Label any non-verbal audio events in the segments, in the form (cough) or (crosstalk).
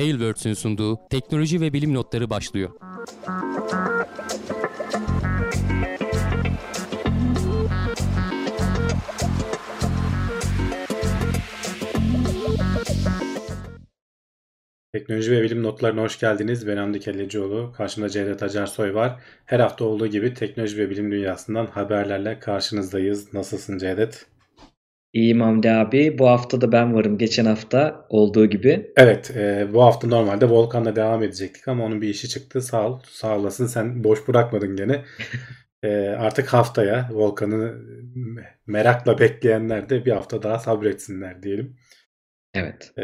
Tailwords'ün sunduğu teknoloji ve bilim notları başlıyor. Teknoloji ve bilim notlarına hoş geldiniz. Ben Hamdi Kellecioğlu. Karşımda Cevdet Acarsoy var. Her hafta olduğu gibi teknoloji ve bilim dünyasından haberlerle karşınızdayız. Nasılsın Cevdet? İyiyim Hamdi abi. Bu hafta da ben varım. Geçen hafta olduğu gibi. Evet. E, bu hafta normalde Volkan'la devam edecektik ama onun bir işi çıktı. Sağ ol. Sağ olasın. Sen boş bırakmadın gene. (laughs) e, artık haftaya Volkan'ı merakla bekleyenler de bir hafta daha sabretsinler diyelim. Evet. Ee,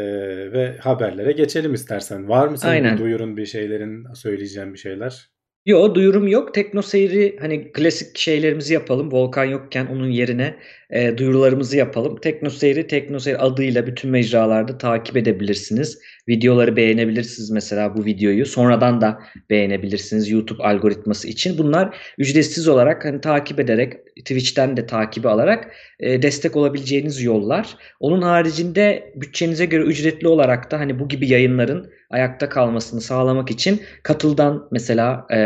ve haberlere geçelim istersen. Var mı senin Aynen. bir duyurun bir şeylerin, söyleyeceğin bir şeyler? Yo duyurum yok. Tekno seyri hani klasik şeylerimizi yapalım. Volkan yokken onun yerine e, duyurularımızı yapalım. Tekno seyri, Tekno seyri adıyla bütün mecralarda takip edebilirsiniz. Videoları beğenebilirsiniz mesela bu videoyu. Sonradan da beğenebilirsiniz YouTube algoritması için. Bunlar ücretsiz olarak hani takip ederek Twitch'ten de takibi alarak e, destek olabileceğiniz yollar. Onun haricinde bütçenize göre ücretli olarak da hani bu gibi yayınların ayakta kalmasını sağlamak için katıldan mesela e,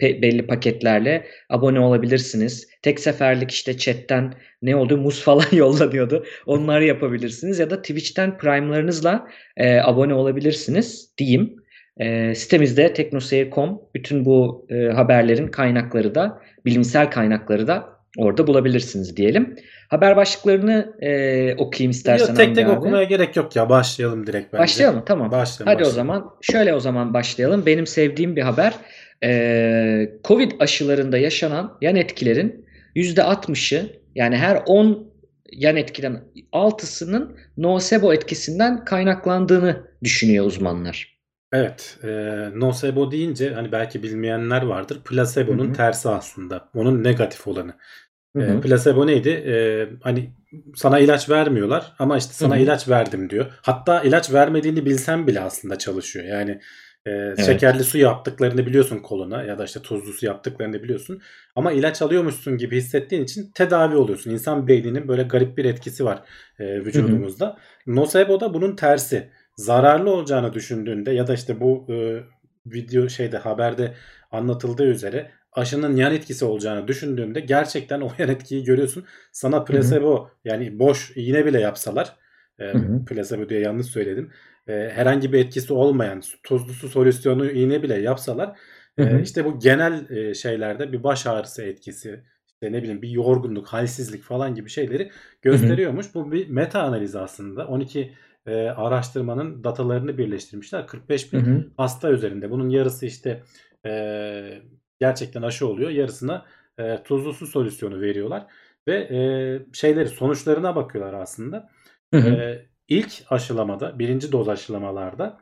pe- belli paketlerle abone olabilirsiniz. Tek seferlik işte chatten ne oldu muz (laughs) falan yollanıyordu. Onları yapabilirsiniz ya da Twitch'ten Prime'larınızla e, abone olabilirsiniz diyeyim. E, sitemizde teknoseyir.com bütün bu e, haberlerin kaynakları da bilimsel kaynakları da orada bulabilirsiniz diyelim. Haber başlıklarını e, okuyayım istersen. Yok, tek tek abi. okumaya gerek yok ya. Başlayalım direkt bence. Başlayalım? Tamam. Başlayalım. Hadi o başlayalım. zaman şöyle o zaman başlayalım. Benim sevdiğim bir haber. Ee, Covid aşılarında yaşanan yan etkilerin %60'ı yani her 10 yan etkiden 6'sının nocebo etkisinden kaynaklandığını düşünüyor uzmanlar. Evet. E, nocebo deyince hani belki bilmeyenler vardır. Plasebo'nun Hı hı. tersi aslında. Onun negatif olanı. Hı E, plasebo neydi? E, hani sana ilaç vermiyorlar ama işte sana Hı hı. ilaç verdim diyor. Hatta ilaç vermediğini bilsen bile aslında çalışıyor. Yani e, şekerli su yaptıklarını biliyorsun koluna ya da işte tuzlu su yaptıklarını biliyorsun. Ama ilaç alıyormuşsun gibi hissettiğin için tedavi oluyorsun. İnsan beyninin böyle garip bir etkisi var e, vücudumuzda. Nocebo da bunun tersi. Zararlı olacağını düşündüğünde ya da işte bu e, video şeyde haberde anlatıldığı üzere aşının yan etkisi olacağını düşündüğünde gerçekten (laughs) o yan etkiyi görüyorsun. Sana plasebo yani boş iğne bile yapsalar e, Hı hı. plasebo diye yanlış söyledim. E, herhangi bir etkisi olmayan tuzlu su solüsyonu iğne bile yapsalar Hı hı. e, işte bu genel e, şeylerde bir baş ağrısı etkisi işte ne bileyim bir yorgunluk, halsizlik falan gibi şeyleri gösteriyormuş. Bu bir meta analiz aslında. 12 e, araştırmanın datalarını birleştirmişler. 45 bin Hı hı. hasta üzerinde. Bunun yarısı işte e, gerçekten aşı oluyor. Yarısına e, tuzlu su solüsyonu veriyorlar. Ve e, şeyleri sonuçlarına bakıyorlar aslında. Hı hı. E, ilk aşılamada, birinci doz aşılamalarda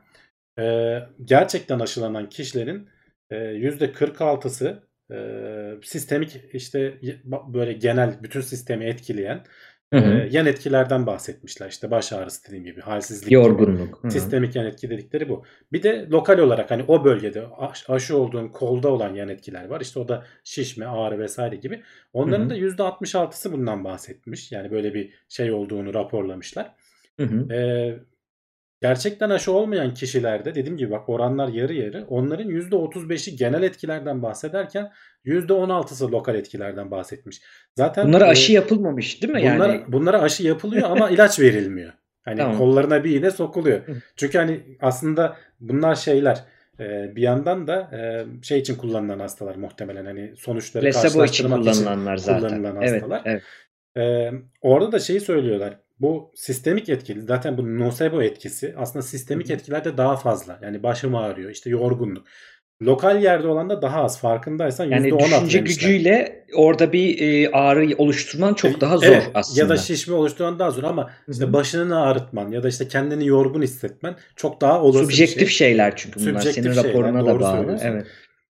e, gerçekten aşılanan kişilerin e, %46'sı e, sistemik işte böyle genel bütün sistemi etkileyen Hı hı. e, yan etkilerden bahsetmişler. İşte baş ağrısı dediğim gibi, halsizlik gibi. Yorgunluk. Hı. Sistemik yan etki dedikleri bu. Bir de lokal olarak hani o bölgede aş- aşı olduğun kolda olan yan etkiler var. İşte o da şişme, ağrı vesaire gibi. Onların Hı hı. da %66'sı bundan bahsetmiş. Yani böyle bir şey olduğunu raporlamışlar. Hı hı. Ee, gerçekten aşı olmayan kişilerde dediğim gibi bak oranlar yarı yarı. Onların %35'i genel etkilerden bahsederken %16'sı lokal etkilerden bahsetmiş. Zaten Bunlara e, aşı yapılmamış değil mi? Bunlar, yani bunlara aşı yapılıyor ama (laughs) ilaç verilmiyor. Hani Tamam. kollarına bir iğne sokuluyor. Çünkü hani aslında bunlar şeyler e, bir yandan da e, şey için kullanılan hastalar muhtemelen hani sonuçları için karşılaştırmak için kullanılanlar zaten. kullanılan Evet, hastalar. evet. E, orada da şeyi söylüyorlar. Bu sistemik etkili zaten bu nocebo etkisi aslında sistemik etkilerde daha fazla. Yani başım ağrıyor işte yorgunluk. Lokal yerde olan da daha az farkındaysan Yani %10 düşünce gücüyle orada bir e, ağrı oluşturman çok daha zor Evet, aslında. Ya da şişme oluşturan daha zor ama işte Hı hı. başını ağrıtman ya da işte kendini yorgun hissetmen çok daha olası Subjektif bir şey. şeyler çünkü bunlar. Subjektif Senin şeyler, raporuna doğru da bağlı. Evet.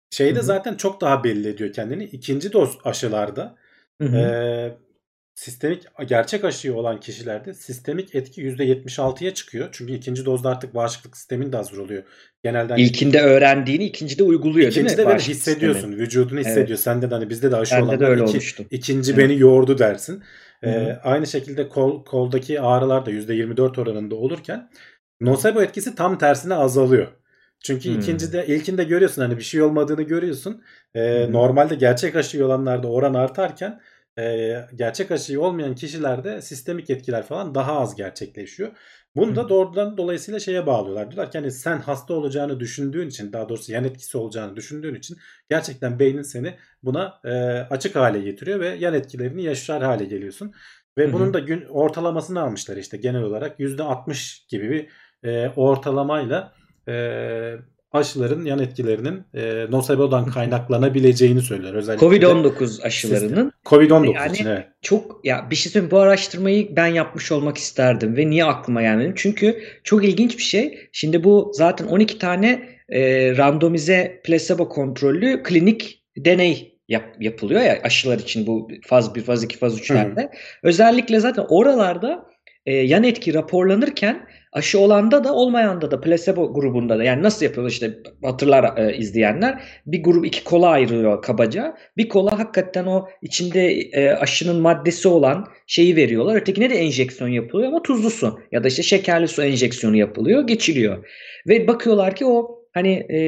Şeyde Hı hı. zaten çok daha belli ediyor kendini. İkinci doz aşılarda hı. Sistemik gerçek aşıyı olan kişilerde sistemik etki %76'ya çıkıyor. Çünkü ikinci dozda artık bağışıklık sistemin de hazır oluyor. Genelden İlkinde öğrendiğini ikincide uyguluyor değil mi? İkincide hissediyorsun. sistemi? Vücudunu hissediyor. Sende de hani bizde de aşı olan de öyle iki, olmuştu. ikinci Evet. beni yordu dersin. Hı hı. Ee, aynı şekilde kol, koldaki ağrılar da %24 oranında olurken Nocebo etkisi tam tersine azalıyor. Çünkü Hmm. ikincide ilkinde görüyorsun hani bir şey olmadığını görüyorsun. Ee, hı. Normalde gerçek aşıyı olanlarda oran artarken e, gerçek aşıyı olmayan kişilerde sistemik etkiler falan daha az gerçekleşiyor. Bunu da doğrudan dolayısıyla şeye bağlıyorlar. Diyorlar ki hani sen hasta olacağını düşündüğün için daha doğrusu yan etkisi olacağını düşündüğün için gerçekten beynin seni buna e, açık hale getiriyor ve yan etkilerini yaşar hale geliyorsun. Ve Hı bunun da gün ortalamasını almışlar işte genel olarak %60 gibi bir e, ortalamayla e, aşıların yan etkilerinin e, nocebo'dan kaynaklanabileceğini söylüyor. Özellikle Covid-19 aşılarının Covid-19 Yani- için evet. çok ya bir şey söyleyeyim bu araştırmayı ben yapmış olmak isterdim ve niye aklıma gelmedi? Çünkü çok ilginç bir şey. Şimdi bu zaten 12 tane e, randomize plasebo kontrollü klinik deney yap- yapılıyor ya aşılar için bu faz 1, faz 2, faz 3'lerde. Özellikle zaten oralarda e, yan etki raporlanırken aşı olanda da olmayanda da plasebo grubunda da yani nasıl yapıyorlar işte hatırlar e, izleyenler bir grup iki kola ayrılıyor kabaca. Bir kola hakikaten o içinde e, aşının maddesi olan şeyi veriyorlar. Ötekine de enjeksiyon yapılıyor ama tuzlu su ya da işte şekerli su enjeksiyonu yapılıyor, geçiliyor. Ve bakıyorlar ki o hani e,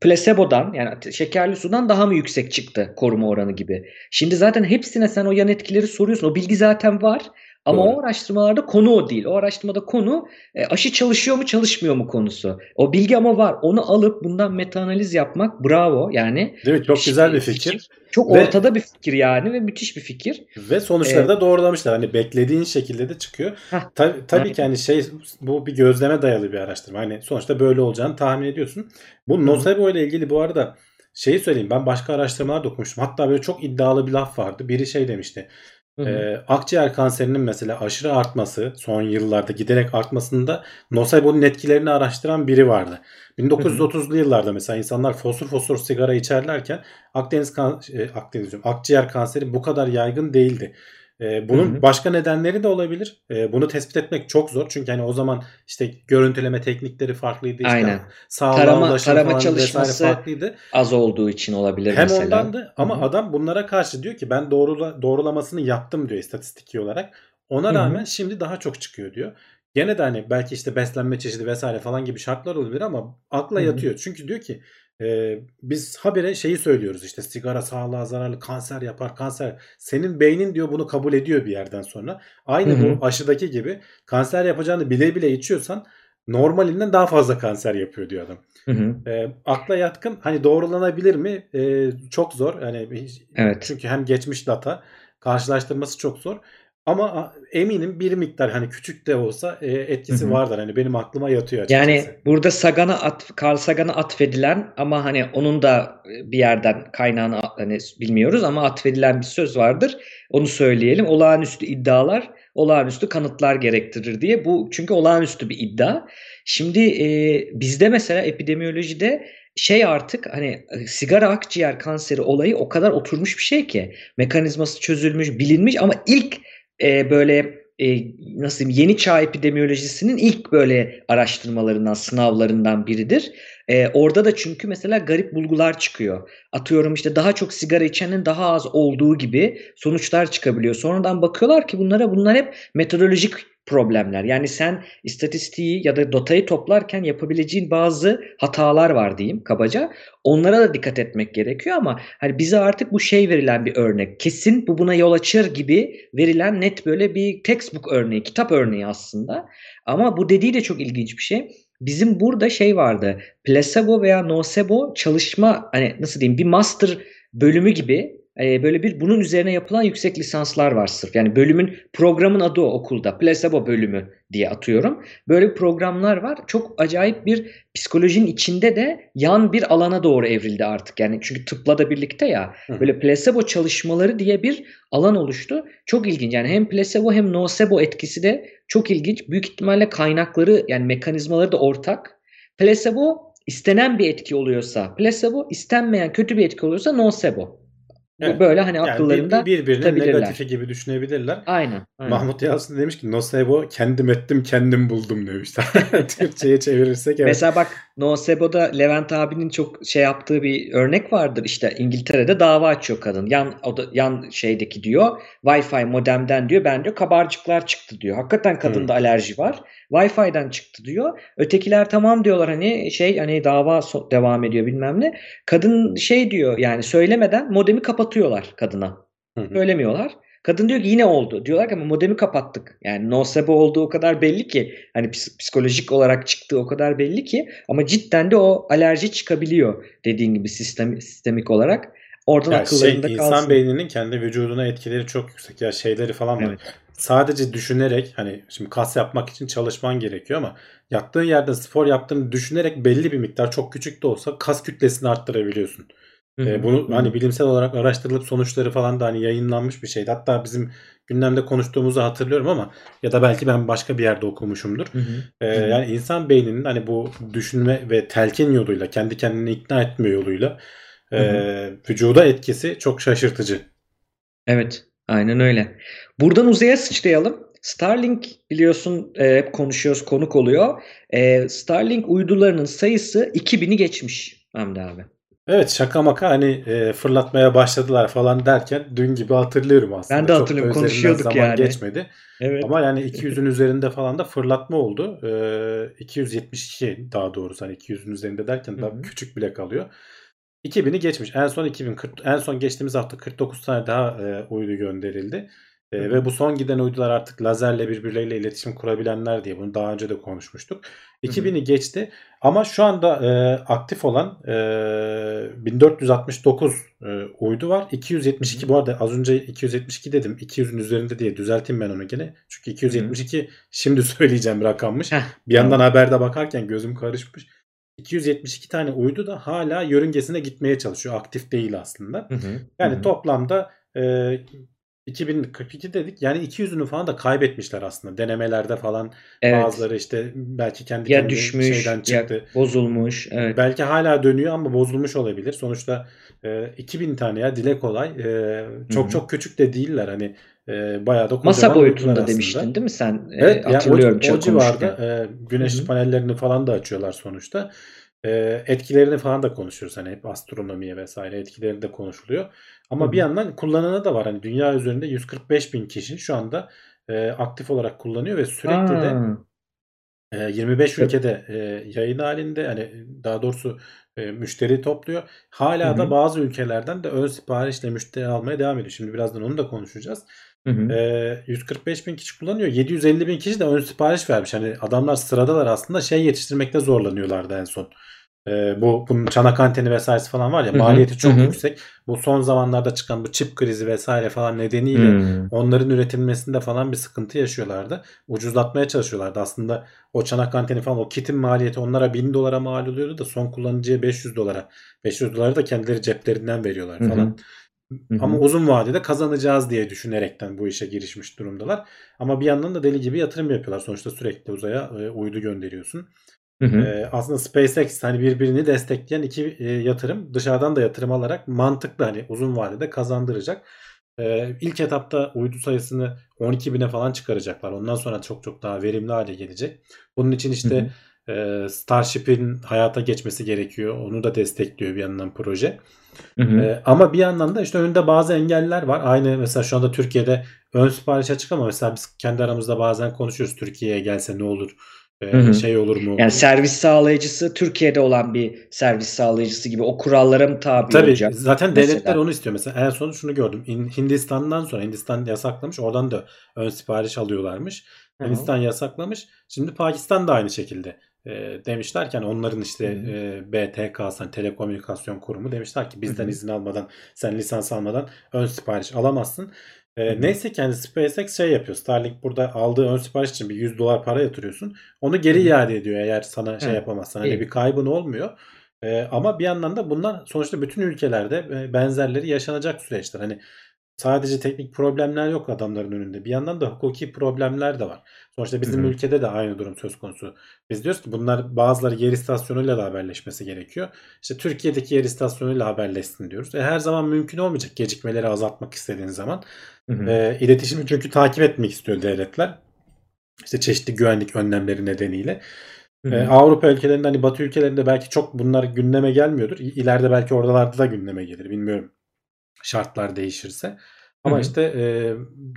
plasebodan yani şekerli sudan daha mı yüksek çıktı koruma oranı gibi. Şimdi zaten hepsine sen o yan etkileri soruyorsun. O bilgi zaten var. Ama Doğru. o araştırmalarda konu o değil. O araştırmada konu e, aşı çalışıyor mu çalışmıyor mu konusu. O bilgi ama var. Onu alıp bundan meta analiz yapmak bravo yani. Değil mi? Çok güzel bir fikir. Çok Ve- ortada bir fikir yani ve müthiş bir fikir. Ve sonuçları Ee, da doğrulamışlar. Hani beklediğin şekilde de çıkıyor. Hah, Tabii, tabii aynen. ki hani şey bu bir gözleme dayalı bir araştırma. Hani sonuçta böyle olacağını tahmin ediyorsun. Bu nocebo ile ilgili bu arada şeyi söyleyeyim. Ben başka araştırmalar da okumuştum. Hatta böyle çok iddialı bir laf vardı. Biri şey demişti. Hı hı. Ee, akciğer kanserinin mesela aşırı artması son yıllarda giderek artmasında nocebo'nun etkilerini araştıran biri vardı. 1930'lu yıllarda mesela insanlar fosur fosur sigara içerlerken Akdeniz kan e, Akdeniz diyorum, akciğer kanseri bu kadar yaygın değildi. Ee, bunun Hı hı. başka nedenleri de olabilir. Ee, bunu tespit etmek çok zor. Çünkü hani o zaman işte görüntüleme teknikleri farklıydı. işte Aynen. Sağlığa Tarama- tarama çalışması farklıydı. Az olduğu için olabilir Hem mesela. ondandı ama Hı hı. adam bunlara karşı diyor ki ben doğrula, doğrulamasını yaptım diyor istatistiki olarak. Ona rağmen şimdi daha çok çıkıyor diyor. Gene de hani belki işte beslenme çeşidi vesaire falan gibi şartlar olabilir ama akla Hı hı. yatıyor. Çünkü diyor ki e, biz habire şeyi söylüyoruz işte sigara sağlığa zararlı kanser yapar kanser. Senin beynin diyor bunu kabul ediyor bir yerden sonra. Aynı Hı hı. bu aşıdaki gibi kanser yapacağını bile bile içiyorsan normalinden daha fazla kanser yapıyor diyor adam. Hı hı. E, akla yatkın hani doğrulanabilir mi? E, çok zor. Yani Evet. çünkü hem geçmiş data karşılaştırması çok zor. Ama eminim bir miktar hani küçük de olsa e, etkisi Hı hı. vardır. Hani benim aklıma yatıyor açıkçası. Yani burada Sagan'a at, Carl Sagan'a atfedilen ama hani onun da bir yerden kaynağını hani bilmiyoruz ama atfedilen bir söz vardır. Onu söyleyelim. Olağanüstü iddialar olağanüstü kanıtlar gerektirir diye. Bu çünkü olağanüstü bir iddia. Şimdi e, bizde mesela epidemiyolojide şey artık hani e, sigara akciğer kanseri olayı o kadar oturmuş bir şey ki mekanizması çözülmüş, bilinmiş ama ilk e, böyle e, nasıl diyeyim yeni çağ epidemiyolojisinin ilk böyle araştırmalarından, sınavlarından biridir. E, orada da çünkü mesela garip bulgular çıkıyor. Atıyorum işte daha çok sigara içenin daha az olduğu gibi sonuçlar çıkabiliyor. Sonradan bakıyorlar ki bunlara bunlar hep metodolojik problemler. Yani sen istatistiği ya da datayı toplarken yapabileceğin bazı hatalar var diyeyim kabaca. Onlara da dikkat etmek gerekiyor ama hani bize artık bu şey verilen bir örnek. Kesin bu buna yol açır gibi verilen net böyle bir textbook örneği, kitap örneği aslında. Ama bu dediği de çok ilginç bir şey. Bizim burada şey vardı. Placebo veya nocebo çalışma hani nasıl diyeyim bir master bölümü gibi e, böyle bir bunun üzerine yapılan yüksek lisanslar var sırf. Yani bölümün programın adı o okulda. Placebo bölümü diye atıyorum. Böyle programlar var. Çok acayip bir psikolojinin içinde de yan bir alana doğru evrildi artık. Yani çünkü tıpla da birlikte ya Hı böyle placebo çalışmaları diye bir alan oluştu. Çok ilginç. Yani hem placebo hem nocebo etkisi de çok ilginç. Büyük ihtimalle kaynakları yani mekanizmaları da ortak. Placebo istenen bir etki oluyorsa placebo, istenmeyen kötü bir etki oluyorsa nocebo. Evet. Böyle hani Yani akıllarında bir, birbirinin negatifi gibi düşünebilirler. Aynen. aynen. Mahmut Yalçın demiş ki nocebo kendim ettim kendim buldum demiş. (laughs) Türkçe'ye çevirirsek evet. Mesela bak Nocebo'da Levent abinin çok şey yaptığı bir örnek vardır. İşte İngiltere'de dava açıyor kadın. Yan oda, yan şeydeki diyor Wi-Fi modemden diyor ben diyor kabarcıklar çıktı diyor. Hakikaten kadında Hmm. alerji var. Wi-Fi'den çıktı diyor. Ötekiler tamam diyorlar hani şey hani dava so- devam ediyor bilmem ne. Kadın şey diyor yani söylemeden modemi kapatıyorlar kadına. Söylemiyorlar. Kadın diyor ki yine oldu. Diyorlar ki ama modemi kapattık. Yani nocebo olduğu o kadar belli ki hani ps- psikolojik olarak çıktığı o kadar belli ki ama cidden de o alerji çıkabiliyor dediğin gibi sistem, sistemik olarak. Oradan Ya şey, akıllarında insan kalsın. beyninin kendi vücuduna etkileri çok yüksek. Ya şeyleri falan var. Evet. Sadece düşünerek hani şimdi kas yapmak için çalışman gerekiyor ama yattığın yerde spor yaptığını düşünerek belli bir miktar çok küçük de olsa kas kütlesini arttırabiliyorsun. Ee, bunu hı. hani bilimsel olarak araştırılıp sonuçları falan da hani yayınlanmış bir şeydi. Hatta bizim gündemde konuştuğumuzu hatırlıyorum ama ya da belki ben başka bir yerde okumuşumdur. Hı. yani insan beyninin hani bu düşünme ve telkin yoluyla kendi kendini ikna etme yoluyla e, vücuda etkisi çok şaşırtıcı. Evet, aynen öyle. Buradan uzaya sıçrayalım. Starlink biliyorsun e, hep konuşuyoruz, konuk oluyor. E, Starlink uydularının sayısı 2000'i geçmiş Hamdi abi. Evet şaka maka hani e, fırlatmaya başladılar falan derken dün gibi hatırlıyorum aslında. Ben de Çok hatırlıyorum, üzerinden konuşuyorduk zaman yani. geçmedi. Evet. Ama yani 200'ün üzerinde falan da fırlatma oldu. Ee, 272 daha doğrusu hani 200'ün üzerinde derken daha Hı hı. küçük bile kalıyor. 2000'i geçmiş. En son 2040 en son geçtiğimiz hafta 49 tane daha e, uydu gönderildi. E, Hı hı. ve bu son giden uydular artık lazerle birbirleriyle iletişim kurabilenler diye bunu daha önce de konuşmuştuk. 2000'i geçti ama şu anda e, aktif olan e, 1469 e, uydu var. 272 bu arada az önce 272 dedim. 200'ün üzerinde diye düzelteyim ben onu gene. Çünkü 272 şimdi (laughs) söyleyeceğim rakammış. Heh, Bir yandan tamam. haberde bakarken gözüm karışmış. 272 tane uydu da hala yörüngesine gitmeye çalışıyor. Aktif değil aslında. Hı hı, Yani hı hı. toplamda e, 2042 dedik. Yani 200'ünü falan da kaybetmişler aslında. Denemelerde falan Evet. bazıları işte belki kendi Ya düşmüş, şeyden ya çıktı. bozulmuş. Evet. Belki hala dönüyor ama bozulmuş olabilir. Sonuçta e, 2000 tane ya dile kolay. E, çok Hı hı. çok küçük de değiller. Hani e, bayağı da Masa boyutunda aslında. demiştin değil mi sen? E, Evet yani o, hatırlıyorum o çok civarda konuşurken. e, güneş panellerini falan da açıyorlar sonuçta. E, etkilerini falan da konuşuyoruz. Hani hep astronomiye vesaire etkileri de konuşuluyor. Ama hı. bir yandan kullananı da var. Hani dünya üzerinde 145 bin kişi şu anda e, aktif olarak kullanıyor ve sürekli de Aa, e, 25 tabii. ülkede e, yayın halinde hani daha doğrusu e, müşteri topluyor. Hala da hı. bazı ülkelerden de ön siparişle müşteri almaya devam ediyor. Şimdi birazdan onu da konuşacağız. Hı hı. E, 145 bin kişi kullanıyor. 750 bin kişi de ön sipariş vermiş. Hani adamlar sıradalar aslında şey yetiştirmekte zorlanıyorlardı en son. E, bu bunun çanak anteni vesairesi falan var ya Hı hı. maliyeti Hı çok hı. yüksek. Bu son zamanlarda çıkan bu çip krizi vesaire falan nedeniyle Hmm. onların üretilmesinde falan bir sıkıntı yaşıyorlardı. Ucuzlatmaya çalışıyorlardı. Aslında o çanak anteni falan o kitin maliyeti onlara 1000 dolara mal oluyordu da son kullanıcıya 500 dolara. 500 doları da kendileri ceplerinden veriyorlar Hı hı. Falan. Hı Ama hı. uzun vadede kazanacağız diye düşünerekten bu işe girişmiş durumdalar. Ama bir yandan da deli gibi yatırım yapıyorlar. Sonuçta sürekli uzaya e, uydu gönderiyorsun. Hı hı. E, aslında SpaceX hani birbirini destekleyen iki e, yatırım dışarıdan da yatırım alarak mantıklı hani uzun vadede kazandıracak. E, ilk etapta uydu sayısını 12 bine falan çıkaracaklar. Ondan sonra çok çok daha verimli hale gelecek. Bunun için Hı işte hı. E, Starship'in hayata geçmesi gerekiyor. Onu da destekliyor bir yandan proje. Hı hı. Ee, ama bir yandan da işte önünde bazı engeller var. Aynı mesela şu anda Türkiye'de ön sipariş açık ama mesela biz kendi aramızda bazen konuşuyoruz. Türkiye'ye gelse ne olur? Ee, Hı hı. şey olur mu? Yani servis sağlayıcısı Türkiye'de olan bir servis sağlayıcısı gibi o kurallara mı tabi Tabii olacak? zaten devletler mesela? onu istiyor. Mesela en son şunu gördüm. Hin- Hindistan'dan sonra Hindistan yasaklamış. Oradan da ön sipariş alıyorlarmış. Hindistan yasaklamış. Şimdi Pakistan da aynı şekilde. E, demişler ki hani onların işte e, BTK hani Telekomünikasyon Kurumu demişler ki bizden hı. izin almadan sen lisans almadan ön sipariş alamazsın. E, neyse ki hani SpaceX şey yapıyor. Starlink burada aldığı ön sipariş için bir 100 dolar para yatırıyorsun. Onu geri hı. iade ediyor eğer sana şey Hı. yapamazsan. Hani bir kaybın olmuyor. E, ama bir yandan da bunlar sonuçta bütün ülkelerde e, benzerleri yaşanacak süreçler. Hani sadece teknik problemler yok adamların önünde. Bir yandan da hukuki problemler de var. Sonuçta bizim hı. ülkede de aynı durum söz konusu. Biz diyoruz ki bunlar bazıları yer istasyonuyla da haberleşmesi gerekiyor. İşte Türkiye'deki yer istasyonuyla haberleşsin diyoruz. E, her zaman mümkün olmayacak gecikmeleri azaltmak istediğiniz zaman. Hı hı. E, iletişimi çünkü takip etmek istiyor devletler. İşte çeşitli güvenlik önlemleri nedeniyle. Hı. Avrupa ülkelerinde hani Batı ülkelerinde belki çok bunlar gündeme gelmiyordur. İleride belki oralarda da gündeme gelir. Bilmiyorum. Şartlar değişirse. Ama Hı hı. işte e,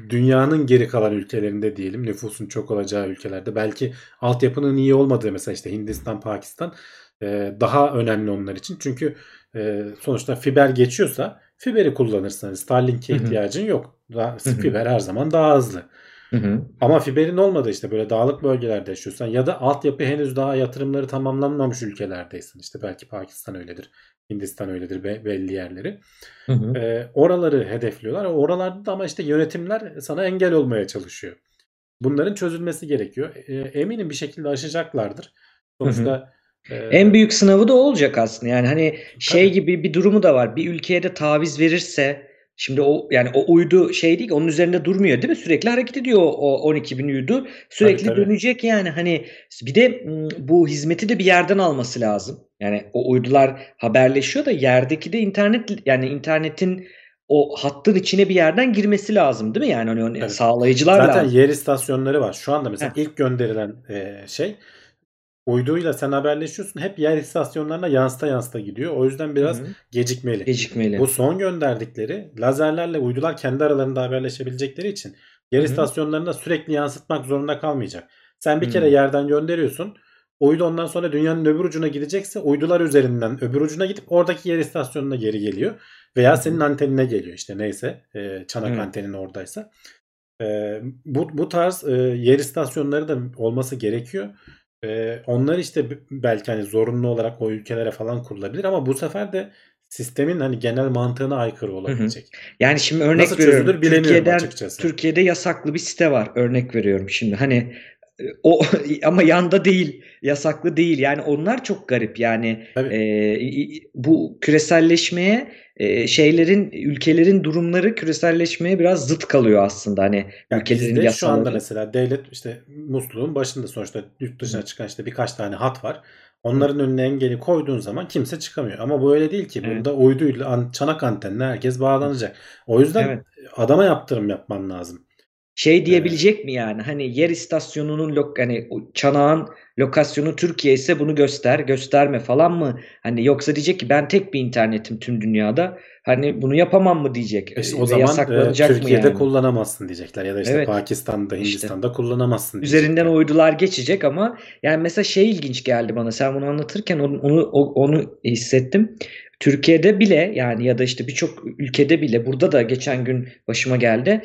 dünyanın geri kalan ülkelerinde diyelim nüfusun çok olacağı ülkelerde belki altyapının iyi olmadığı mesela işte Hindistan, Pakistan e, daha önemli onlar için. Çünkü e, sonuçta fiber geçiyorsa fiberi kullanırsın. Hani Starlink'e ihtiyacın yok. Daha, fiber her zaman daha hızlı. Hı hı. Ama fiberin olmadı işte böyle dağlık bölgelerde yaşıyorsan ya da altyapı henüz daha yatırımları tamamlanmamış ülkelerdeysin. İşte belki Pakistan öyledir, Hindistan öyledir be- belli yerleri. Hı hı. Ee, oraları hedefliyorlar. Oralarda da ama işte yönetimler sana engel olmaya çalışıyor. Bunların çözülmesi gerekiyor. Ee, eminim bir şekilde aşacaklardır. Sonuçta e, En büyük sınavı da olacak aslında. Yani hani şey Tabii. gibi bir durumu da var. Bir ülkeye de taviz verirse şimdi o yani o uydu şey değil ki onun üzerinde durmuyor değil mi? Sürekli hareket ediyor o, o 12 bin uydu. Sürekli Tabii, tabii. dönecek yani hani bir de bu hizmeti de bir yerden alması lazım. Yani o uydular haberleşiyor da yerdeki de internet yani internetin o hattın içine bir yerden girmesi lazım değil mi? Yani hani Evet. sağlayıcılar zaten lazım. yer istasyonları var. Şu anda mesela Heh. ilk gönderilen e, şey uyduyla sen haberleşiyorsun. Hep yer istasyonlarına yansıta yansıta gidiyor. O yüzden biraz Hı hı. gecikmeli. Gecikmeli. Bu son gönderdikleri lazerlerle uydular kendi aralarında haberleşebilecekleri için yer Hı hı. istasyonlarına sürekli yansıtmak zorunda kalmayacak. Sen bir Hı. kere yerden gönderiyorsun. Uydu ondan sonra dünyanın öbür ucuna gidecekse uydular üzerinden öbür ucuna gidip oradaki yer istasyonuna geri geliyor. Veya senin antenine geliyor işte neyse e, çanak Evet. antenin oradaysa. E, bu, bu tarz e, yer istasyonları da olması gerekiyor. E, onlar işte belki hani zorunlu olarak o ülkelere falan kurulabilir ama bu sefer de sistemin hani genel mantığına aykırı olabilecek. Yani şimdi örnek Nasıl veriyorum. Türkiye'den açıkçası. Türkiye'de yasaklı bir site var. Örnek veriyorum şimdi. Hani o (laughs) ama yanda değil, yasaklı değil. Yani onlar çok garip. Yani Tabii. e, bu küreselleşmeye e, şeylerin ülkelerin durumları küreselleşmeye biraz zıt kalıyor aslında. Hani Yani ülkelerin bizde şu anda yasaları. mesela devlet işte musluğun başında sonuçta yurt dışına çıkan işte birkaç tane hat var. Onların önüne engeli koyduğun zaman kimse çıkamıyor. Ama bu öyle değil ki. Evet. Burada uyduyla an- çanak antenle herkes bağlanacak. O yüzden Evet. adama yaptırım yapman lazım. Şey diyebilecek mi yani? Hani yer istasyonunun lok hani çanağın lokasyonu Türkiye ise bunu göster, gösterme falan mı? Hani yoksa diyecek ki ben tek bir internetim tüm dünyada. Hani bunu yapamam mı diyecek. İşte Ve o zaman e, yasaklanacak mı Türkiye'de yani? kullanamazsın diyecekler. Ya da işte Evet. Pakistan'da, İşte. Hindistan'da kullanamazsın Üzerinden diyecekler. uydular geçecek ama yani mesela şey ilginç geldi bana. Sen bunu anlatırken onu onu, onu hissettim. Türkiye'de bile yani ya da işte birçok ülkede bile burada da geçen gün başıma geldi.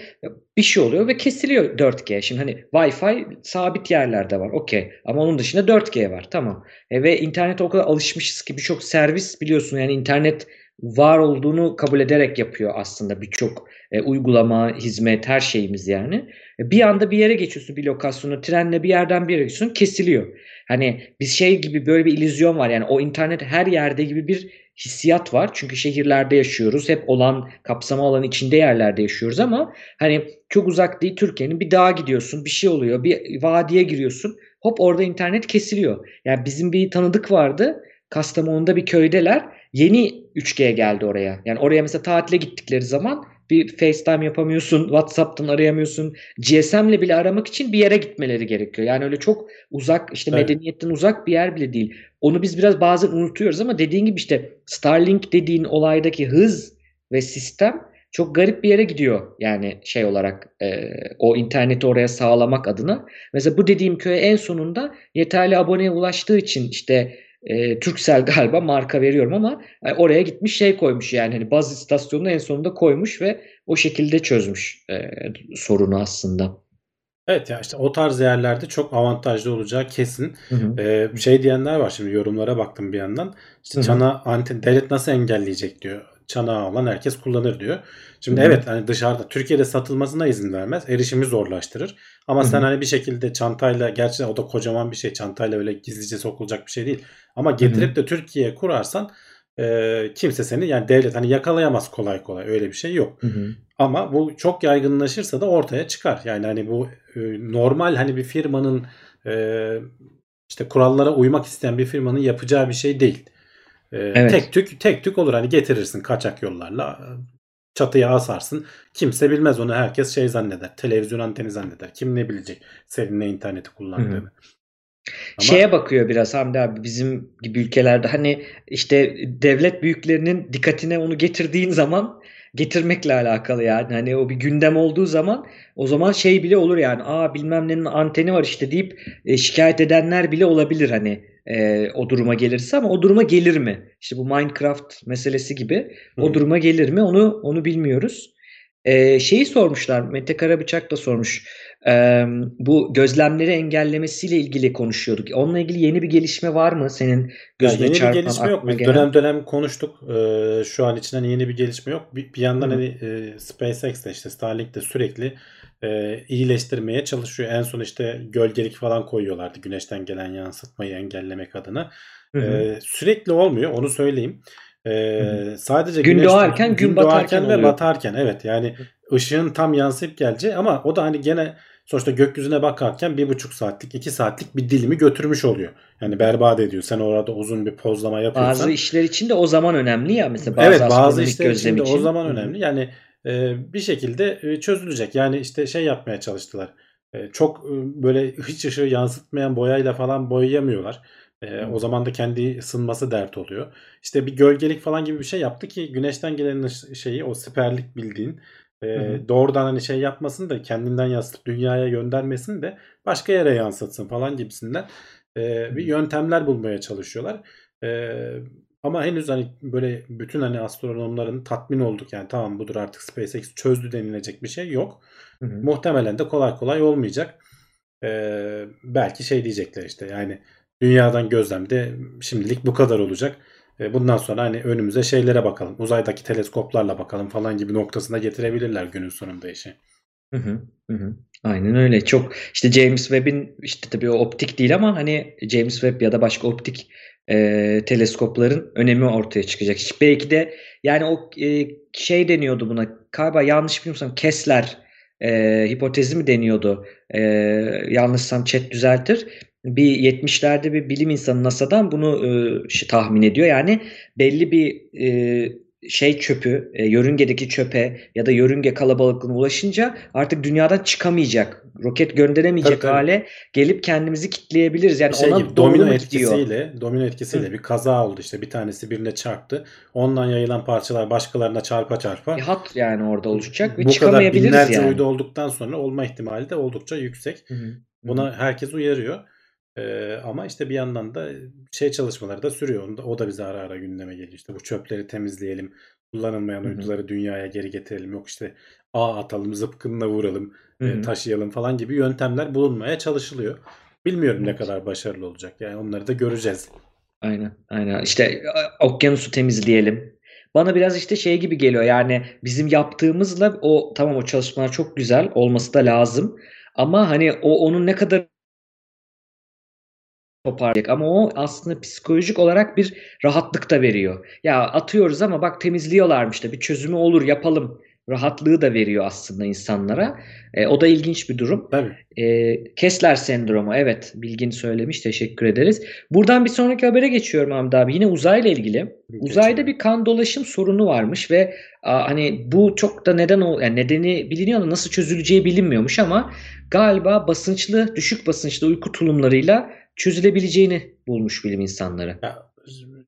Bir şey oluyor ve kesiliyor 4G. Şimdi hani Wi-Fi sabit yerlerde var. Okey. Ama onun dışında 4G var. Tamam. E, ve internete o kadar alışmışız ki birçok servis biliyorsun yani internet var olduğunu kabul ederek yapıyor aslında birçok e, uygulama, hizmet, her şeyimiz yani. E, Bir anda bir yere geçiyorsun bir lokasyonu trenle bir yerden bir yere geçiyorsun kesiliyor. Hani biz şey gibi böyle bir illüzyon var yani o internet her yerde gibi bir hissiyat var. Çünkü şehirlerde yaşıyoruz. Hep olan kapsama alanı içinde yerlerde yaşıyoruz ama hani çok uzak değil Türkiye'nin bir dağa gidiyorsun bir şey oluyor bir vadiye giriyorsun hop orada internet kesiliyor. Yani bizim bir tanıdık vardı Kastamonu'da bir köydeler yeni 3G geldi oraya. Yani oraya mesela tatile gittikleri zaman bir FaceTime yapamıyorsun, WhatsApp'tan arayamıyorsun. GSM'le bile aramak için bir yere gitmeleri gerekiyor. Yani öyle çok uzak işte Evet. medeniyetten uzak bir yer bile değil. Onu biz biraz bazen unutuyoruz ama dediğin gibi işte Starlink dediğin olaydaki hız ve sistem çok garip bir yere gidiyor. Yani şey olarak e, o interneti oraya sağlamak adına. Mesela bu dediğim köye en sonunda yeterli aboneye ulaştığı için işte e, Turkcell galiba marka veriyorum ama e, oraya gitmiş şey koymuş yani hani baz istasyonunu en sonunda koymuş ve o şekilde çözmüş e, sorunu aslında. Evet ya işte o tarz yerlerde çok avantajlı olacağı kesin. Hı hı. Ee, şey diyenler var şimdi yorumlara baktım bir yandan. İşte Hı hı. çana anten devlet nasıl engelleyecek diyor. Çanağı olan herkes kullanır diyor. Şimdi Hı hı. evet hani dışarıda Türkiye'de satılmasına izin vermez. Erişimi zorlaştırır. Ama Hı sen hani bir şekilde çantayla gerçi o da kocaman bir şey. Çantayla öyle gizlice sokulacak bir şey değil. Ama getirip de Türkiye'ye kurarsan e, kimse seni yani devlet hani yakalayamaz kolay kolay. Öyle bir şey yok. Hı hı. Ama bu çok yaygınlaşırsa da ortaya çıkar. Yani hani bu e, normal hani bir firmanın e, işte kurallara uymak isteyen bir firmanın yapacağı bir şey değil. E, Evet. Tek tük tek tük olur hani getirirsin kaçak yollarla e, çatıya asarsın. Kimse bilmez onu herkes şey zanneder. Televizyon anteni zanneder. Kim ne bilecek senin ne interneti kullandığını. Ama Şeye bakıyor biraz Hamdi abi bizim gibi ülkelerde hani işte devlet büyüklerinin dikkatine onu getirdiğin zaman getirmekle alakalı yani hani o bir gündem olduğu zaman o zaman şey bile olur yani aa bilmem nenin anteni var işte deyip e, şikayet edenler bile olabilir hani e, o duruma gelirse ama o duruma gelir mi? İşte bu Minecraft meselesi gibi Hı. o duruma gelir mi onu onu bilmiyoruz. E, şeyi sormuşlar Mete Karabıçak da sormuş. Ee, bu gözlemleri engellemesiyle ilgili konuşuyorduk. Onunla ilgili yeni bir gelişme var mı senin gözüne yeni bir çarpan, gelişme yok. Biz gelen? dönem dönem konuştuk. Ee, şu an için hani yeni bir gelişme yok. Bir, bir yandan Hı hı. hani e, SpaceX de işte Starlink de sürekli e, iyileştirmeye çalışıyor. En son işte gölgelik falan koyuyorlardı güneşten gelen yansıtmayı engellemek adına. Hı hı. Ee, sürekli olmuyor onu söyleyeyim. Hı sadece Gün güneş doğarken, gün batarken ve oluyor. batarken evet yani ışığın tam yansıyıp gelecek ama o da hani gene sonuçta gökyüzüne bakarken bir buçuk saatlik iki saatlik bir dilimi götürmüş oluyor. Yani berbat ediyor. Sen orada uzun bir pozlama yapıyorsan. Bazı işler için de o zaman önemli ya mesela bazı evet bazı işler için de için. o zaman önemli. Yani e, bir şekilde çözülecek. Yani işte şey yapmaya çalıştılar. Çok böyle hiç ışığı yansıtmayan boyayla falan boyayamıyorlar. E, o zaman da kendi ısınması dert oluyor. İşte bir gölgelik falan gibi bir şey yaptı ki güneşten gelen şeyi o siperlik bildiğin e, Hı hı. doğrudan hani şey yapmasın da kendinden yansıtıp dünyaya göndermesin de başka yere yansıtsın falan gibisinden e, bir yöntemler bulmaya çalışıyorlar. E, ama henüz hani böyle bütün hani astronomların tatmin olduk yani tamam budur artık SpaceX çözdü denilecek bir şey yok. Hı hı. Muhtemelen de kolay kolay olmayacak. Ee, belki şey diyecekler işte yani dünyadan gözlemde şimdilik bu kadar olacak. Ee, bundan sonra hani önümüze şeylere bakalım. Uzaydaki teleskoplarla bakalım falan gibi noktasına getirebilirler günün sonunda işi. Hı hı, hı. Aynen öyle. Çok işte James Webb'in işte tabii o optik değil ama hani James Webb ya da başka optik e, teleskopların önemi ortaya çıkacak. Belki de yani o e, şey deniyordu buna galiba yanlış bilmiyorsam Kessler e, hipotezi mi deniyordu? E, yanlışsam chat düzeltir. Bir 70'lerde bir bilim insanı NASA'dan bunu e, şey, tahmin ediyor. Yani belli bir e, şey çöpü, e, yörüngedeki çöpe ya da yörünge kalabalıklığına ulaşınca artık dünyadan çıkamayacak, roket gönderemeyecek Tabii, tabii. hale gelip kendimizi kitleyebiliriz. Yani Bir şey ona gibi domino etkisiyle domino etkisiyle Hı. bir kaza oldu işte bir tanesi birine çarptı. Ondan yayılan parçalar başkalarına çarpa çarpa Bir hat yani orada oluşacak ve bu kadar çıkamayabiliriz binlerce yani. uydu olduktan sonra olma ihtimali de oldukça yüksek. Hı. Buna herkes uyarıyor. Ee, ama işte bir yandan da şey çalışmaları da sürüyor. Onda, o da bize ara ara gündeme geliyor. İşte bu çöpleri temizleyelim. Kullanılmayan uyduları dünyaya geri getirelim. Yok işte ağ atalım, zıpkınla vuralım, e, taşıyalım falan gibi yöntemler bulunmaya çalışılıyor. Bilmiyorum ne kadar başarılı olacak. Yani onları da göreceğiz. Aynen, aynen. İşte e, okyanusu temizleyelim. Bana biraz işte şey gibi geliyor. Yani bizim yaptığımızla o tamam o çalışmalar çok güzel olması da lazım. Ama hani o onun ne kadar toparlayacak ama o aslında psikolojik olarak bir rahatlık da veriyor. Ya atıyoruz ama bak temizliyorlarmış da bir çözümü olur yapalım. Rahatlığı da veriyor aslında insanlara. E, o da ilginç bir durum. Tabii. E, Kessler sendromu evet Bilgin söylemiş teşekkür ederiz. Buradan bir sonraki habere geçiyorum Hamdi abi. Yine uzayla ilgili. Uzayda Geçelim. bir kan dolaşım sorunu varmış ve a, hani bu çok da neden o yani nedeni biliniyor da nasıl çözüleceği bilinmiyormuş ama galiba basınçlı düşük basınçlı uyku tulumlarıyla çözülebileceğini bulmuş bilim insanları. Ya,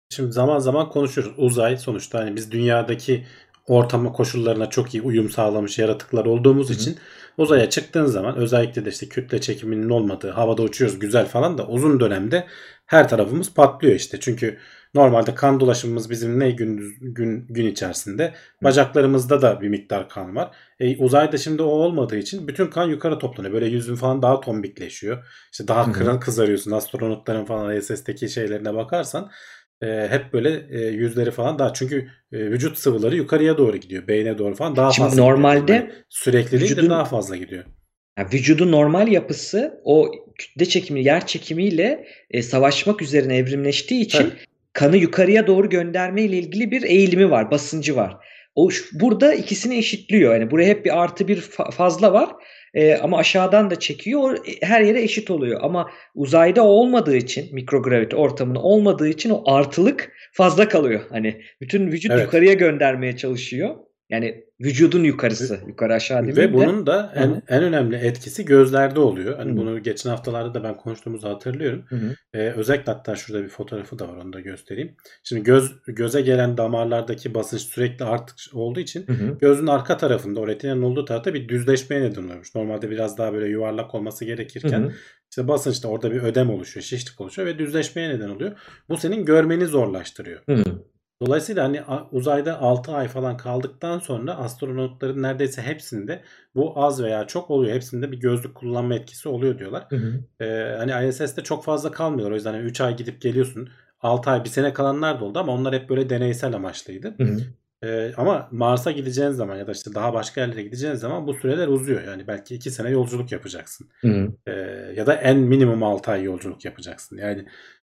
şimdi zaman zaman konuşuyoruz. Uzay sonuçta hani biz dünyadaki ortama koşullarına çok iyi uyum sağlamış yaratıklar olduğumuz Hı hı. için uzaya çıktığın zaman özellikle de işte kütle çekiminin olmadığı havada uçuyoruz güzel falan da uzun dönemde her tarafımız patlıyor işte. Çünkü normalde kan dolaşımımız bizim ne gündüz gün gün içerisinde bacaklarımızda da bir miktar kan var. E, uzayda şimdi o olmadığı için bütün kan yukarı toplanıyor. Böyle yüzün falan daha tombikleşiyor. İşte daha kıran kızarıyorsun. Astronotların falan ISS'teki şeylerine bakarsan e, hep böyle e, yüzleri falan daha çünkü e, vücut sıvıları yukarıya doğru gidiyor. Beyne doğru falan daha Şimdi fazla normalde Yani sürekli değil de vücudun- daha fazla gidiyor. Yani vücudun normal yapısı o kütle çekimi, yer çekimiyle e, savaşmak üzerine evrimleştiği için Tabii. Kanı yukarıya doğru gönderme ile ilgili bir eğilimi var, basıncı var. O burada ikisini eşitliyor. Yani buraya hep bir artı bir fa- fazla var. E, ama aşağıdan da çekiyor. E, her yere eşit oluyor. Ama uzayda o olmadığı için mikrogravite ortamında olmadığı için o artılık fazla kalıyor. Hani bütün vücut Evet. yukarıya göndermeye çalışıyor. Yani vücudun yukarısı. Yukarı aşağı demeyeyim Ve de. bunun da en, en önemli etkisi gözlerde oluyor. Hani Hı. bunu geçen haftalarda da ben konuştuğumuzu hatırlıyorum. Ee, özellikle hatta şurada bir fotoğrafı da var onu da göstereyim. Şimdi göz göze gelen damarlardaki basınç sürekli artık olduğu için Hı hı. gözün arka tarafında o retinanın olduğu tarafta bir düzleşmeye neden oluyormuş. Normalde biraz daha böyle yuvarlak olması gerekirken hı. işte basınçta orada bir ödem oluşuyor, şişlik oluşuyor ve düzleşmeye neden oluyor. Bu senin görmeni zorlaştırıyor. Hı hı. Dolayısıyla hani uzayda 6 ay falan kaldıktan sonra astronotların neredeyse hepsinde bu az veya çok oluyor. Hepsinde bir gözlük kullanma etkisi oluyor diyorlar. Hı hı. Ee, hani ISS'te çok fazla kalmıyorlar. O yüzden 3 ay gidip geliyorsun. 6 ay bir sene kalanlar da oldu ama onlar hep böyle deneysel amaçlıydı. Hı hı. Ee, ama Mars'a gideceğin zaman ya da işte daha başka yerlere gideceğin zaman bu süreler uzuyor. Yani belki 2 sene yolculuk yapacaksın. Hı hı. Ee, ya da en minimum 6 ay yolculuk yapacaksın. Yani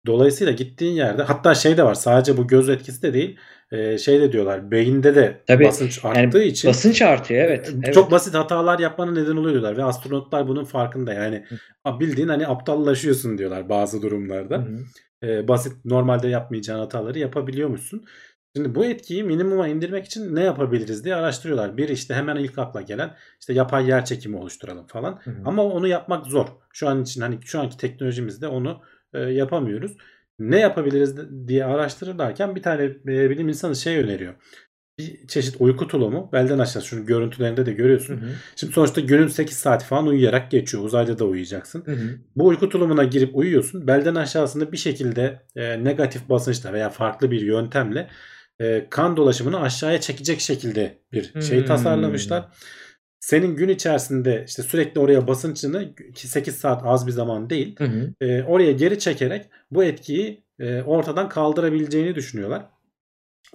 dolayısıyla gittiğin yerde hatta şey de var sadece bu göz etkisi de değil e, şey de diyorlar beyinde de Tabii, basınç arttığı için Basınç artıyor evet. evet. çok basit hatalar yapmanın neden oluyor diyorlar ve astronotlar bunun farkında yani Hı. bildiğin hani aptallaşıyorsun diyorlar bazı durumlarda. hı. Ee, basit normalde yapmayacağın hataları yapabiliyormuşsun. Şimdi bu etkiyi minimuma indirmek için ne yapabiliriz diye araştırıyorlar. Bir işte hemen ilk akla gelen işte yapay yer çekimi oluşturalım falan. Hı hı. Ama onu yapmak zor. Şu an için hani şu anki teknolojimizde onu e, yapamıyoruz. Ne yapabiliriz diye araştırırlarken bir tane e, bilim insanı şey öneriyor. Bir çeşit uyku tulumu belden aşağı şunun görüntülerinde de Hı görüyorsun. hı. Şimdi sonuçta günün 8 saati falan uyuyarak geçiyor. Uzayda da uyuyacaksın. Hı hı. Bu uyku tulumuna girip uyuyorsun. Belden aşağısında bir şekilde e, negatif basınçla veya farklı bir yöntemle e, kan dolaşımını aşağıya çekecek şekilde bir şey Hmm. tasarlamışlar. Senin gün içerisinde işte sürekli oraya basınçını ki 8 saat az bir zaman değil. Hı hı. e, oraya geri çekerek bu etkiyi e, ortadan kaldırabileceğini düşünüyorlar.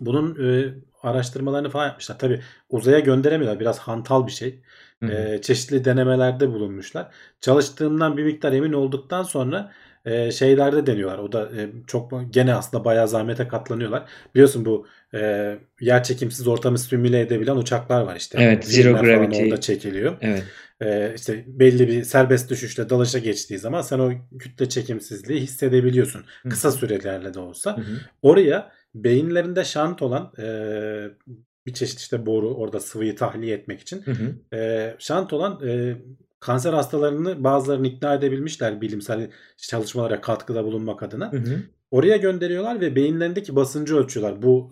Bunun e, araştırmalarını falan yapmışlar. Tabi uzaya gönderemiyorlar. Biraz hantal bir şey. Hı hı. E, çeşitli denemelerde bulunmuşlar. Çalıştığından bir miktar emin olduktan sonra e, şeylerde deniyorlar. O da e, çok gene aslında bayağı zahmete katlanıyorlar. Biliyorsun bu e, yer çekimsiz ortamı simüle edebilen uçaklar var işte. Evet, zero gravity. Orada çekiliyor. Evet. E, işte belli bir serbest düşüşle dalışa geçtiği zaman sen o kütle çekimsizliği hissedebiliyorsun. Hı Kısa sürelerle de olsa. Hı hı. Oraya beyinlerinde şant olan e, bir çeşit işte boru orada sıvıyı tahliye etmek için Hı hı. e, şant olan e, kanser hastalarını bazılarını ikna edebilmişler bilimsel çalışmalara katkıda bulunmak adına. Hı hı. Oraya gönderiyorlar ve beyinlerindeki basıncı ölçüyorlar. Bu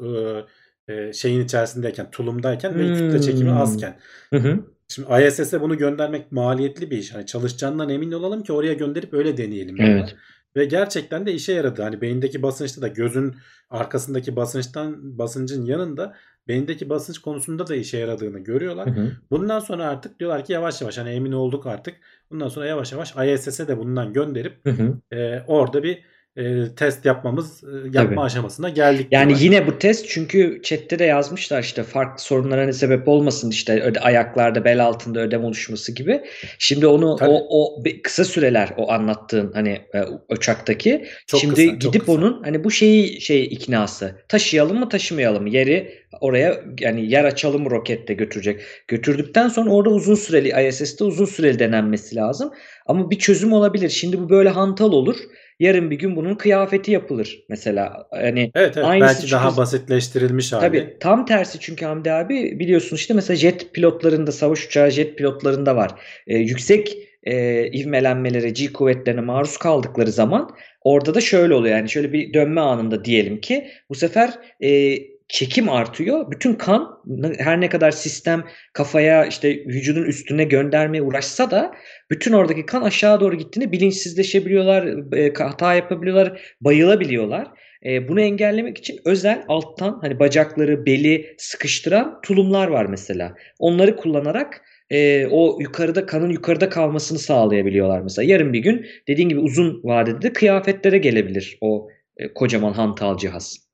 e, e, şeyin içerisindeyken, tulumdayken ve kütle çekimi Hmm. azken. Hı hı. Şimdi ISS'e bunu göndermek maliyetli bir iş. Hani çalışacağından emin olalım ki oraya gönderip öyle deneyelim. Evet. Ve gerçekten de işe yaradı. Hani beyindeki basınçta da gözün arkasındaki basınçtan basıncın yanında beyindeki basınç konusunda da işe yaradığını görüyorlar. Hı hı. Bundan sonra artık diyorlar ki yavaş yavaş hani emin olduk artık. Bundan sonra yavaş yavaş ISS'e de bundan gönderip Hı hı. e, orada bir e, test yapmamız, e, yapma Tabii. aşamasına geldik. Yani yine bu test çünkü chatte de yazmışlar işte farklı sorunlara ne sebep olmasın işte öde, ayaklarda bel altında ödem oluşması gibi. Şimdi onu Tabii. o o kısa süreler o anlattığın hani e, uçaktaki. Çok Şimdi kısa, gidip kısa. onun hani bu şeyi şey iknası taşıyalım mı taşımayalım mı yeri oraya yani yer açalım rokette götürecek. Götürdükten sonra orada uzun süreli ISS'te uzun süreli denenmesi lazım. Ama bir çözüm olabilir. Şimdi bu böyle hantal olur. Yarın bir gün bunun kıyafeti yapılır mesela. Hani Evet evet Aynısı belki daha çünkü- basitleştirilmiş hali. Tabii tam tersi çünkü Hamdi abi biliyorsun işte mesela jet pilotlarında savaş uçağı jet pilotlarında var. Ee, yüksek e, ivmelenmelere G kuvvetlerine maruz kaldıkları zaman orada da şöyle oluyor yani şöyle bir dönme anında diyelim ki bu sefer e, çekim artıyor. Bütün kan her ne kadar sistem kafaya işte vücudun üstüne göndermeye uğraşsa da bütün oradaki kan aşağı doğru gittiğinde bilinçsizleşebiliyorlar, e, hata yapabiliyorlar, bayılabiliyorlar. E, bunu engellemek için özel alttan hani bacakları, beli sıkıştıran tulumlar var mesela. Onları kullanarak e, o yukarıda kanın yukarıda kalmasını sağlayabiliyorlar mesela. Yarın bir gün dediğin gibi uzun vadede de kıyafetlere gelebilir o kocaman hantal cihaz.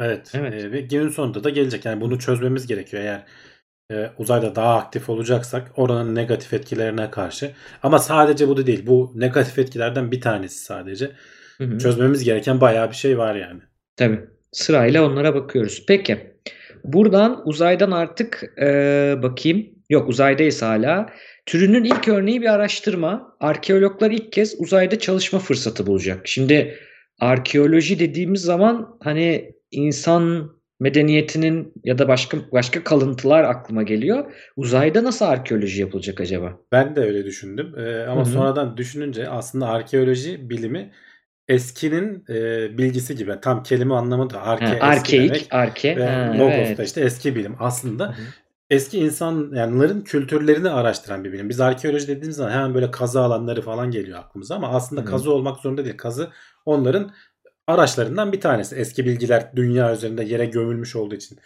Evet. Evet. e, ve günün sonunda da gelecek. Yani bunu çözmemiz gerekiyor eğer e, uzayda daha aktif olacaksak oranın negatif etkilerine karşı. Ama sadece bu da değil. Bu negatif etkilerden bir tanesi sadece. Hı hı. Çözmemiz gereken bayağı bir şey var yani. Tabii. Sırayla onlara bakıyoruz. Peki. Buradan uzaydan artık e, bakayım. Yok uzaydayız hala. Türünün ilk örneği bir araştırma. Arkeologlar ilk kez uzayda çalışma fırsatı bulacak. Şimdi arkeoloji dediğimiz zaman hani insan medeniyetinin ya da başka başka kalıntılar aklıma geliyor. Uzayda nasıl arkeoloji yapılacak acaba? Ben de öyle düşündüm. Ee, ama Hı hı. sonradan düşününce aslında arkeoloji bilimi eskinin e, bilgisi gibi. Tam kelime anlamı da arke Ha, eski arkeik, demek arke. ve Ha, logos evet. da işte eski bilim. Aslında Hı hı. eski insanların kültürlerini araştıran bir bilim. Biz arkeoloji dediğimiz zaman hemen böyle kazı alanları falan geliyor aklımıza ama aslında Hı hı. kazı olmak zorunda değil. Kazı onların araçlarından bir tanesi. Eski bilgiler dünya üzerinde yere gömülmüş olduğu için.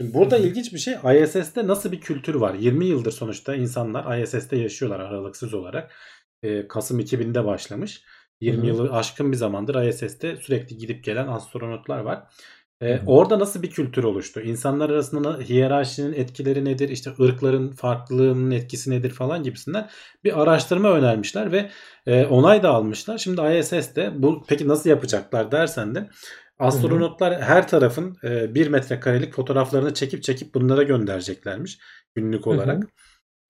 Şimdi burada ilginç bir şey ISS'te nasıl bir kültür var? 20 yıldır sonuçta insanlar ISS'te yaşıyorlar aralıksız olarak. Ee, Kasım 2000'de başlamış. 20 Hı hı. yılı aşkın bir zamandır ISS'te sürekli gidip gelen astronotlar var. Hı. orada nasıl bir kültür oluştu? İnsanlar arasında hiyerarşinin etkileri nedir? İşte ırkların farklılığının etkisi nedir falan gibisinden bir araştırma önermişler ve e, onay da almışlar. Şimdi ISS'te bu peki nasıl yapacaklar dersen de astronotlar her tarafın e, bir metrekarelik fotoğraflarını çekip çekip bunlara göndereceklermiş günlük Hı hı.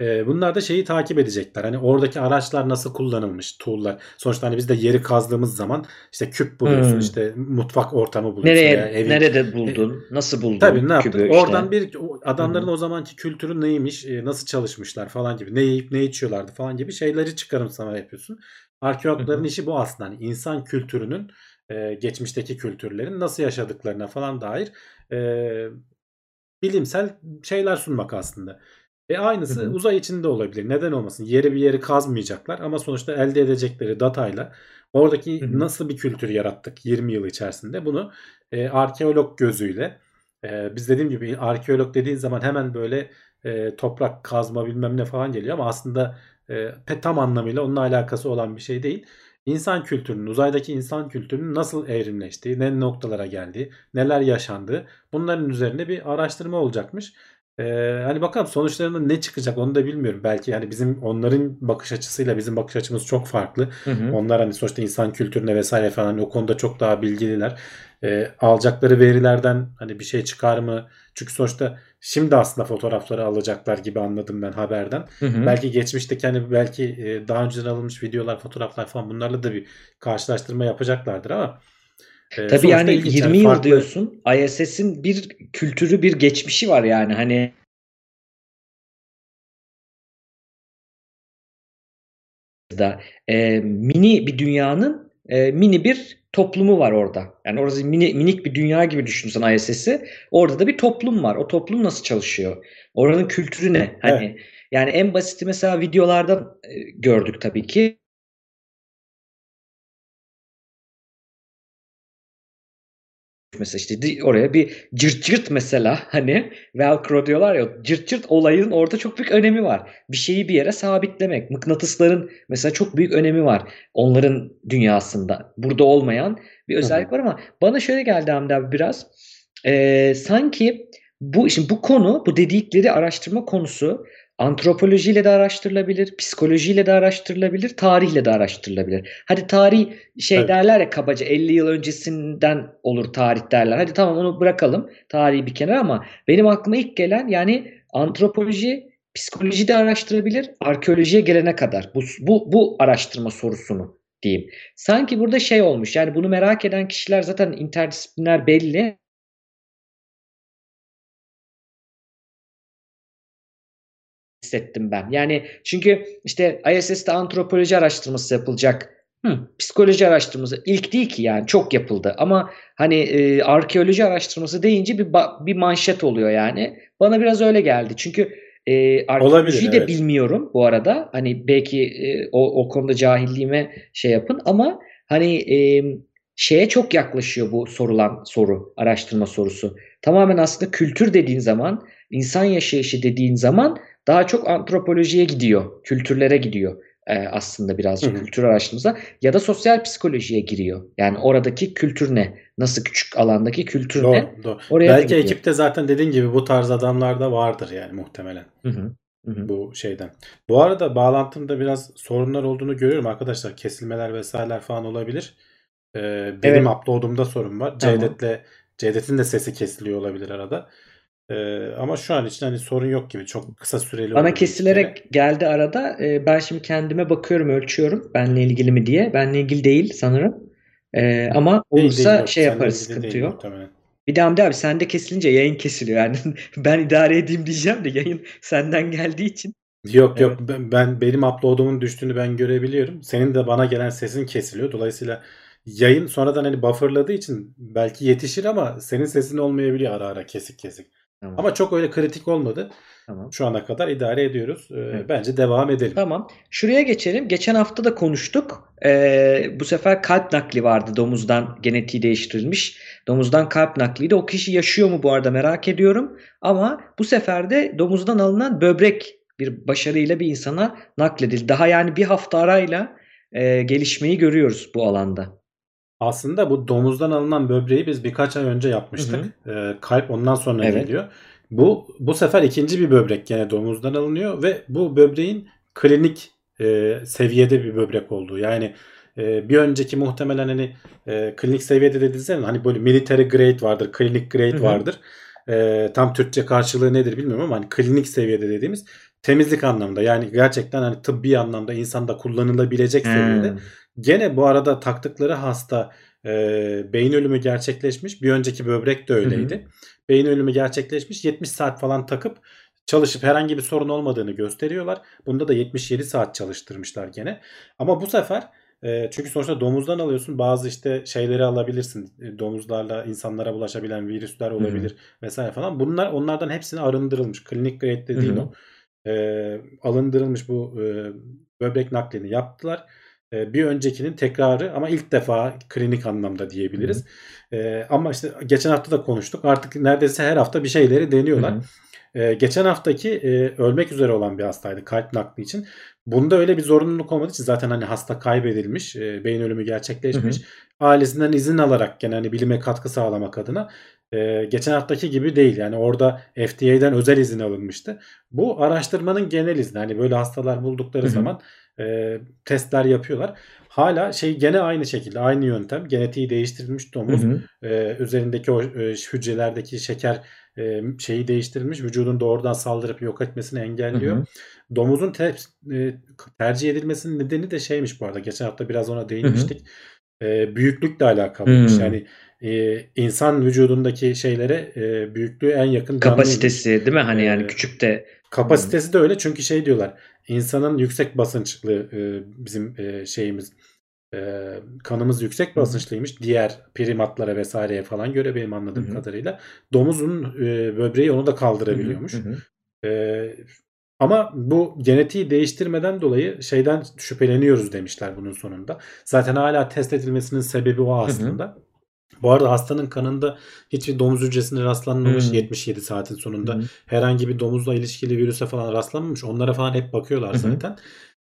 E, bunlar da şeyi takip edecekler. Hani oradaki araçlar nasıl kullanılmış, tool'lar. Sonuçta hani biz de yeri kazdığımız zaman işte küp buluyorsun, Hmm. işte mutfak ortamı buluyorsun Nereye, evin nerede buldun? Nasıl buldun Tabii ne yaptık? kübü işte? Oradan bir adamların hı. o zamanki kültürü neymiş, e, nasıl çalışmışlar falan gibi, ne yiyip ne içiyorlardı falan gibi şeyleri çıkarımsama yapıyorsun. Hı Arkeologların işi bu aslında. Hani insan kültürünün e, geçmişteki kültürlerin nasıl yaşadıklarına falan dair e, bilimsel şeyler sunmak aslında. E aynısı hı. uzay içinde olabilir. Neden olmasın? Yeri bir yeri kazmayacaklar ama sonuçta elde edecekleri datayla oradaki hı. nasıl bir kültür yarattık 20 yıl içerisinde bunu e, arkeolog gözüyle e, biz dediğim gibi arkeolog dediğin zaman hemen böyle e, toprak kazma bilmem ne falan geliyor ama aslında e, tam anlamıyla onunla alakası olan bir şey değil. İnsan kültürünün, uzaydaki insan kültürünün nasıl evrimleştiği, ne noktalara geldiği, neler yaşandığı bunların üzerine bir araştırma olacakmış. Ee, hani bakalım sonuçlarında ne çıkacak onu da bilmiyorum. Belki yani bizim onların bakış açısıyla bizim bakış açımız çok farklı. Hı hı. Onlar hani sonuçta insan kültürüne vesaire falan o konuda çok daha bilgililer. Ee, alacakları verilerden hani bir şey çıkar mı? Çünkü sonuçta şimdi aslında fotoğrafları alacaklar gibi anladım ben haberden. Hı hı. Belki geçmişteki hani belki e, daha önceden alınmış videolar, fotoğraflar falan bunlarla da bir karşılaştırma yapacaklardır ama e, Tabii yani ilginç. 20 Yani yıl farklı diyorsun. ISS'in bir kültürü, bir geçmişi var yani. Hani da e, mini bir dünyanın e, mini bir toplumu var orada. Yani orası mini, minik bir dünya gibi düşünsen ISS'i. Orada da bir toplum var. O toplum nasıl çalışıyor? Oranın kültürü ne? Hani yani en basiti mesela videolardan e, gördük tabii ki. Mesela işte oraya bir cırt cırt mesela hani velcro diyorlar ya cırt cırt olayın orada çok büyük önemi var. Bir şeyi bir yere sabitlemek. Mıknatısların mesela çok büyük önemi var onların dünyasında. Burada olmayan bir özellik var ama bana şöyle geldi Hamdi abi biraz. Ee, sanki bu şimdi bu konu bu dedikleri araştırma konusu antropolojiyle de araştırılabilir, psikolojiyle de araştırılabilir, tarihle de araştırılabilir. Hadi tarih şey Tabii. derler ya kabaca 50 yıl öncesinden olur tarih derler. Hadi tamam onu bırakalım tarihi bir kenara ama benim aklıma ilk gelen yani antropoloji, psikoloji de araştırabilir arkeolojiye gelene kadar bu, bu, bu araştırma sorusunu diyeyim. Sanki burada şey olmuş yani bunu merak eden kişiler zaten interdisipliner belli hissettim ben. Yani çünkü işte ISS'te antropoloji araştırması yapılacak. Hı, psikoloji araştırması ilk değil ki yani çok yapıldı ama hani e, arkeoloji araştırması deyince bir ba- bir manşet oluyor yani. Bana biraz öyle geldi. Çünkü e, arkeolojiyi Olabilir, de evet. bilmiyorum bu arada. Hani belki e, o, o konuda cahilliğime şey yapın ama hani e, şeye çok yaklaşıyor bu sorulan soru, araştırma sorusu. Tamamen aslında kültür dediğin zaman, insan yaşayışı dediğin zaman daha çok antropolojiye gidiyor, kültürlere gidiyor e, aslında birazcık Hı hı. kültür araştırması ya da sosyal psikolojiye giriyor. Yani oradaki kültür ne? Nasıl küçük alandaki kültür Doğru, ne? doğru. Oraya Belki gidiyor. ekipte zaten dediğin gibi bu tarz adamlar da vardır yani muhtemelen Hı hı. Hı hı. bu şeyden. Bu arada bağlantımda biraz sorunlar olduğunu görüyorum arkadaşlar. Kesilmeler vesaireler falan olabilir. Ee, benim Evet. upload'umda sorun var. Tamam. Cevdet'le Cevdet'in de sesi kesiliyor olabilir arada. Ee, ama şu an için hani sorun yok gibi. Çok kısa süreli Bana kesilerek geldi arada. E, ben şimdi kendime bakıyorum, ölçüyorum. Benle ilgili mi diye. Benle ilgili değil sanırım. E, ama Değil olursa değil yok. şey Seninle yaparız, ilgili sıkıntı değil yok. muhtemelen. Bir de Hamdi abi sende kesilince yayın kesiliyor. Yani (laughs) ben idare edeyim diyeceğim de yayın senden geldiği için. Yok yok ben, ben benim upload'umun düştüğünü ben görebiliyorum. Senin de bana gelen sesin kesiliyor. Dolayısıyla yayın sonradan hani bufferladığı için belki yetişir ama senin sesin olmayabiliyor ara ara kesik kesik. Tamam. Ama çok öyle kritik olmadı. tamam. Şu ana kadar idare ediyoruz. Ee, Evet. Bence devam edelim. Tamam. Şuraya geçelim. Geçen hafta da konuştuk. Ee, bu sefer kalp nakli vardı. Domuzdan genetiği değiştirilmiş. Domuzdan kalp nakliydi. O kişi yaşıyor mu bu arada merak ediyorum. Ama bu sefer de domuzdan alınan böbrek bir başarıyla bir insana nakledildi. Daha yani bir hafta arayla e, gelişmeyi görüyoruz bu alanda. Aslında bu domuzdan alınan böbreği biz birkaç ay önce yapmıştık. Ee, kalp ondan sonra Evet. geliyor. Bu bu sefer ikinci bir böbrek gene domuzdan alınıyor ve bu böbreğin klinik e, seviyede bir böbrek olduğu. Yani e, bir önceki muhtemelen hani e, klinik seviyede dediğinizde hani böyle military grade vardır, klinik grade Hı hı. vardır. E, tam Türkçe karşılığı nedir bilmiyorum ama hani klinik seviyede dediğimiz temizlik anlamda yani gerçekten hani tıbbi anlamda insanda kullanılabilecek seviyede. Gene bu arada taktıkları hasta e, beyin ölümü gerçekleşmiş. Bir önceki böbrek de öyleydi. Beyin ölümü gerçekleşmiş. 70 saat falan takıp çalışıp herhangi bir sorun olmadığını gösteriyorlar. Bunda da 77 saat çalıştırmışlar gene. Ama bu sefer e, çünkü sonuçta domuzdan alıyorsun. Bazı işte şeyleri alabilirsin. E, Domuzlarla insanlara bulaşabilen virüsler olabilir vesaire falan. Bunlar onlardan hepsini arındırılmış. Klinik grade dediğin Hı hı. o. E, alındırılmış bu e, böbrek naklini yaptılar. E, bir öncekinin tekrarı ama ilk defa klinik anlamda diyebiliriz. E, ama işte geçen hafta da konuştuk. Artık neredeyse her hafta bir şeyleri deniyorlar. Hı hı. E, geçen haftaki e, ölmek üzere olan bir hastaydı kalp nakli için. Bunda öyle bir zorunluluk olmadığı için zaten hani hasta kaybedilmiş, e, beyin ölümü gerçekleşmiş. Hı Ailesinden izin alarak gene hani bilime katkı sağlamak adına e, geçen haftaki gibi değil. Yani orada FDA'den özel izin alınmıştı. Bu araştırmanın genel izni. Hani böyle hastalar buldukları Hı hı. zaman e, testler yapıyorlar. Hala şey gene aynı şekilde aynı yöntem genetiği değiştirilmiş domuz Hı hı. e, üzerindeki o e, hücrelerdeki şeker e, şeyi değiştirilmiş vücudun doğrudan saldırıp yok etmesini engelliyor. Hı hı. Domuzun te- e, tercih edilmesinin nedeni de şeymiş bu arada. Geçen hafta biraz ona değinmiştik. E, büyüklükle alakalıymış. Hmm. Yani e, insan vücudundaki şeylere e, büyüklüğü en yakın canlıymış. Kapasitesi değil mi? Hani yani Ee, küçük de Kapasitesi de öyle çünkü şey diyorlar. İnsanın yüksek basınçlı e, bizim e, şeyimiz e, kanımız yüksek basınçlıymış. Diğer primatlara vesaireye falan göre benim anladığım Hı hı. kadarıyla. Domuzun e, böbreği onu da kaldırabiliyormuş. Hı hı. E, ama bu genetiği değiştirmeden dolayı şeyden şüpheleniyoruz demişler bunun sonunda. Zaten hala test edilmesinin sebebi o aslında. Bu arada hastanın kanında hiçbir domuz hücresine rastlanmamış Hı. 77 saatin sonunda hı. herhangi bir domuzla ilişkili virüse falan rastlanmamış. Onlara falan hep bakıyorlar hı. zaten.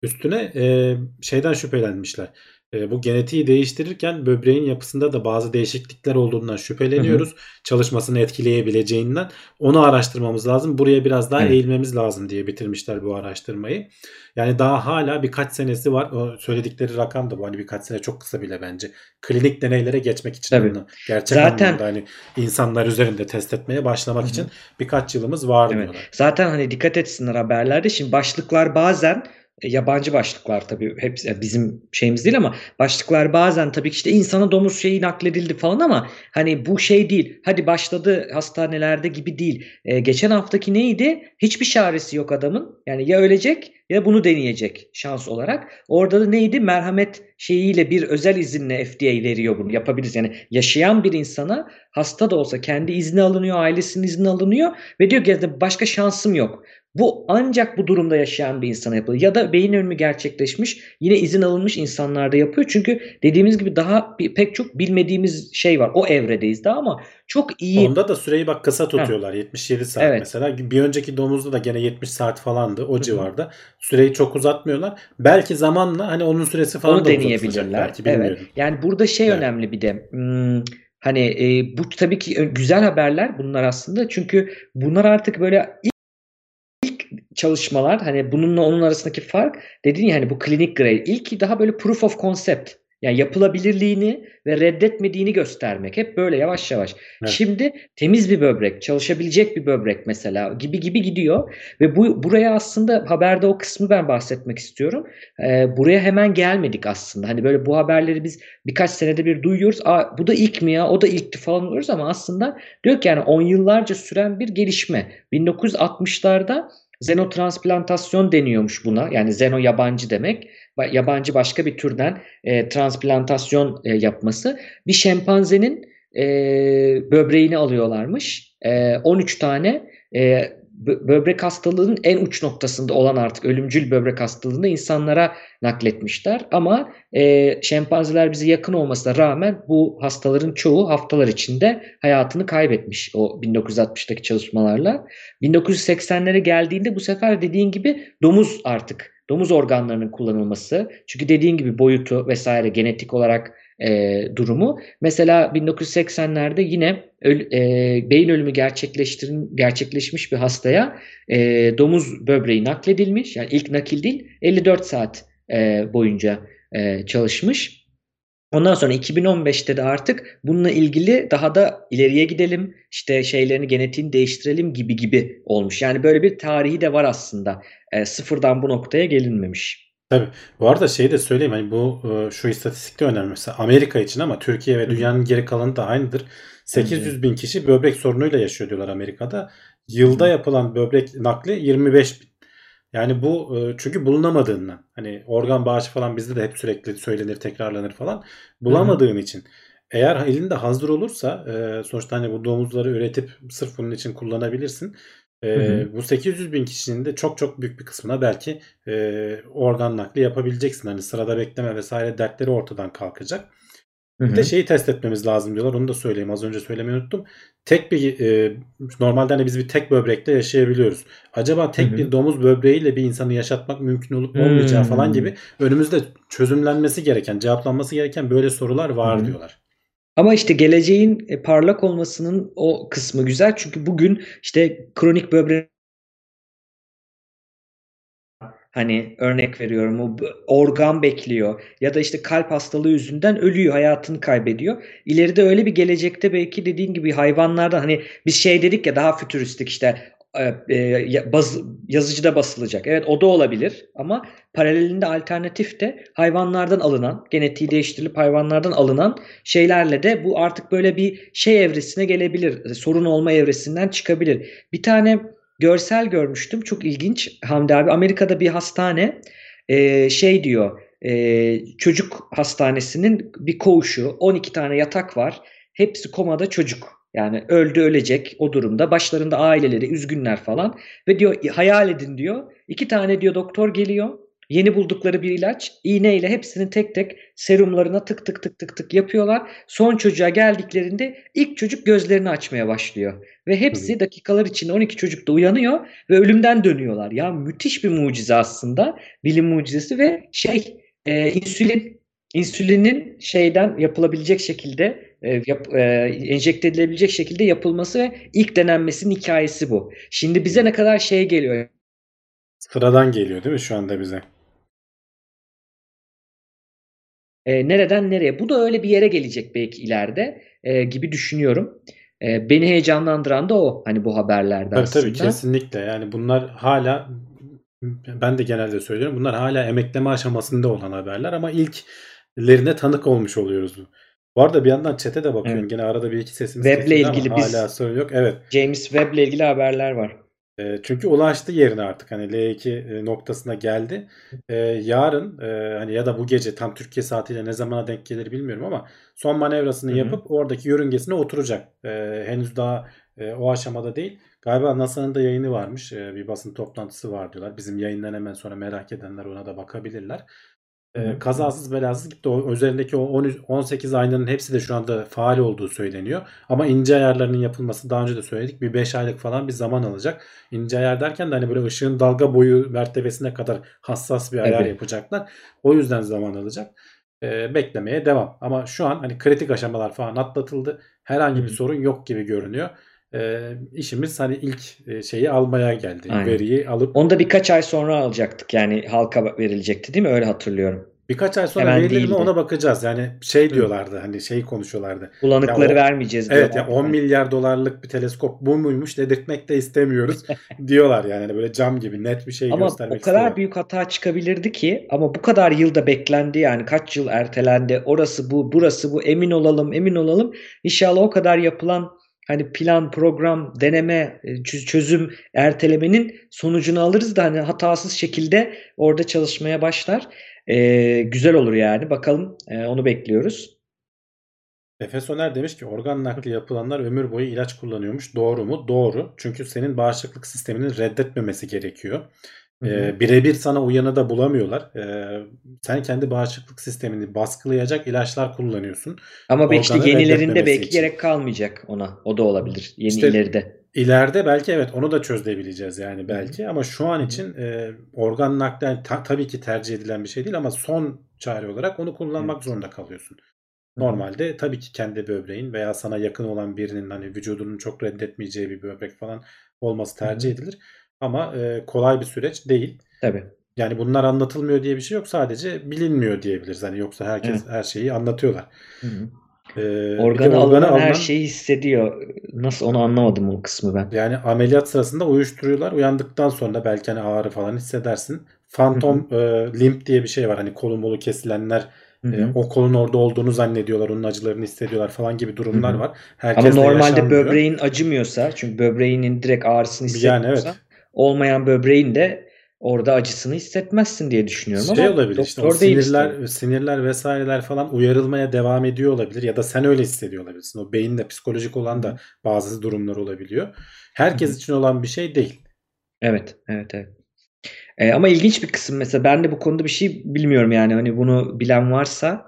Üstüne e, şeyden şüphelenmişler. E, bu genetiği değiştirirken böbreğin yapısında da bazı değişiklikler olduğundan şüpheleniyoruz. Çalışmasını etkileyebileceğinden. Onu araştırmamız lazım. Buraya biraz daha Evet. eğilmemiz lazım diye bitirmişler bu araştırmayı. Yani daha hala birkaç senesi var. O söyledikleri rakam da bu. Hani birkaç sene çok kısa bile bence. Klinik deneylere geçmek için. Tabii. Gerçek Zaten- anlamda hani insanlar üzerinde test etmeye başlamak Hı hı. için birkaç yılımız var Evet. diyorlar. Zaten hani dikkat etsinler haberlerde. Şimdi başlıklar bazen yabancı başlıklar tabii hepsi e, bizim şeyimiz değil ama başlıklar bazen tabii ki işte insana domuz şeyi nakledildi falan ama hani bu şey değil. Hadi başladı hastanelerde gibi değil. E, geçen haftaki neydi? Hiçbir çaresi yok adamın. Yani ya ölecek ya bunu deneyecek şans olarak. Orada da neydi? Merhamet şeyiyle bir özel izinle FDA veriyor bunu. Yapabiliriz. Yani yaşayan bir insana hasta da olsa kendi izni alınıyor, ailesinin izni alınıyor ve diyor ki başka şansım yok. Bu ancak bu durumda yaşayan bir insana yapılır. Ya da beyin ölümü gerçekleşmiş yine izin alınmış insanlarda yapıyor. Çünkü dediğimiz gibi daha pek çok bilmediğimiz şey var. O evredeyiz daha ama çok iyi. Onda da süreyi bak kısa tutuyorlar. 77 saat Evet. mesela. Bir önceki domuzda da gene 70 saat falandı o hı. civarda. Süreyi çok uzatmıyorlar. Belki zamanla hani onun süresi falan Onu da deneyebilirler. belki Evet. bilmiyorum. Yani burada şey Evet. önemli bir de. hmm, hani e, bu tabii ki ö- güzel haberler bunlar aslında. Çünkü bunlar artık böyle çalışmalar hani bununla onun arasındaki fark dediğin ya hani bu klinik grade ilk daha böyle proof of concept. Yani yapılabilirliğini ve reddetmediğini göstermek. Hep böyle yavaş yavaş. Evet. Şimdi temiz bir böbrek, çalışabilecek bir böbrek mesela gibi gibi gidiyor ve bu buraya aslında haberde o kısmı ben bahsetmek istiyorum. Ee, buraya hemen gelmedik aslında. Hani böyle bu haberleri biz birkaç senede bir duyuyoruz. Aa, bu da ilk mi ya? O da ilkti falan oluyoruz ama aslında diyor ki yani 10 yıllarca süren bir gelişme. 1960'larda Xenotransplantasyon deniyormuş buna. Yani xeno yabancı demek. Ba- Yabancı başka bir türden e, transplantasyon e, yapması. Bir şempanzenin e, böbreğini alıyorlarmış. E, 13 tane e, böbrek hastalığının en uç noktasında olan artık ölümcül böbrek hastalığını insanlara nakletmişler. Ama e, şempanzeler bize yakın olmasına rağmen bu hastaların çoğu haftalar içinde hayatını kaybetmiş o 1960'daki çalışmalarla. 1980'lere geldiğinde bu sefer dediğin gibi domuz artık domuz organlarının kullanılması. Çünkü dediğin gibi boyutu vesaire genetik olarak e, durumu. Mesela 1980'lerde yine öl- e, beyin ölümü gerçekleşmiş bir hastaya e, domuz böbreği nakledilmiş. Yani ilk nakil değil 54 saat e, boyunca e, çalışmış. Ondan sonra 2015'te de artık bununla ilgili daha da ileriye gidelim, işte şeylerini genetiğini değiştirelim gibi gibi olmuş. Yani böyle bir tarihi de var aslında. E, sıfırdan bu noktaya gelinmemiş. Tabii. Bu arada şeyi de söyleyeyim hani bu e, şu istatistik de önemli mesela Amerika için ama Türkiye ve dünyanın geri kalanı da aynıdır. 800 bin kişi böbrek sorunuyla yaşıyor diyorlar Amerika'da. Yılda yapılan böbrek nakli 25 bin. Yani bu e, çünkü bulunamadığından hani organ bağışı falan bizde de hep sürekli söylenir tekrarlanır falan bulamadığın için eğer elinde hazır olursa e, sonuçta hani bu domuzları üretip sırf bunun için kullanabilirsin. E, Hı hı. bu 800 bin kişinin de çok çok büyük bir kısmına belki e, organ nakli yapabileceksin. Hani sırada bekleme vesaire dertleri ortadan kalkacak. Hı Bir hı. de şeyi test etmemiz lazım diyorlar. Onu da söyleyeyim. Az önce söylemeyi unuttum. Tek bir e, normalde hani biz bir tek böbrekle yaşayabiliyoruz. Acaba tek Hı hı. bir domuz böbreğiyle bir insanı yaşatmak mümkün olup olmayacağı Hmm. falan gibi önümüzde çözümlenmesi gereken, cevaplanması gereken böyle sorular var Hı hı. diyorlar. Ama işte geleceğin e, parlak olmasının o kısmı güzel. Çünkü bugün işte kronik böbrek Hani örnek veriyorum o organ bekliyor ya da işte kalp hastalığı yüzünden ölüyor, hayatını kaybediyor. İleride öyle bir gelecekte belki dediğin gibi hayvanlardan hani biz şey dedik ya daha fütüristik işte e, e, baz- yazıcıda basılacak. Evet o da olabilir ama paralelinde alternatif de hayvanlardan alınan, genetiği değiştirilip hayvanlardan alınan şeylerle de bu artık böyle bir şey evresine gelebilir. Sorun olma evresinden çıkabilir. Bir tane görsel görmüştüm. Çok ilginç Hamdi abi. Amerika'da bir hastane e, şey diyor e, çocuk hastanesinin bir koğuşu 12 tane yatak var. Hepsi komada çocuk. Yani öldü ölecek o durumda. Başlarında aileleri üzgünler falan. Ve diyor hayal edin diyor. iki tane diyor doktor geliyor. Yeni buldukları bir ilaç iğneyle hepsinin tek tek serumlarına tık tık tık tık tık yapıyorlar. Son çocuğa geldiklerinde ilk çocuk gözlerini açmaya başlıyor. Ve hepsi dakikalar içinde 12 çocuk da uyanıyor ve ölümden dönüyorlar. Ya müthiş bir mucize aslında. Bilim mucizesi ve şey e, insülin insülinin şeyden yapılabilecek şekilde e, yap, e, enjekte edilebilecek şekilde yapılması ve ilk denenmesinin hikayesi bu. Şimdi bize ne kadar şey geliyor. Sıradan geliyor değil mi şu anda bize? E, nereden nereye? Bu da öyle bir yere gelecek belki ileride e, gibi düşünüyorum. E, beni heyecanlandıran da o hani bu haberlerde Tabii aslında. tabii kesinlikle. Yani bunlar hala ben de genelde söylüyorum. Bunlar hala emekleme aşamasında olan haberler ama ilklerine tanık olmuş oluyoruz. Bu arada bir yandan çete de bakıyorum. Evet. Gene arada bir iki sesimiz Web'le ilgili biz- hala sorun yok. Evet. James Webb ile ilgili haberler var. E, çünkü ulaştı yerine artık hani L2 noktasına geldi. E, yarın e, hani ya da bu gece tam Türkiye saatiyle ne zamana denk gelir bilmiyorum ama son manevrasını Hı hı. yapıp oradaki yörüngesine oturacak. E, henüz daha e, o aşamada değil. Galiba NASA'nın da yayını varmış. E, bir basın toplantısı var diyorlar. Bizim yayından hemen sonra merak edenler ona da bakabilirler. E, hı. kazasız belasız gitti. O üzerindeki o 13 18 aynanın hepsi de şu anda faal olduğu söyleniyor. Ama ince ayarlarının yapılması daha önce de söyledik. Bir 5 aylık falan bir zaman alacak. İnce ayar derken de hani böyle ışığın dalga boyu mertebesine kadar hassas bir ayar Evet. yapacaklar. O yüzden zaman alacak. E, beklemeye devam. Ama şu an hani kritik aşamalar falan atlatıldı. Herhangi bir sorun yok gibi görünüyor. E, işimiz hani ilk e, şeyi almaya geldi. Aynen. Veriyi alıp Onu da birkaç ay sonra alacaktık. Yani halka verilecekti değil mi? Öyle hatırlıyorum. Birkaç ay sonra Hemen verilir mi ona bakacağız. Yani şey Hı. diyorlardı hani şey konuşuyorlardı. Bulanıkları o- vermeyeceğiz Evet ya 10 milyar dolarlık bir teleskop bu muymuş dedirtmek de istemiyoruz (laughs) diyorlar yani Hani böyle cam gibi net bir şey Ama göstermek o kadar istiyor. büyük hata çıkabilirdi ki ama bu kadar yılda beklendi yani kaç yıl ertelendi orası bu burası bu emin olalım emin olalım İnşallah o kadar yapılan hani plan program deneme e, çö- çözüm ertelemenin sonucunu alırız da hani hatasız şekilde orada çalışmaya başlar. Ee, güzel olur yani bakalım Ee, onu bekliyoruz. Efe Soner demiş ki organ nakli yapılanlar ömür boyu ilaç kullanıyormuş. Doğru mu? Doğru. Çünkü senin bağışıklık sisteminin reddetmemesi gerekiyor. Ee, birebir sana uyanı da bulamıyorlar. Ee, sen kendi bağışıklık sistemini baskılayacak ilaçlar kullanıyorsun. Ama belki işte yenilerinde belki için. gerek kalmayacak ona. O da olabilir. Yeni İşte- ileride. İleride belki evet onu da çözebileceğiz yani belki ama şu an için e, organ nakli ta- tabii ki tercih edilen bir şey değil ama son çare olarak onu kullanmak Evet. zorunda kalıyorsun. Normalde tabii ki kendi böbreğin veya sana yakın olan birinin hani vücudunun çok reddetmeyeceği bir böbrek falan olması tercih edilir. Ama e, kolay bir süreç değil. Tabii. Yani bunlar anlatılmıyor diye bir şey yok. Sadece bilinmiyor diyebiliriz. Hani yoksa herkes Evet. her şeyi anlatıyorlar. Hı hı. Ee, Organı organı alınan her şeyi hissediyor. Nasıl onu anlamadım o kısmı ben. Yani ameliyat sırasında uyuşturuyorlar. Uyandıktan sonra belki hani ağrı falan hissedersin. Phantom e, limp diye bir şey var. Hani kolu molu kesilenler Hı hı. e, o kolun orada olduğunu zannediyorlar. Onun acılarını hissediyorlar falan gibi durumlar Hı hı. var. Ama Herkes de normalde böbreğin acımıyorsa çünkü böbreğinin direkt ağrısını Yani hissetmiyorsa evet. Olmayan böbreğin de orada acısını hissetmezsin diye düşünüyorum Şey ama olabilir işte o sinirler işte. sinirler vesaireler falan uyarılmaya devam ediyor olabilir ya da sen öyle hissediyor olabilirsin. O beyinle psikolojik olan da bazı durumlar olabiliyor. Herkes Hı hı. için olan bir şey değil. Evet, evet, evet. Ee, ama ilginç bir kısım mesela ben de bu konuda bir şey bilmiyorum yani hani bunu bilen varsa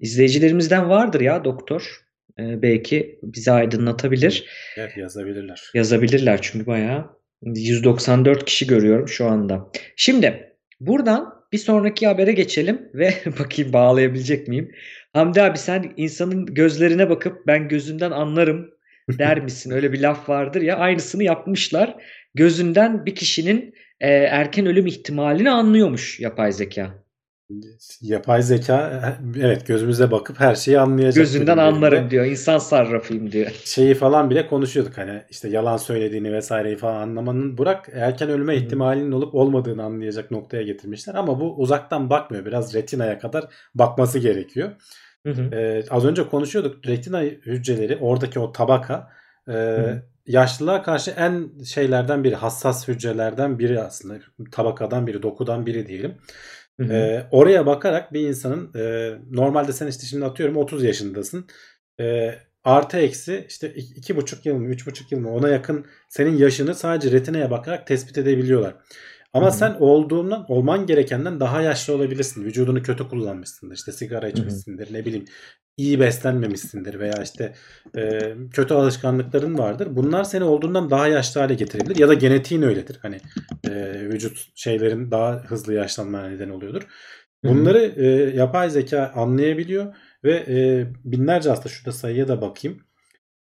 izleyicilerimizden vardır ya doktor. Ee, belki bize aydınlatabilir. Evet, yazabilirler. Yazabilirler çünkü bayağı 194 kişi görüyorum şu anda. Şimdi buradan bir sonraki habere geçelim (laughs) ve bakayım bağlayabilecek miyim? Hamdi abi sen insanın gözlerine bakıp ben gözünden anlarım der misin? Öyle bir laf vardır ya aynısını yapmışlar. Gözünden bir kişinin e, erken ölüm ihtimalini anlıyormuş yapay zeka. Yapay zeka evet gözümüze bakıp her şeyi anlayacak. Gözünden anlarım elimde. diyor. İnsan sarrafıyım diyor. Şeyi falan bile konuşuyorduk hani işte yalan söylediğini vesaireyi falan anlamanın bırak erken ölme ihtimalinin olup olmadığını anlayacak noktaya getirmişler. Ama bu uzaktan bakmıyor. Biraz retinaya kadar bakması gerekiyor. Hı hı. Ee, az önce konuşuyorduk. Retina hücreleri oradaki o tabaka e, hı. yaşlılığa karşı en şeylerden biri hassas hücrelerden biri aslında. Tabakadan biri, dokudan biri diyelim. Hı hı. Ee, oraya bakarak bir insanın e, normalde sen işte şimdi atıyorum 30 yaşındasın. E, artı eksi işte iki, iki buçuk yıl mı üç buçuk yıl mı ona yakın senin yaşını sadece retinaya bakarak tespit edebiliyorlar. Ama Hı hı. sen olduğundan olman gerekenden daha yaşlı olabilirsin. Vücudunu kötü kullanmışsındır. İşte sigara içmişsindir. Ne bileyim iyi beslenmemişsindir veya işte e, kötü alışkanlıkların vardır. Bunlar seni olduğundan daha yaşlı hale getirebilir ya da genetiğin öyledir. Hani e, vücut şeylerin daha hızlı yaşlanmana neden oluyordur. Bunları e, yapay zeka anlayabiliyor ve e, binlerce hasta şurada sayıya da bakayım.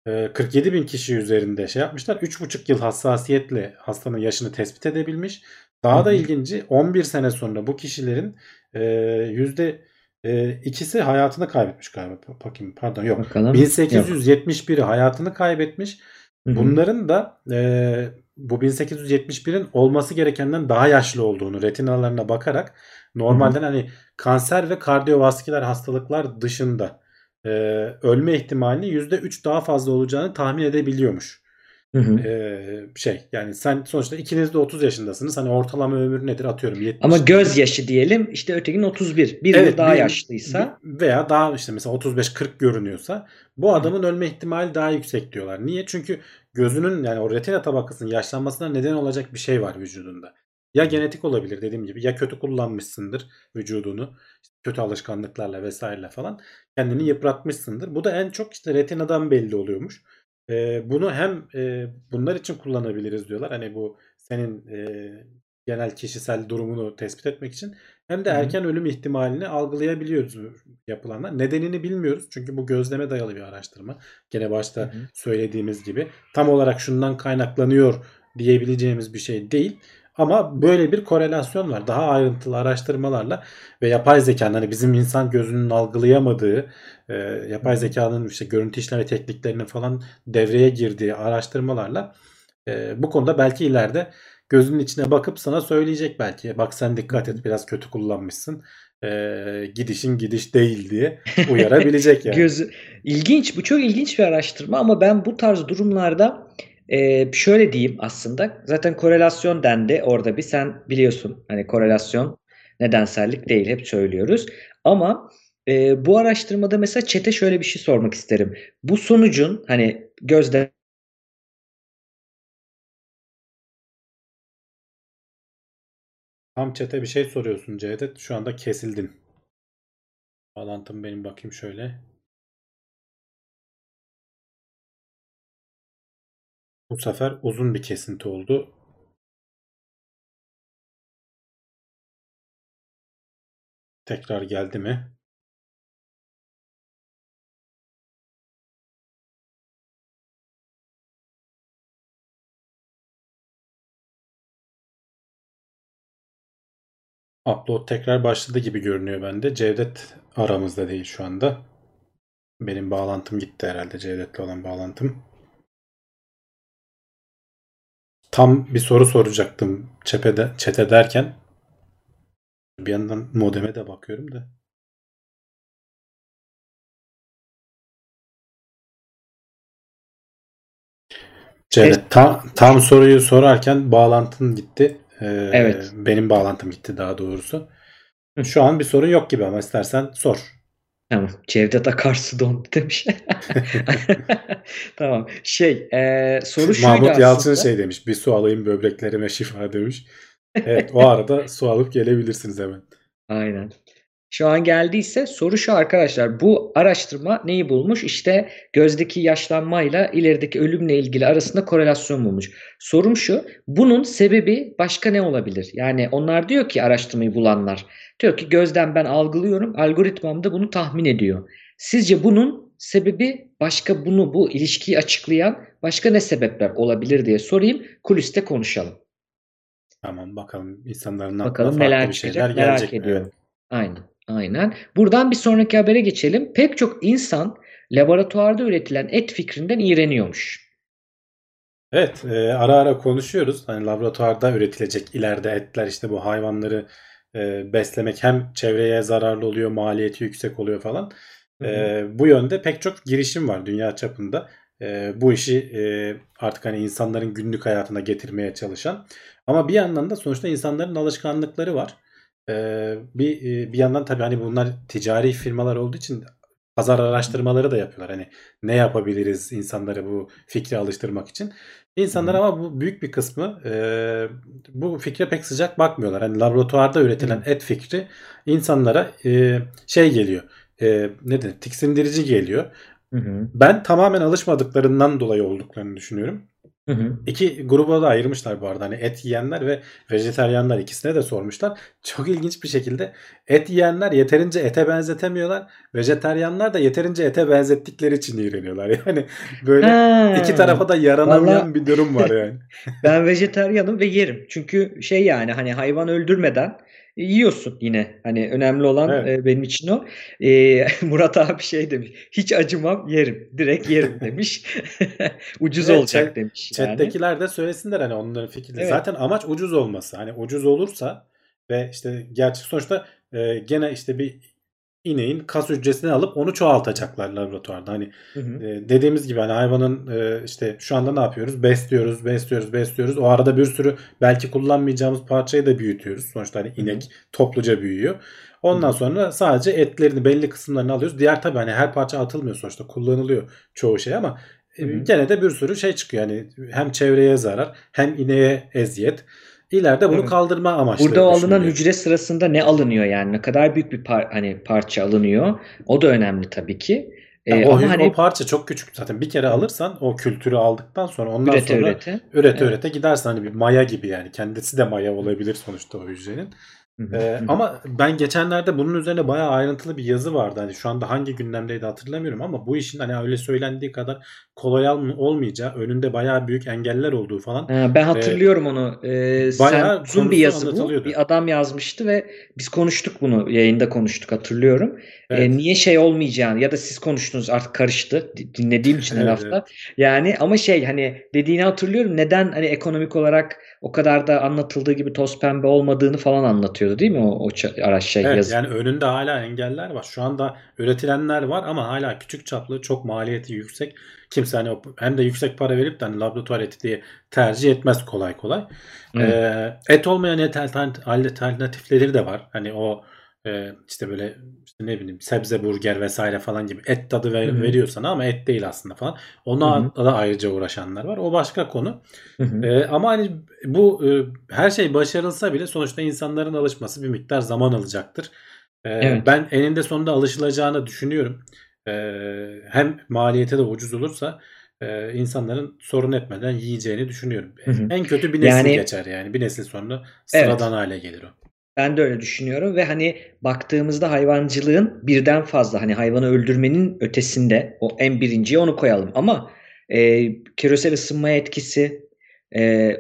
E, 47 bin kişi üzerinde şey yapmışlar. 3,5 yıl hassasiyetle hastanın yaşını tespit edebilmiş. Daha da ilginci 11 sene sonra bu kişilerin e, yüzde e, ikisi hayatını kaybetmiş galiba. Bakayım pardon yok. Bakalım. Yok. 1871'i hayatını kaybetmiş. Bunların da e, bu 1871'in olması gerekenden daha yaşlı olduğunu retinalarına bakarak normalden hani kanser ve kardiyovasküler hastalıklar dışında e, ölme ihtimalini %3 daha fazla olacağını tahmin edebiliyormuş. Hı hı. E, şey yani sen sonuçta ikiniz de 30 yaşındasınız. Hani ortalama ömür nedir atıyorum 70. Ama gözyaşı diyelim işte ötekinin 31. Bir Evet, daha bir- yaşlıysa veya daha işte mesela 35-40 görünüyorsa bu adamın ölme ihtimali daha yüksek diyorlar. Niye? Çünkü gözünün yani o retina tabakasının yaşlanmasına neden olacak bir şey var vücudunda. Ya genetik olabilir dediğim gibi ya kötü kullanmışsındır vücudunu işte kötü alışkanlıklarla vesaireyle falan kendini yıpratmışsındır. Bu da en çok işte retinadan belli oluyormuş. Ee, bunu hem e, bunlar için kullanabiliriz diyorlar. Hani bu senin e, genel kişisel durumunu tespit etmek için hem de erken ölüm ihtimalini algılayabiliyoruz yapılanlar. Nedenini bilmiyoruz çünkü bu gözleme dayalı bir araştırma. Gene başta söylediğimiz gibi tam olarak şundan kaynaklanıyor diyebileceğimiz bir şey değil. Ama böyle bir korelasyon var. Daha ayrıntılı araştırmalarla ve yapay zekanın hani bizim insan gözünün algılayamadığı e, yapay zekanın işte görüntü işleme tekniklerinin falan devreye girdiği araştırmalarla e, bu konuda belki ileride gözünün içine bakıp sana söyleyecek belki. Bak sen dikkat et biraz kötü kullanmışsın. E, gidişin gidiş değil diye uyarabilecek (laughs) yani. Göz ilginç bu çok ilginç bir araştırma ama ben bu tarz durumlarda e, şöyle diyeyim aslında zaten korelasyon dendi orada bir sen biliyorsun hani korelasyon nedensellik değil hep söylüyoruz ama e, bu araştırmada mesela çete şöyle bir şey sormak isterim bu sonucun hani gözde Tam çete bir şey soruyorsun Cevdet. Şu anda kesildin. Bağlantım benim bakayım şöyle. Bu sefer uzun bir kesinti oldu. Tekrar geldi mi? Upload tekrar başladı gibi görünüyor bende. Cevdet aramızda değil şu anda. Benim bağlantım gitti herhalde Cevdet'le olan bağlantım. Tam bir soru soracaktım çepede, çete derken. Bir yandan modeme de bakıyorum da. Cevdet tam, tam soruyu sorarken bağlantın gitti. Ee, Evet. Benim bağlantım gitti daha doğrusu. Şu an bir sorun yok gibi ama istersen sor. Tamam. Cevdet Akarsu dondu demiş. (laughs) Tamam. Şey, e, soru şuydu Mahmut Yalçın aslında. şey demiş. Bir su alayım böbreklerime şifa demiş. Evet o arada su alıp gelebilirsiniz hemen. Aynen. Şu an geldiyse soru şu arkadaşlar. Bu araştırma neyi bulmuş? İşte gözdeki yaşlanmayla ilerideki ölümle ilgili arasında korelasyon bulmuş. Sorum şu. Bunun sebebi başka ne olabilir? Yani onlar diyor ki araştırmayı bulanlar. Diyor ki gözden ben algılıyorum. Algoritmam da bunu tahmin ediyor. Sizce bunun sebebi başka bunu bu ilişkiyi açıklayan başka ne sebepler olabilir diye sorayım. Kuliste konuşalım. Tamam bakalım insanların Bakalım neler çıkacak şeyler merak gelecek mi? ediyorum. Aynen, aynen. Buradan bir sonraki habere geçelim. Pek çok insan laboratuvarda üretilen et fikrinden iğreniyormuş. Evet, e, ara ara konuşuyoruz. Hani laboratuvarda üretilecek ileride etler işte bu hayvanları e, beslemek hem çevreye zararlı oluyor, maliyeti yüksek oluyor falan. Hı hı. E, bu yönde pek çok girişim var dünya çapında. E, bu işi e, artık hani insanların günlük hayatına getirmeye çalışan. Ama bir yandan da sonuçta insanların alışkanlıkları var. E, bir e, bir yandan tabii hani bunlar ticari firmalar olduğu için pazar araştırmaları da yapıyorlar. Hani ne yapabiliriz insanları bu fikre alıştırmak için. İnsanlar ama bu büyük bir kısmı e, bu fikre pek sıcak bakmıyorlar. Hani laboratuvarda üretilen et fikri insanlara e, şey geliyor. E, ne denir? Tiksindirici geliyor. Hı hı, Ben tamamen alışmadıklarından dolayı olduklarını düşünüyorum. Hı hı. İki gruba da ayırmışlar bu arada. Hani et yiyenler ve vejeteryanlar ikisine de sormuşlar. Çok ilginç bir şekilde et yiyenler yeterince ete benzetemiyorlar. Vejeteryanlar da yeterince ete benzettikleri için iğreniyorlar. (laughs) Yani böyle Ha, iki tarafa da yaranamayan Vallahi- bir durum var yani. (laughs) ben vejetaryenim ve yerim. Çünkü şey yani hani hayvan öldürmeden yiyorsun yine. Hani önemli olan Evet. e, benim için o. E, (laughs) Murat abi şey demiş. Hiç acımam yerim. Direkt yerim (laughs) demiş. (laughs) Ucuz Evet, olacak chat- demiş yani. Chat'tekiler de söylesinler hani onların fikrini. Evet. Zaten amaç ucuz olması. Hani ucuz olursa ve işte gerçek sonuçta e, gene işte bir ineğin kas hücresini alıp onu çoğaltacaklar laboratuvarda. Hani Hı hı. e, dediğimiz gibi hani hayvanın e, işte şu anda ne yapıyoruz? Besliyoruz, besliyoruz, besliyoruz. O arada bir sürü belki kullanmayacağımız parçayı da büyütüyoruz. Sonuçta hani inek topluca büyüyor. Ondan Hı hı. sonra sadece etlerini belli kısımlarını alıyoruz. Diğer tabii hani her parça atılmıyor sonuçta kullanılıyor çoğu şey ama e, Hı hı. gene de bir sürü şey çıkıyor. Yani hem çevreye zarar hem ineğe eziyet. İleride bunu Evet. kaldırma amaçlı. Burada alınan hücre sırasında ne alınıyor yani ne kadar büyük bir par- hani parça alınıyor o da önemli tabii ki. Ee, o, ama hani o parça çok küçük zaten. Bir kere alırsan o kültürü aldıktan sonra ondan ürete sonra ürete. ürete Evet. ürete gidersin hani bir maya gibi yani. Kendisi de maya olabilir sonuçta o hücrenin. Ee, ama ben geçenlerde bunun üzerine bayağı ayrıntılı bir yazı vardı. Hani şu anda hangi gündemdeydi hatırlamıyorum ama bu işin hani öyle söylendiği kadar kolay olmayacağı, önünde bayağı büyük engeller olduğu falan. Ha, ben hatırlıyorum onu. Ee, bayağı uzun bir yazı bu. Bir adam yazmıştı ve biz konuştuk bunu. Yayında konuştuk hatırlıyorum. Ee, Evet. niye şey olmayacağını ya da siz konuştunuz artık karıştı. Di- Dinlediğim için her Evet, hafta. Yani ama şey hani dediğini hatırlıyorum. Neden hani ekonomik olarak o kadar da anlatıldığı gibi toz pembe olmadığını falan anlatıyordu değil mi o, o araç şey Evet yazı? yani önünde hala engeller var. Şu anda üretilenler var ama hala küçük çaplı, çok maliyeti yüksek. Kimse hani hem de yüksek para verip de hani laboratuvar eti diye tercih etmez kolay kolay. Evet. Ee, et olmayan et altern- alternatifleri de var. Hani o e, işte böyle işte ne bileyim sebze burger vesaire falan gibi et tadı ver- Hı hı. veriyor sana ama et değil aslında falan. Ona da ayrıca uğraşanlar var. O başka konu. Hı hı. Ee, ama hani bu e, her şey başarılsa bile sonuçta insanların alışması bir miktar zaman alacaktır. Ee, Evet. Ben eninde sonunda alışılacağını düşünüyorum. Ee, hem maliyete de ucuz olursa e, insanların sorun etmeden yiyeceğini düşünüyorum. Hı hı. En kötü bir nesil Yani- geçer yani. Bir nesil sonra Evet. sıradan hale gelir o. Ben de öyle düşünüyorum ve hani baktığımızda hayvancılığın birden fazla hani hayvanı öldürmenin ötesinde o en birinciye onu koyalım ama e, küresel ısınmaya etkisi, e,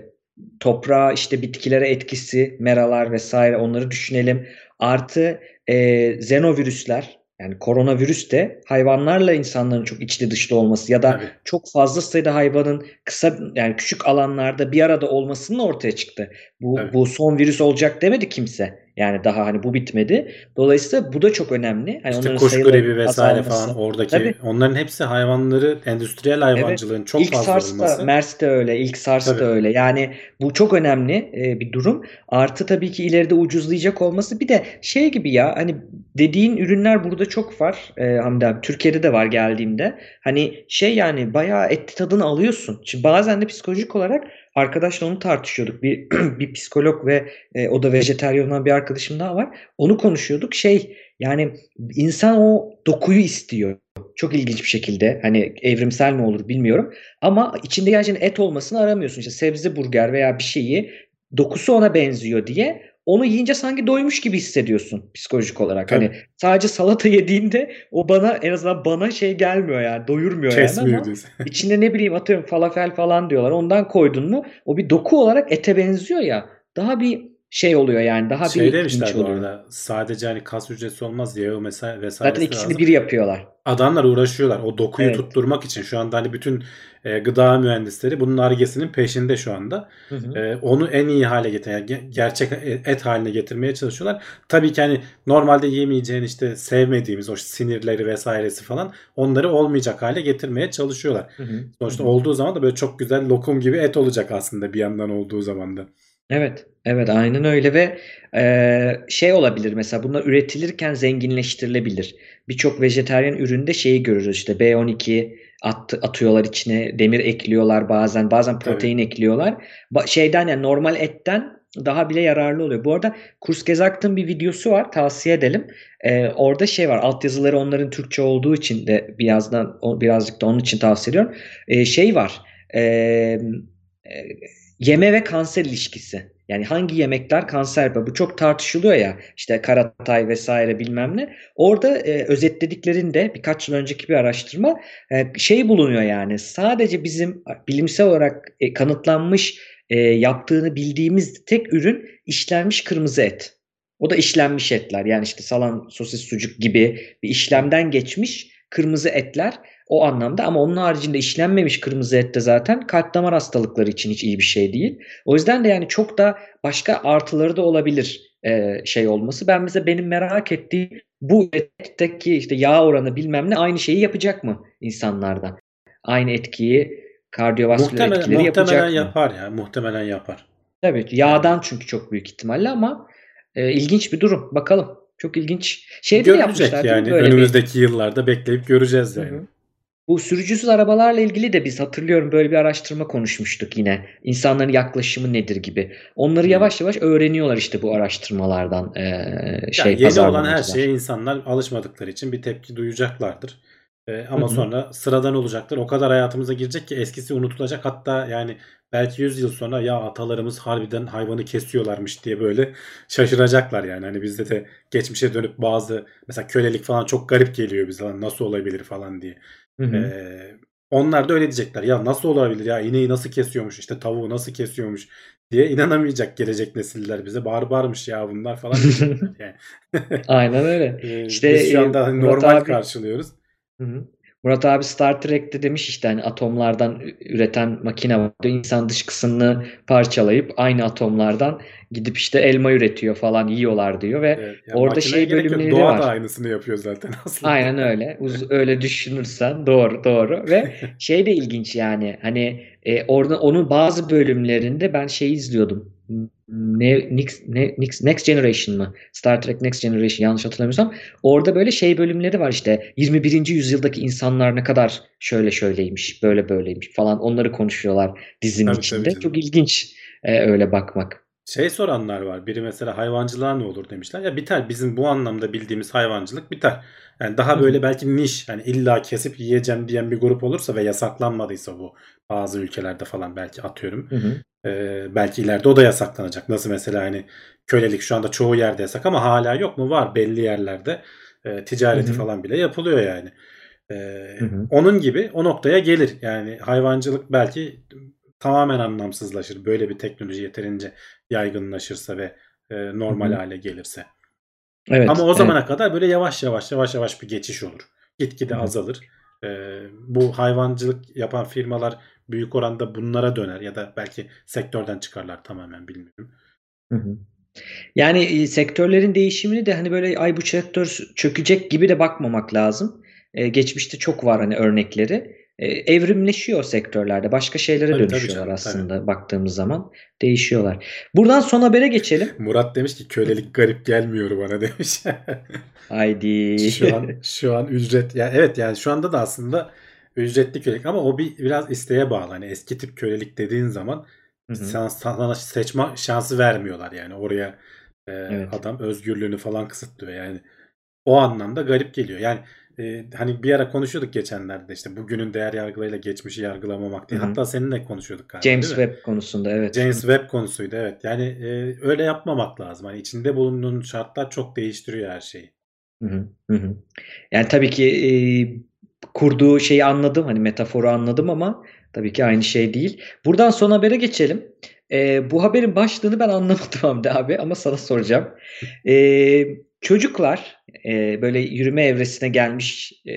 toprağa işte bitkilere etkisi, meralar vesaire onları düşünelim. Artı e, xenovirüsler yani koronavirüs de hayvanlarla insanların çok içli dışlı olması ya da Tabii. çok fazla sayıda hayvanın kısa yani küçük alanlarda bir arada olmasının ortaya çıktı. Bu Tabii. bu son virüs olacak demedi kimse. Yani daha hani bu bitmedi. Dolayısıyla bu da çok önemli. Hani İşte kuş gribi vesaire azalması. falan oradaki Tabii. onların hepsi hayvanları endüstriyel hayvancılığın çok İlk fazla SARS da, olması. MERS de öyle, ilk SARS Tabii. da öyle. Yani bu çok önemli e, bir durum. Artı tabii ki ileride ucuzlayacak olması. Bir de şey gibi ya hani dediğin ürünler burada çok var e, Hamdi abi. Türkiye'de de var geldiğimde. Hani şey yani bayağı et tadını alıyorsun. Şimdi bazen de psikolojik olarak arkadaşla onu tartışıyorduk. Bir (clears throat) bir psikolog ve e, o da vejetaryen olan bir arkadaşım daha var. Onu konuşuyorduk. Şey yani insan o dokuyu istiyor. Çok ilginç bir şekilde. Hani evrimsel mi olur bilmiyorum. Ama içinde gerçekten et olmasını aramıyorsun. İşte sebze burger veya bir şeyi dokusu ona benziyor diye onu yiyince sanki doymuş gibi hissediyorsun psikolojik olarak. Tabii. Hani sadece salata yediğinde o bana en azından bana şey gelmiyor yani doyurmuyor yani Kesmiyor ama diyorsun. (laughs) içinde ne bileyim atıyorum falafel falan diyorlar. Ondan koydun mu o bir doku olarak ete benziyor ya. Daha bir şey oluyor yani daha Şey bir demişler bu oluyor. arada sadece hani kas hücresi olmaz yağı vesaire vesaire Zaten ikisini bir yapıyorlar. adamlar uğraşıyorlar o dokuyu Evet. tutturmak için şu anda hani bütün e, gıda mühendisleri bunun argesinin peşinde şu anda. Hı hı. E, onu en iyi hale getir yani ge- gerçek et haline getirmeye çalışıyorlar. Tabii ki hani normalde yemeyeceğin işte sevmediğimiz o sinirleri vesairesi falan onları olmayacak hale getirmeye çalışıyorlar. Hı hı. Sonuçta Hı hı. olduğu zaman da böyle çok güzel lokum gibi et olacak aslında bir yandan olduğu zaman da. Evet, evet aynen öyle ve e, şey olabilir mesela bunlar üretilirken zenginleştirilebilir. Birçok vejetaryen üründe şeyi görürüz işte B12 at, atıyorlar içine, demir ekliyorlar bazen, bazen protein ekliyorlar. Ba- şeyden yani normal etten daha bile yararlı oluyor. Bu arada Kursgezakt'ın bir videosu var tavsiye edelim. E, orada şey var altyazıları onların Türkçe olduğu için de birazdan o- birazcık da onun için tavsiye ediyorum. E, şey var. E, e, yeme ve kanser ilişkisi. Yani hangi yemekler kanser yapar? Bu çok tartışılıyor ya. İşte karatay vesaire bilmem ne. Orada e, özetlediklerinde birkaç yıl önceki bir araştırma e, şey bulunuyor yani. Sadece bizim bilimsel olarak e, kanıtlanmış e, yaptığını bildiğimiz tek ürün işlenmiş kırmızı et. O da işlenmiş etler. Yani işte salam, sosis, sucuk gibi bir işlemden geçmiş kırmızı etler o anlamda ama onun haricinde işlenmemiş kırmızı et de zaten kalp damar hastalıkları için hiç iyi bir şey değil. O yüzden de yani çok da başka artıları da olabilir e, şey olması. Ben mesela benim merak ettiğim bu etteki işte yağ oranı bilmem ne aynı şeyi yapacak mı insanlarda? Aynı etkiyi kardiyovasküler Muhtemelen, etkileri muhtemelen yapacak mı? yapar ya. Muhtemelen yapar. Tabii yağdan çünkü çok büyük ihtimalle ama e, ilginç bir durum. Bakalım. Çok ilginç. Şeyde de Görülecek yapmışlar yani Böyle bir- önümüzdeki yıllarda bekleyip göreceğiz yani. hı. Bu sürücüsüz arabalarla ilgili de biz hatırlıyorum böyle bir araştırma konuşmuştuk yine. İnsanların yaklaşımı nedir gibi. Onları Hı. yavaş yavaş öğreniyorlar işte bu araştırmalardan eee, şey Yani yeni olan her şeye insanlar alışmadıkları için bir tepki duyacaklardır. E, ama Hı hı. sonra sıradan olacaklar. O kadar hayatımıza girecek ki eskisi unutulacak. Hatta yani belki 100 yıl sonra ya atalarımız harbiden hayvanı kesiyorlarmış diye böyle şaşıracaklar yani. Hani bizde de geçmişe dönüp bazı mesela kölelik falan çok garip geliyor bize. Nasıl olabilir falan diye. Hı hı. Ee, onlar da öyle diyecekler. Ya nasıl olabilir ya ineği nasıl kesiyormuş işte tavuğu nasıl kesiyormuş diye inanamayacak gelecek nesiller bize. Barbarmış ya bunlar falan (laughs) yani. Aynen öyle. Ee, İşte, biz şu e, anda Murat normal abi- karşılıyoruz. Hı hı. Murat abi Star Trek'te demiş işte hani atomlardan üreten makine var. İnsan dışkısını parçalayıp aynı atomlardan gidip işte elma üretiyor falan yiyorlar diyor ve Evet, yani Orada şey bölümleri Doğa var. da aynısını yapıyor zaten (laughs) aslında. aynen öyle. Uz- öyle düşünürsen doğru doğru ve (laughs) şey de ilginç yani hani e, orada onun bazı bölümlerinde ben şey izliyordum. Ne, Next, ne, Next, Next Generation mı? Star Trek Next Generation yanlış hatırlamıyorsam. Orada böyle şey bölümleri var işte 21. yüzyıldaki insanlar ne kadar şöyle şöyleymiş, böyle böyleymiş falan onları konuşuyorlar dizinin Tabii, tabii içinde. canım. Çok ilginç e, öyle bakmak. Şey soranlar var. Biri mesela hayvancılığa ne olur demişler. Ya biter bizim bu anlamda bildiğimiz hayvancılık biter. Yani daha böyle belki niş hani illa kesip yiyeceğim diyen bir grup olursa ve yasaklanmadıysa bu bazı ülkelerde falan belki atıyorum. Hı hı. Ee, belki ileride o da yasaklanacak. Nasıl mesela hani kölelik şu anda çoğu yerde yasak ama hala yok mu? Var belli yerlerde. Ee, ticareti Hı hı. falan bile yapılıyor yani. Hı. onun gibi o noktaya gelir. Yani hayvancılık belki tamamen anlamsızlaşır. Böyle bir teknoloji yeterince yaygınlaşırsa ve e, normal Hı hı. hale gelirse. Evet. Ama o evet. zamana kadar böyle yavaş yavaş yavaş yavaş bir geçiş olur. Gitgide azalır. Ee, bu hayvancılık yapan firmalar büyük oranda bunlara döner ya da belki sektörden çıkarlar tamamen bilmiyorum. Hı hı. Yani e, sektörlerin değişimini de hani böyle ay bu sektör çökecek gibi de bakmamak lazım. E, geçmişte çok var hani örnekleri. E, evrimleşiyor sektörlerde. Başka şeylere Tabii, tabii dönüşüyorlar canım, aslında baktığımız zaman. Değişiyorlar. Buradan son habere geçelim. (laughs) Murat demiş ki kölelik garip gelmiyor bana (laughs) demiş. Haydi. şu an şu an ücret ya evet yani şu anda da aslında ücretli kölelik ama o bir biraz isteğe bağlı. Hani eski tip kölelik dediğin zaman Hı hı. sana, seçme şansı vermiyorlar yani oraya e, Evet. adam özgürlüğünü falan kısıtlıyor yani o anlamda garip geliyor yani e, hani bir ara konuşuyorduk geçenlerde işte bugünün değer yargılarıyla geçmişi yargılamamak diye Hı hı. hatta seninle konuşuyorduk galiba James? Webb konusunda evet. James Webb konusuydu evet yani e, öyle yapmamak lazım hani içinde bulunduğun şartlar çok değiştiriyor her şeyi. Hı hı, hı hı. Yani tabii ki e, kurduğu şeyi anladım hani metaforu anladım ama tabii ki aynı şey değil. Buradan son habere geçelim. E, bu haberin başlığını ben anlamadım (laughs) Hamdi abi ama sana soracağım. E, çocuklar e, böyle yürüme evresine gelmiş e,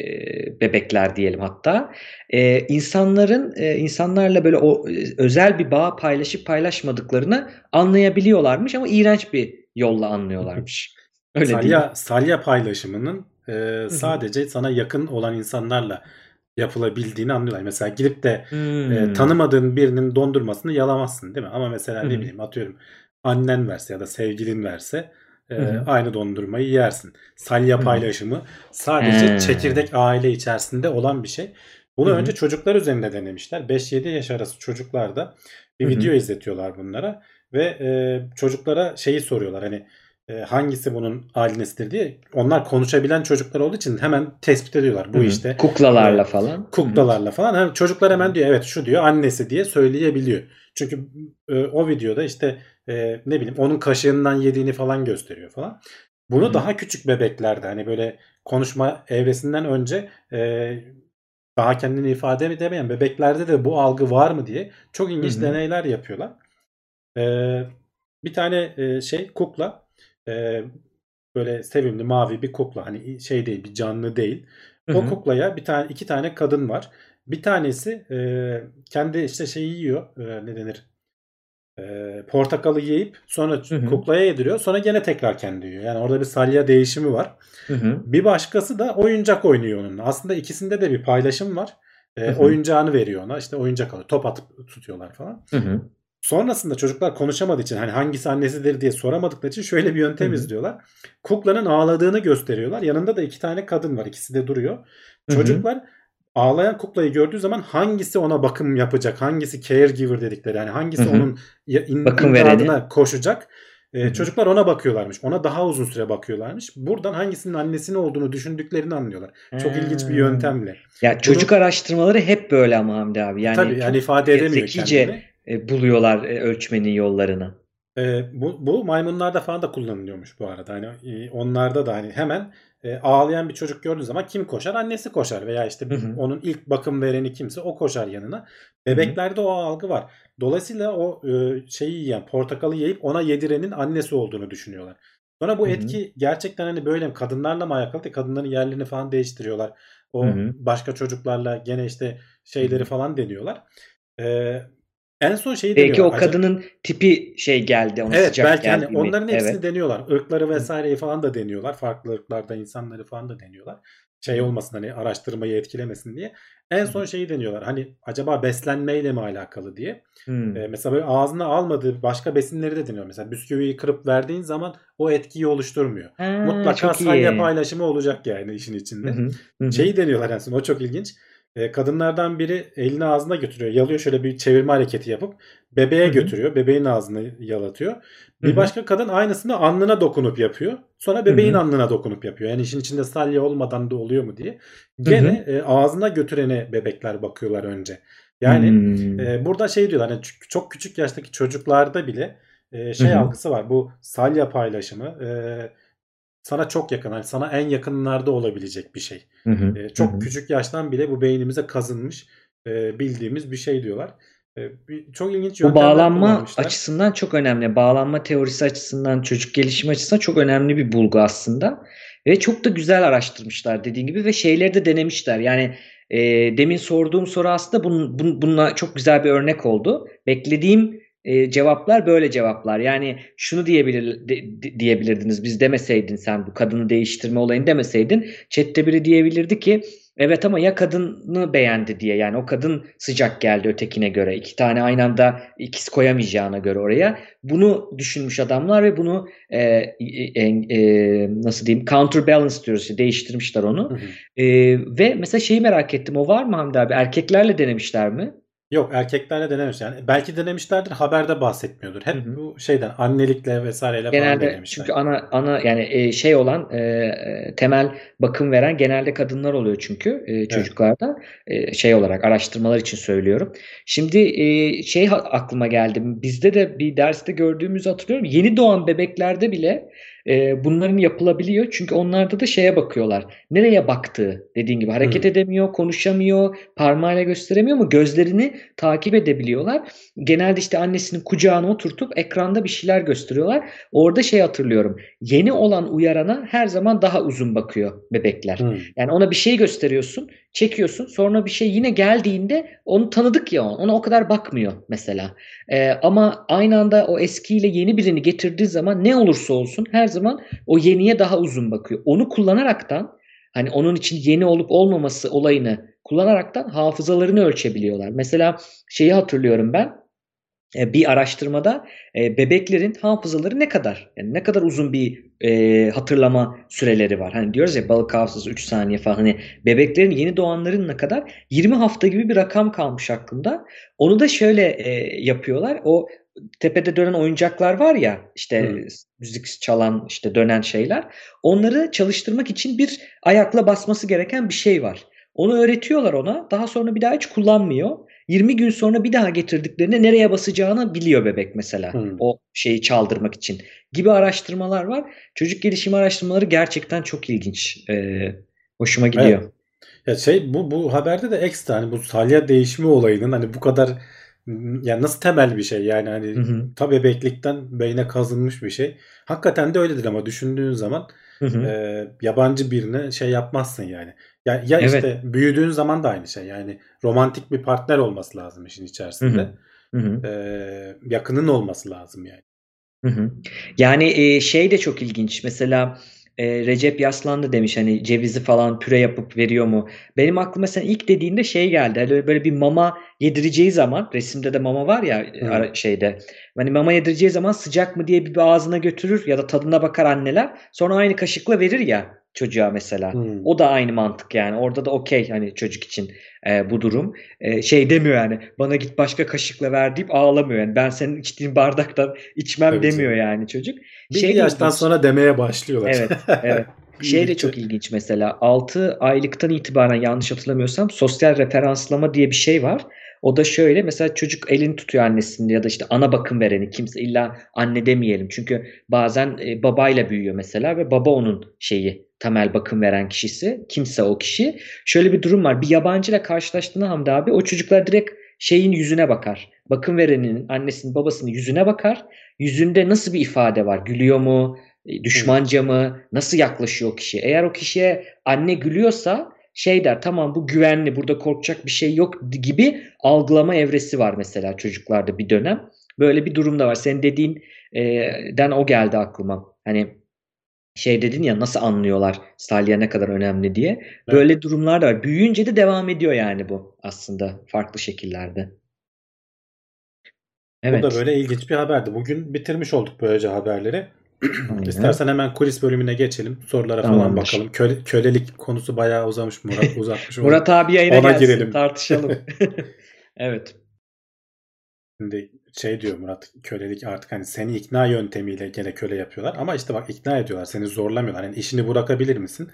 bebekler diyelim hatta e, insanların e, insanlarla böyle o e, özel bir bağ paylaşıp paylaşmadıklarını anlayabiliyorlarmış ama iğrenç bir yolla anlıyorlarmış. (laughs) Öyle değil mi? salya, salya paylaşımının e, sadece sana yakın olan insanlarla yapılabildiğini anlıyorlar. Mesela gidip de e, Hmm. tanımadığın birinin dondurmasını yalamazsın değil mi? Ama mesela Hı ne bileyim atıyorum annen verse ya da sevgilin verse e, hı. aynı dondurmayı yersin. Salya hı. paylaşımı sadece He. çekirdek aile içerisinde olan bir şey. Bunu hı. önce çocuklar üzerinde denemişler. 5-7 yaş arası çocuklarda bir hı. video izletiyorlar bunlara ve e, çocuklara şeyi soruyorlar hani e, hangisi bunun annesidir diye. Onlar konuşabilen çocuklar olduğu için hemen tespit ediyorlar. Bu Hı hı. işte kuklalarla e, falan. Kuklalarla falan. Hem çocuklar hemen diyor evet şu diyor annesi diye söyleyebiliyor. Çünkü e, o videoda işte e, ne bileyim onun kaşığından yediğini falan gösteriyor falan. Bunu Hı hı. daha küçük bebeklerde hani böyle konuşma evresinden önce e, daha kendini ifade edemeyen bebeklerde de bu algı var mı diye çok ilginç hı. deneyler yapıyorlar. E, bir tane e, şey kukla e, böyle sevimli mavi bir kukla hani şey değil bir canlı değil. Hı O kuklaya bir tane iki tane kadın var. Bir tanesi e, kendi işte şeyi yiyor e, ne denir e, portakalı yiyip sonra Hı hı. kuklaya yediriyor sonra gene tekrar kendi yiyor. Yani orada bir salya değişimi var. Hı hı. Bir başkası da oyuncak oynuyor onunla. Aslında ikisinde de bir paylaşım var. E, oyuncağını veriyor ona. İşte oyuncak alıyor. Top atıp tutuyorlar falan. Hı hı. Sonrasında çocuklar konuşamadığı için hani hangisi annesidir diye soramadıkları için şöyle bir yöntem hı. izliyorlar. Kuklanın ağladığını gösteriyorlar. Yanında da iki tane kadın var. İkisi de duruyor. Hı hı. Çocuklar ağlayan kuklayı gördüğü zaman hangisi ona bakım yapacak, hangisi caregiver dedikleri yani hangisi Hı hı. onun in- Bakım vereni. koşacak E, hı. çocuklar ona bakıyorlarmış. Ona daha uzun süre bakıyorlarmış. Buradan hangisinin annesinin olduğunu düşündüklerini anlıyorlar. Çok ilginç bir yöntemle. Ya çocuk araştırmaları hep böyle ama Hamdi abi. Yani Tabii yani ifade edemiyor zekice kendini. E, buluyorlar e, ölçmenin yollarını. E, bu, bu maymunlarda falan da kullanılıyormuş bu arada. Hani e, onlarda da hani hemen e, ağlayan bir çocuk gördüğün zaman kim koşar? Annesi koşar veya işte Hı hı. onun ilk bakım vereni kimse o koşar yanına. Bebeklerde o algı var. Dolayısıyla o e, şeyi yiyen, portakalı yiyip ona yedirenin annesi olduğunu düşünüyorlar. Sonra bu Hı hı. etki gerçekten hani böyle mi? Kadınlarla mı alakalı? Kadınların yerlerini falan değiştiriyorlar. O Hı hı. başka çocuklarla gene işte şeyleri Hı hı. falan deniyorlar. E, en son şeyi Belki deniyorlar. o Acaba- kadının tipi şey geldi, ona Evet sıcak belki geldi hani mi? onların hepsini Evet. deniyorlar. Irkları vesaireyi falan da deniyorlar. Farklı ırklarda insanları falan da deniyorlar. Şey olmasın hani araştırmayı etkilemesin diye. En son şeyi deniyorlar. Hani acaba beslenmeyle mi alakalı diye. Hmm. Ee, mesela böyle ağzına almadığı başka besinleri de deniyor. Mesela bisküviyi kırıp verdiğin zaman o etkiyi oluşturmuyor. Ha, Mutlaka salya paylaşımı olacak yani işin içinde. Şeyi deniyorlar en son o çok ilginç. Ee, kadınlardan biri elini ağzına götürüyor. Yalıyor şöyle bir çevirme hareketi yapıp bebeğe Hı hı. götürüyor. Bebeğin ağzını yalatıyor. Bir hı. başka kadın aynısını alnına dokunup yapıyor. Sonra bebeğin hı. alnına dokunup yapıyor. Yani işin içinde salya olmadan da oluyor mu diye. Gene e, ağzına götürene bebekler bakıyorlar önce. Yani Hmm. e, burada şey diyorlar hani çok küçük yaştaki çocuklarda bile e, şey Hı hı. algısı var. Bu salya paylaşımı e, sana çok yakın. Hani sana en yakınlarda olabilecek bir şey. Hı hı, E, hı çok hı. küçük yaştan bile bu beynimize kazınmış e, bildiğimiz bir şey diyorlar. E, bir- çok ilginç Bu bağlanma açısından çok önemli. Bağlanma teorisi açısından, çocuk gelişimi açısından çok önemli bir bulgu aslında. Ve çok da güzel araştırmışlar dediğin gibi ve şeyleri de denemişler. Yani e, demin sorduğum soru aslında bunun, bun- bununla çok güzel bir örnek oldu. Beklediğim e, cevaplar böyle cevaplar. Yani şunu diyebilir de- de- diyebilirdiniz. Biz demeseydin sen bu kadını değiştirme olayını demeseydin. Chat'te biri diyebilirdi ki Evet ama ya kadını beğendi diye yani o kadın sıcak geldi ötekine göre iki tane aynı anda ikiz koyamayacağına göre oraya bunu düşünmüş adamlar ve bunu e, e, e, nasıl diyeyim counterbalance diyoruz değiştirmişler onu Hı hı. E, ve mesela şeyi merak ettim o var mı Hamdi abi erkeklerle denemişler mi? Yok erkeklerle denemiş yani. Belki denemişlerdir haberde bahsetmiyordur. Hep bu şeyden annelikle vesaireyle falan Genelde denemişler. çünkü ana ana yani e, şey olan e, e, temel bakım veren genelde kadınlar oluyor çünkü e, çocuklarda E, şey olarak araştırmalar için söylüyorum. Şimdi e, şey aklıma geldi. Bizde de bir derste gördüğümüzü hatırlıyorum. Yeni doğan bebeklerde bile e, bunların yapılabiliyor. Çünkü onlarda da şeye bakıyorlar. Nereye baktığı dediğin gibi hareket Hı. edemiyor, konuşamıyor, parmağıyla gösteremiyor ama gözlerini takip edebiliyorlar. Genelde işte annesinin kucağına oturtup ekranda bir şeyler gösteriyorlar. Orada şey hatırlıyorum. Yeni olan uyarana her zaman daha uzun bakıyor bebekler. Hı. Yani ona bir şey gösteriyorsun, çekiyorsun. Sonra bir şey yine geldiğinde onu tanıdık ya ona o kadar bakmıyor mesela. Ee, ama aynı anda o eskiyle yeni birini getirdiği zaman ne olursa olsun her zaman o yeniye daha uzun bakıyor. Onu kullanaraktan hani onun için yeni olup olmaması olayını kullanaraktan hafızalarını ölçebiliyorlar. Mesela şeyi hatırlıyorum ben bir araştırmada e, bebeklerin hafızaları ne kadar? Yani ne kadar uzun bir e, hatırlama süreleri var. Hani diyoruz ya balık hafızası 3 saniye falan. Hani bebeklerin yeni doğanların ne kadar? 20 hafta gibi bir rakam kalmış aklımda. Onu da şöyle e, yapıyorlar. O tepede dönen oyuncaklar var ya işte Hı. müzik çalan işte dönen şeyler. Onları çalıştırmak için bir ayakla basması gereken bir şey var. Onu öğretiyorlar ona. Daha sonra bir daha hiç kullanmıyor. 20 gün sonra bir daha getirdiklerinde nereye basacağını biliyor bebek mesela. Hmm. O şeyi çaldırmak için. Gibi araştırmalar var. Çocuk gelişimi araştırmaları gerçekten çok ilginç. Ee, hoşuma gidiyor. Evet. Ya şey bu bu haberde de ekstra hani bu salya değişimi olayının hani bu kadar yani nasıl temel bir şey yani hani Hı hı. ta bebeklikten beyne kazınmış bir şey. Hakikaten de öyledir ama düşündüğün zaman Hı hı. e, yabancı birine şey yapmazsın yani. Ya, ya Evet. işte büyüdüğün zaman da aynı şey. Yani romantik bir partner olması lazım işin içerisinde. Hı hı. E, yakının olması lazım yani. Hı hı. Yani e, şey de çok ilginç. Mesela e, Recep Yaslan da demiş hani cevizi falan püre yapıp veriyor mu? Benim aklıma sen ilk dediğinde şey geldi. Hani böyle bir mama yedireceği zaman resimde de mama var ya ara- şeyde. Hani mama yedireceği zaman sıcak mı diye bir ağzına götürür ya da tadına bakar anneler. Sonra aynı kaşıkla verir ya çocuğa mesela. Hmm. O da aynı mantık yani. Orada da okey hani çocuk için e, bu durum. E, şey demiyor yani bana git başka kaşıkla ver deyip ağlamıyor. Yani ben senin içtiğin bardaktan içmem Tabii demiyor canım. yani çocuk. Bir Şey de yaştan ilginç. sonra demeye başlıyorlar. Evet, evet. (laughs) Şey de çok ilginç mesela 6 aylıktan itibaren yanlış hatırlamıyorsam sosyal referanslama diye bir şey var. O da şöyle mesela çocuk elini tutuyor annesinin ya da işte ana bakım vereni kimse illa anne demeyelim. Çünkü bazen e, babayla büyüyor mesela ve baba onun şeyi temel bakım veren kişisi. Kimse o kişi. Şöyle bir durum var. Bir yabancıyla karşılaştığında Hamdi abi o çocuklar direkt şeyin yüzüne bakar. Bakım vereninin annesinin babasının yüzüne bakar. Yüzünde nasıl bir ifade var? Gülüyor mu? E, Düşmanca mı? Nasıl yaklaşıyor o kişi? Eğer o kişiye anne gülüyorsa şey der tamam bu güvenli burada korkacak bir şey yok gibi algılama evresi var mesela çocuklarda bir dönem. Böyle bir durumda var. Senin dediğin e, den o geldi aklıma. Hani şey dedin ya nasıl anlıyorlar salya ne kadar önemli diye. Böyle durumlar da var. Büyüyünce de devam ediyor yani bu aslında farklı şekillerde. Evet. Bu da böyle ilginç bir haberdi. Bugün bitirmiş olduk böylece haberleri. İstersen hemen kulis bölümüne geçelim. Sorulara falan Tamamdır. bakalım. Köle, kölelik konusu bayağı uzamış Murat. (laughs) Uzatmış. Murat abi yayına Ona gelsin girelim. tartışalım. (laughs) (laughs) evet. Şimdi şey diyor Murat kölelik artık hani seni ikna yöntemiyle gene köle yapıyorlar. Ama işte bak ikna ediyorlar. Seni zorlamıyorlar. Hani işini bırakabilir misin?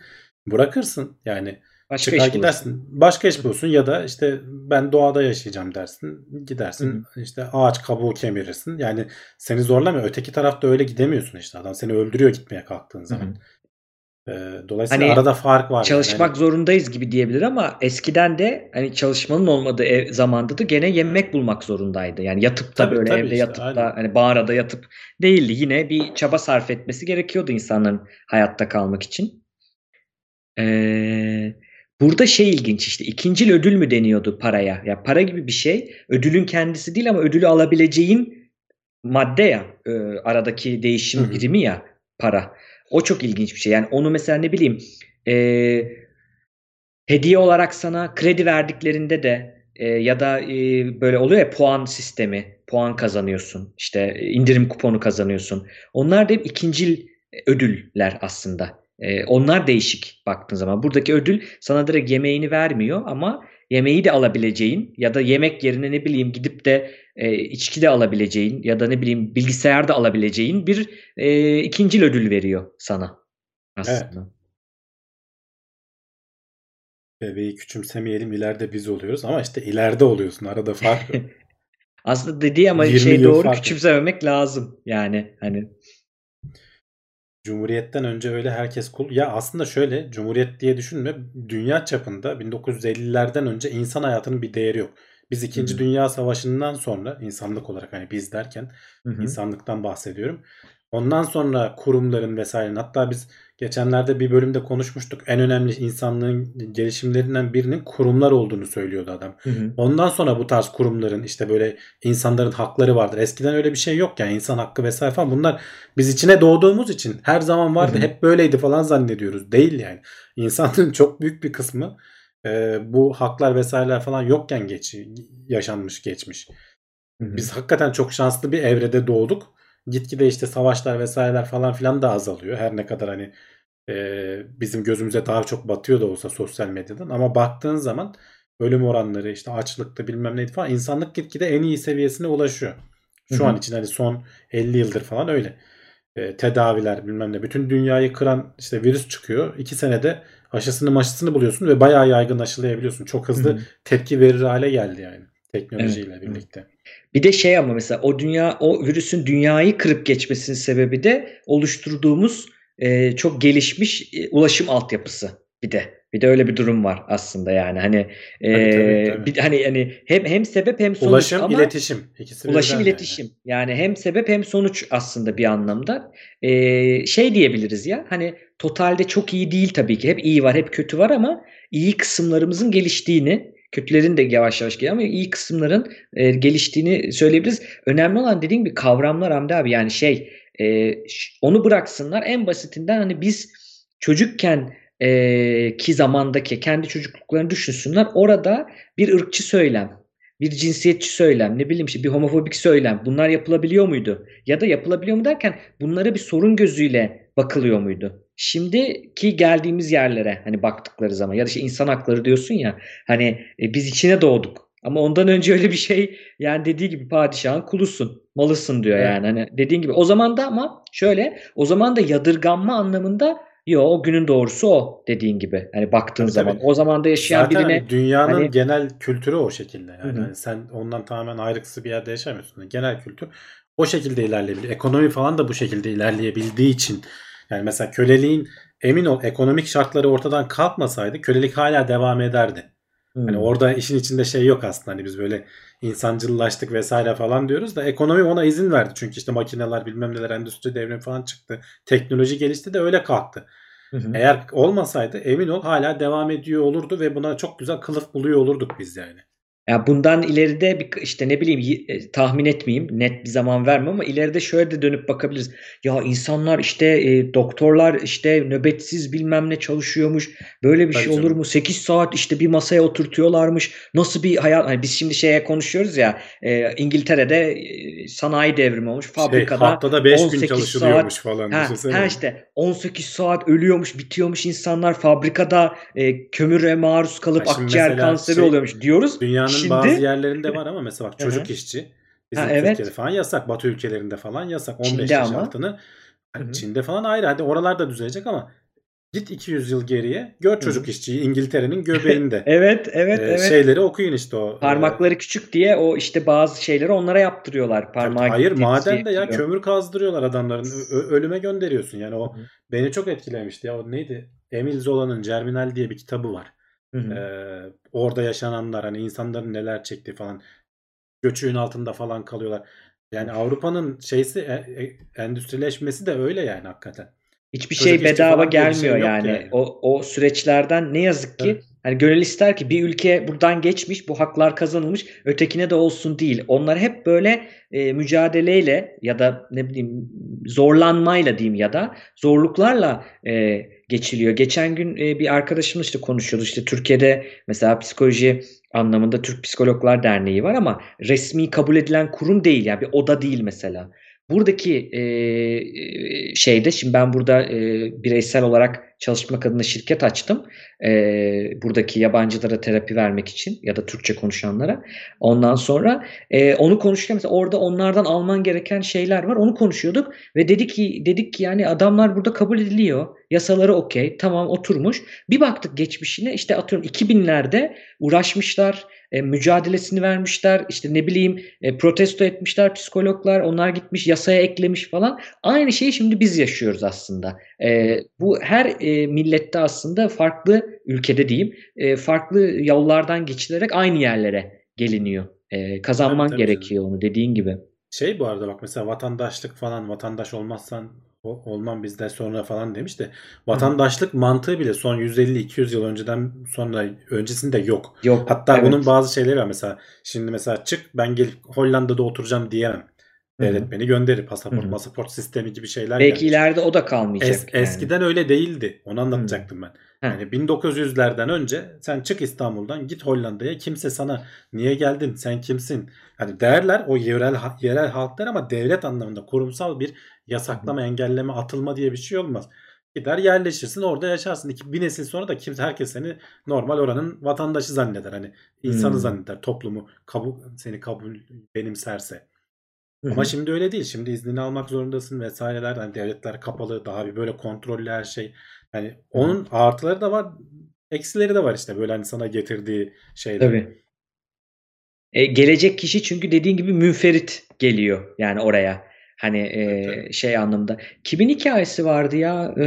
Bırakırsın. Yani Başka çıkar iş bulursun. gidersin. Başka iş bulursun ya da işte ben doğada yaşayacağım dersin. Gidersin işte ağaç kabuğu kemirirsin. Yani seni zorlamıyor. Öteki tarafta öyle gidemiyorsun işte. Adam seni öldürüyor gitmeye kalktığın zaman. hı. Ee, dolayısıyla Hani arada fark var. Çalışmak yani. zorundayız gibi diyebilir ama eskiden de hani çalışmanın olmadığı ev, zamanda da gene yemek bulmak zorundaydı. Yani yatıp da Tabii, böyle tabii evde işte, yatıp aynen. da hani mağarada yatıp değildi. Yine bir çaba sarf etmesi gerekiyordu insanların hayatta kalmak için. Ee, burada şey ilginç işte ikincil ödül mü deniyordu paraya? Ya para gibi bir şey. Ödülün kendisi değil ama ödülü alabileceğin madde ya e, aradaki değişim Hı hı. birimi ya para. O çok ilginç bir şey. Yani onu mesela ne bileyim e, hediye olarak sana kredi verdiklerinde de e, ya da e, böyle oluyor ya puan sistemi puan kazanıyorsun işte e, indirim kuponu kazanıyorsun. Onlar da hep ikincil ödüller aslında. E, onlar değişik baktığın zaman. Buradaki ödül sana direkt yemeğini vermiyor ama yemeği de alabileceğin ya da yemek yerine ne bileyim gidip de e, içki de alabileceğin ya da ne bileyim bilgisayar da alabileceğin bir e, ikincil ödül veriyor sana aslında. Bebeği küçümsemeyelim ileride biz oluyoruz ama işte ileride oluyorsun. Arada fark. (laughs) Aslında dediği ama 20 şey doğru küçümsememek lazım yani hani Cumhuriyetten önce öyle herkes kul. Ya aslında şöyle Cumhuriyet diye düşünme. Dünya çapında 1950'lerden önce insan hayatının bir değeri yok. Biz 2. Hı hı. Dünya Savaşı'ndan sonra insanlık olarak hani biz derken Hı hı. insanlıktan bahsediyorum. Ondan sonra kurumların vesairenin hatta biz geçenlerde bir bölümde konuşmuştuk. En önemli insanlığın gelişimlerinden birinin kurumlar olduğunu söylüyordu adam. Hı hı. Ondan sonra bu tarz kurumların işte böyle insanların hakları vardır. Eskiden öyle bir şey yok yani insan hakkı vesaire falan. Bunlar biz içine doğduğumuz için her zaman vardı. Hı hı. Hep böyleydi falan zannediyoruz. Değil yani. (laughs) İnsanlığın çok büyük bir kısmı e, bu haklar vesaireler falan yokken geç, yaşanmış geçmiş. Hı hı. Biz hakikaten çok şanslı bir evrede doğduk. Gitgide işte savaşlar vesaireler falan filan da azalıyor. Her ne kadar hani e, bizim gözümüze daha çok batıyor da olsa sosyal medyadan. Ama baktığın zaman ölüm oranları işte açlıkta bilmem neydi falan insanlık gitgide en iyi seviyesine ulaşıyor. Şu Hı hı. an için hani son 50 yıldır falan öyle. E, tedaviler bilmem ne. Bütün dünyayı kıran işte virüs çıkıyor. 2 senede aşısını maşısını buluyorsun ve bayağı yaygın aşılayabiliyorsun. Çok hızlı Hı hı. tepki verir hale geldi yani teknolojiyle Evet, birlikte. Bir de şey ama mesela o dünya o virüsün dünyayı kırıp geçmesinin sebebi de oluşturduğumuz e, çok gelişmiş e, ulaşım altyapısı bir de. Bir de öyle bir durum var aslında yani hani e, Tabii, tabii, tabii. bir hani hani hem hem sebep hem sonuç Ulaşım, ama iletişim. İkisi Ulaşım iletişim. Yani hem sebep hem sonuç aslında bir anlamda. Ee, şey diyebiliriz ya hani totalde çok iyi değil tabii ki. Hep iyi var hep kötü var ama iyi kısımlarımızın geliştiğini kötülerin de yavaş yavaş geliyor ama iyi kısımların e, geliştiğini söyleyebiliriz. Önemli olan dediğim bir kavramlar Hamdi abi yani şey e, onu bıraksınlar en basitinden hani biz çocukken e, ki zamandaki kendi çocukluklarını düşünsünler orada bir ırkçı söylem bir cinsiyetçi söylem, ne bileyim işte bir homofobik söylem bunlar yapılabiliyor muydu? Ya da yapılabiliyor mu derken bunlara bir sorun gözüyle bakılıyor muydu? Şimdiki geldiğimiz yerlere hani baktıkları zaman ya da işte insan hakları diyorsun ya hani e, biz içine doğduk. Ama ondan önce öyle bir şey yani dediği gibi padişahın kulusun, malısın diyor yani. Hani dediğin gibi o zaman da ama şöyle o zaman da yadırganma anlamında yo o günün doğrusu o dediğin gibi. Hani baktığın Tabii, zaman tabii. o zaman da yaşayan Zaten birine dünyanın hani- genel kültürü o şekilde. Yani Hı hı. Hani sen ondan tamamen ayrıksı bir yerde yaşamıyorsun. Genel kültür o şekilde ilerleyebilir. Ekonomi falan da bu şekilde ilerleyebildiği için. Yani mesela köleliğin emin ol ekonomik şartları ortadan kalkmasaydı kölelik hala devam ederdi. Hani Hmm. orada işin içinde şey yok aslında. Hani biz böyle insancıllaştık vesaire falan diyoruz da ekonomi ona izin verdi. Çünkü işte makineler bilmem neler endüstri devrimi falan çıktı. Teknoloji gelişti de öyle kalktı. Hı hı. Eğer olmasaydı emin ol hala devam ediyor olurdu ve buna çok güzel kılıf buluyor olurduk biz yani. Ya bundan ileride bir işte ne bileyim e, tahmin etmeyeyim net bir zaman vermem ama ileride şöyle de dönüp bakabiliriz. Ya insanlar işte e, doktorlar işte nöbetsiz bilmem ne çalışıyormuş. Böyle bir Tabii şey olur canım. mu? 8 saat işte bir masaya oturtuyorlarmış. Nasıl bir hayat? Hani biz şimdi şeye konuşuyoruz ya e, İngiltere'de e, sanayi devrimi olmuş. Şey, Fabrikada haftada 5 gün 18 çalışılıyormuş falan. Ha, ha işte 18 saat ölüyormuş, bitiyormuş insanlar fabrikada e, kömüre maruz kalıp akciğer kanseri şey, oluyormuş diyoruz. Dünyanın Şimdi bazı yerlerinde var ama mesela bak Hı hı. çocuk işçi bizim Ha, evet. Türkiye'de falan yasak. Batı ülkelerinde falan yasak. 15 Çin'de yaş ama. altını. Hani Hı hı. Çin'de falan ayrı. Hadi oralarda düzelecek ama git 200 yıl geriye gör hı. çocuk işçiyi İngiltere'nin (laughs) göbeğinde. Evet, evet, Ee, evet. Şeyleri okuyun işte o. e, Parmakları küçük diye o işte bazı şeyleri onlara yaptırıyorlar. Parmağı hayır gittiği madende ya kömür kazdırıyorlar adamların. Ö- ölüme gönderiyorsun. Yani o Hı hı. beni çok etkilemişti. Ya o neydi? Emil Zola'nın Germinal diye bir kitabı var. Hı hı. Ee, orada yaşananlar hani insanların neler çektiği falan göçüğün altında falan kalıyorlar. Yani Avrupa'nın şeysi e- e- endüstrileşmesi de öyle yani hakikaten. Hiçbir Çocuk şey bedava şey gelmiyor yok yani. yani. O o süreçlerden ne yazık ki Evet. hani gönül ister ki bir ülke buradan geçmiş, bu haklar kazanılmış, ötekine de olsun değil. Onlar hep böyle e, mücadeleyle ya da ne bileyim zorlanmayla diyeyim ya da zorluklarla e, geçiliyor. Geçen gün e, bir arkadaşımla işte konuşuyordu. İşte Türkiye'de mesela psikoloji anlamında Türk Psikologlar Derneği var ama resmi kabul edilen kurum değil yani bir oda değil mesela. Buradaki e, e, şeyde şimdi ben burada bireysel olarak çalışmak adına şirket açtım. E, buradaki yabancılara terapi vermek için ya da Türkçe konuşanlara. Ondan sonra e, onu konuşurken mesela orada onlardan alman gereken şeyler var. Onu konuşuyorduk ve dedik ki dedik ki yani adamlar burada kabul ediliyor. Yasaları okey. Tamam oturmuş. Bir baktık geçmişine işte atıyorum 2000'lerde uğraşmışlar, e, mücadelesini vermişler. işte ne bileyim e, protesto etmişler psikologlar. Onlar gitmiş yasaya eklemiş falan. Aynı şeyi şimdi biz yaşıyoruz aslında. E, bu her e, millette aslında farklı ülkede diyeyim e, farklı yollardan geçilerek aynı yerlere geliniyor. E, kazanman canım. gerekiyor onu dediğin gibi. Şey bu arada bak mesela vatandaşlık falan vatandaş olmazsan olmam bizden sonra falan demiş de vatandaşlık mantığı bile son 150-200 yıl önceden sonra öncesinde yok. Yok. Hatta evet. bunun bazı şeyleri var mesela şimdi mesela çık ben gelip Hollanda'da oturacağım diyemem. Hı hı. Devlet beni gönderir pasaport Hı hı. pasaport sistemi gibi şeyler Belki gelmiş. ileride o da kalmayacak. Es- yani. Eskiden öyle değildi. Onu anlatacaktım ben. Ha. Yani 1900'lerden önce sen çık İstanbul'dan git Hollanda'ya kimse sana niye geldin sen kimsin? Hani derler o yerel yerel halklar ama devlet anlamında kurumsal bir yasaklama, engelleme, atılma diye bir şey olmaz. Gider yerleşirsin orada yaşarsın. İki, bir nesil sonra da kimse herkes seni normal oranın vatandaşı zanneder. Hani insanı Hmm. zanneder. Toplumu kabul seni kabul benimserse. Hı hı. Ama şimdi öyle değil. Şimdi iznini almak zorundasın vesaireler. Hani devletler kapalı, daha bir böyle kontrollü her şey. Yani onun artıları da var, eksileri de var işte böyle hani sana getirdiği şeyler. Tabii. E, gelecek kişi çünkü dediğin gibi münferit geliyor yani oraya. Hani e, şey anlamda. Kimin hikayesi vardı ya? E,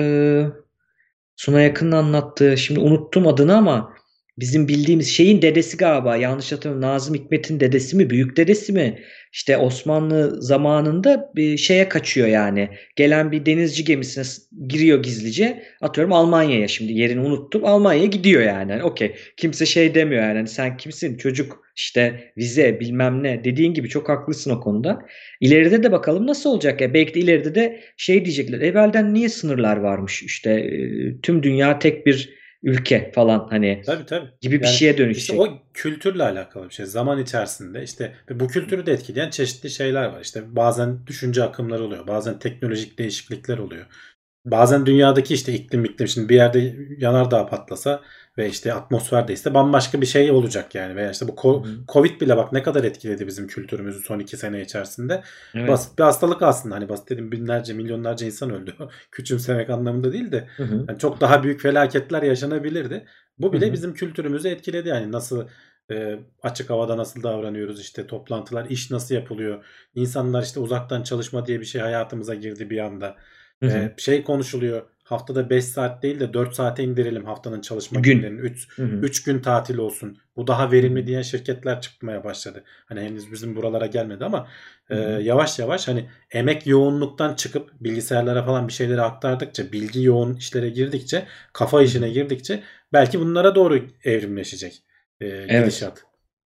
Suna Yakın'ın anlattığı. Şimdi unuttum adını ama bizim bildiğimiz şeyin dedesi galiba. Yanlış hatırlamıyorum. Nazım Hikmet'in dedesi mi? Büyük dedesi mi? İşte Osmanlı zamanında bir şeye kaçıyor yani. Gelen bir denizci gemisine giriyor gizlice. Atıyorum Almanya'ya şimdi yerini unuttum. Almanya'ya gidiyor yani. Hani okey. Kimse şey demiyor yani. Hani sen kimsin çocuk işte vize bilmem ne dediğin gibi çok haklısın o konuda. İleride de bakalım nasıl olacak ya. Belki de ileride de şey diyecekler. Evvelden niye sınırlar varmış? İşte e, tüm dünya tek bir ülke falan hani Tabii tabii. gibi bir Yani şeye İşte dönüşecek. o kültürle alakalı bir şey. Zaman içerisinde işte bu kültürü de etkileyen çeşitli şeyler var. İşte bazen düşünce akımları oluyor. Bazen teknolojik değişiklikler oluyor. Bazen dünyadaki işte iklim iklim şimdi bir yerde yanardağ patlasa ve işte atmosferdeyse bambaşka bir şey olacak yani. Veya işte bu. Covid bile bak ne kadar etkiledi bizim kültürümüzü son iki sene içerisinde. Evet. Basit bir hastalık aslında. Hani basit dedim binlerce milyonlarca insan öldü. (laughs) Küçümsemek anlamında değil de Hı hı. yani çok daha büyük felaketler yaşanabilirdi. Bu bile Hı hı. bizim kültürümüzü etkiledi yani nasıl e, açık havada nasıl davranıyoruz işte toplantılar iş nasıl yapılıyor insanlar işte uzaktan çalışma diye bir şey hayatımıza girdi bir anda Hı hı. E, şey konuşuluyor haftada 5 saat değil de 4 saate indirelim haftanın çalışma Gün. günlerini 3 Hı hı. 3 gün tatil olsun bu daha verimli diyen şirketler çıkmaya başladı hani henüz bizim buralara gelmedi ama e, Hı hı. yavaş yavaş hani emek yoğunluktan çıkıp bilgisayarlara falan bir şeyleri aktardıkça bilgi yoğun işlere girdikçe kafa işine girdikçe belki bunlara doğru evrimleşecek e, gidişat.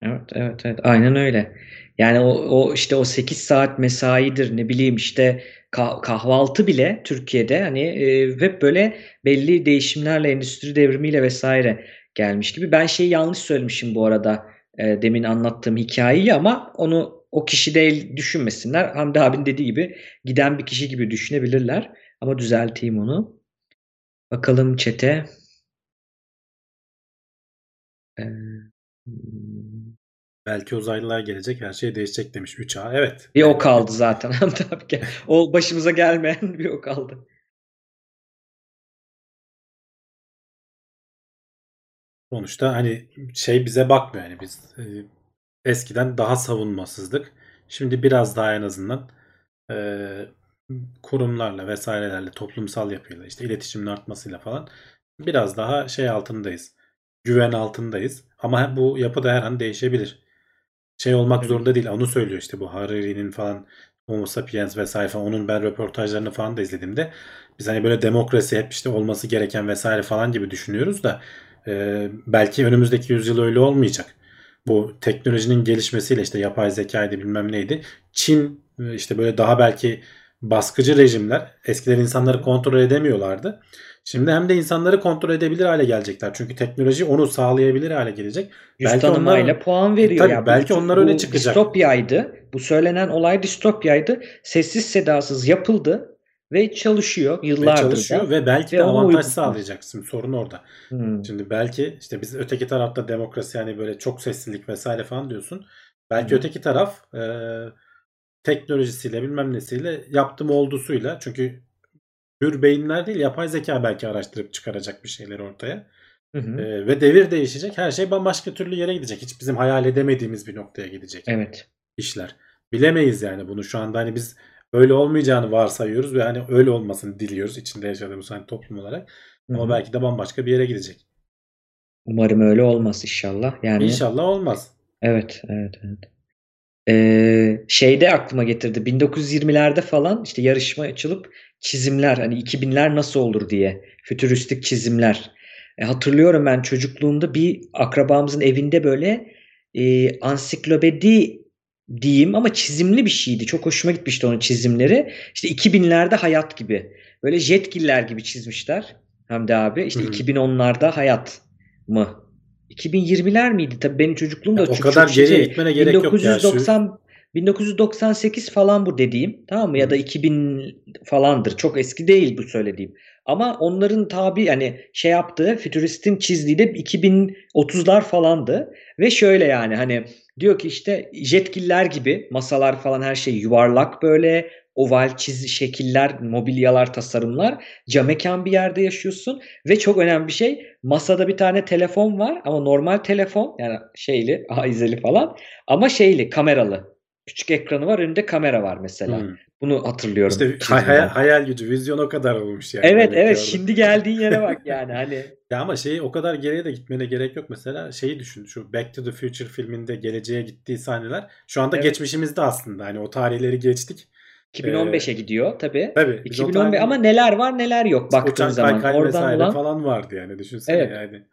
Evet, evet, evet. Aynen öyle. Yani o, o işte o 8 saat mesaidir ne bileyim işte kah- kahvaltı bile Türkiye'de hani e, hep böyle belli değişimlerle endüstri devrimiyle vesaire gelmiş gibi. Ben şeyi yanlış söylemişim bu arada e, demin anlattığım hikayeyi ama onu o kişi değil düşünmesinler. Hamdi abinin dediği gibi giden bir kişi gibi düşünebilirler. Ama düzelteyim onu. Bakalım çete. Ee. Belki uzaylılar gelecek her şey değişecek demiş 3A. Evet. Bir o kaldı zaten. (laughs) Tabii ki. O başımıza gelmeyen bir o kaldı. Sonuçta hani şey bize bakmıyor yani biz e, eskiden daha savunmasızdık. Şimdi biraz daha en azından e, kurumlarla vesairelerle toplumsal yapıyla işte iletişimin artmasıyla falan biraz daha şey altındayız. Güven altındayız. Ama bu yapı da her an değişebilir. Şey olmak zorunda değil. Onu söylüyor işte bu Harari'nin falan Homo sapiens vesaire falan onun ben röportajlarını falan da izlediğimde biz hani böyle demokrasi hep işte olması gereken vesaire falan gibi düşünüyoruz da e, belki önümüzdeki yüzyıl öyle olmayacak. Bu teknolojinin gelişmesiyle işte yapay zekaydı bilmem neydi. Çin işte böyle daha belki baskıcı rejimler eskiden insanları kontrol edemiyorlardı. Şimdi hem de insanları kontrol edebilir hale gelecekler. Çünkü teknoloji onu sağlayabilir hale gelecek. Yüz Belki onlar- puan veriyor. Tabii, ya. Bu- belki onlar öyle bu çıkacak. Distopyaydı. Bu söylenen olay distopyaydı. Sessiz sedasız yapıldı ve çalışıyor Ve yıllardır çalışıyor da. ve belki Ve de avantaj uygun. sağlayacak. Şimdi sorun orada. Hmm. Şimdi belki işte biz öteki tarafta demokrasi yani böyle çok seslilik vesaire falan diyorsun. Belki hı. öteki taraf e, teknolojisiyle bilmem nesiyle yaptım oldusuyla çünkü hür beyinler değil yapay zeka belki araştırıp çıkaracak bir şeyler ortaya. Hı hı. E, ve devir değişecek. Her şey bambaşka türlü yere gidecek. Hiç bizim hayal edemediğimiz bir noktaya gidecek Evet. işler. Bilemeyiz yani bunu şu anda hani biz öyle olmayacağını varsayıyoruz ve hani öyle olmasını diliyoruz içinde yaşadığımız hani toplum olarak. Hı Ama hı. belki de bambaşka bir yere gidecek. Umarım öyle olmaz inşallah. Yani İnşallah olmaz. Evet, evet, evet. Ee, şeyde aklıma getirdi. 1920'lerde falan işte yarışma açılıp çizimler hani 2000'ler nasıl olur diye fütüristik çizimler. E, hatırlıyorum ben çocukluğumda bir akrabamızın evinde böyle e, ansiklopedi diyeyim ama çizimli bir şeydi. Çok hoşuma gitmişti onun çizimleri. İşte 2000'lerde hayat gibi. Böyle jetgiller gibi çizmişler. Hamdi abi. İşte Hı hı. 2010'larda hayat mı? 2020'ler miydi? Tabii benim çocukluğumda Ya o çok- kadar çok şey geriye değil. gitmene gerek yok ya. Şu, 1990 1998 falan bu dediğim tamam mı ya da 2000 falandır çok eski değil bu söylediğim ama onların tabi yani şey yaptığı fütüristin çizdiği de 2030'lar falandı ve şöyle yani hani diyor ki işte jetgiller gibi masalar falan her şey yuvarlak böyle oval çiz şekiller mobilyalar tasarımlar cam mekan bir yerde yaşıyorsun ve çok önemli bir şey masada bir tane telefon var ama normal telefon yani şeyli (laughs) aizeli falan ama şeyli kameralı. Küçük ekranı var önünde kamera var mesela. Hı. Bunu hatırlıyorum. İşte hayal, hayal gücü, vizyon o kadar olmuş yani. Evet evet orada. şimdi geldiğin yere bak yani hani. (laughs) Ya ama şeyi o kadar geriye de gitmene gerek yok. Mesela şeyi düşün. Şu Back to the Future filminde geleceğe gittiği sahneler şu anda Evet. geçmişimizde aslında. Hani o tarihleri geçtik. 2015'e gidiyor tabii. Tabii. biz o 2015 tarih- ama neler var neler yok baktığın zaman. Oradan falan vardı yani düşünsene Evet. yani.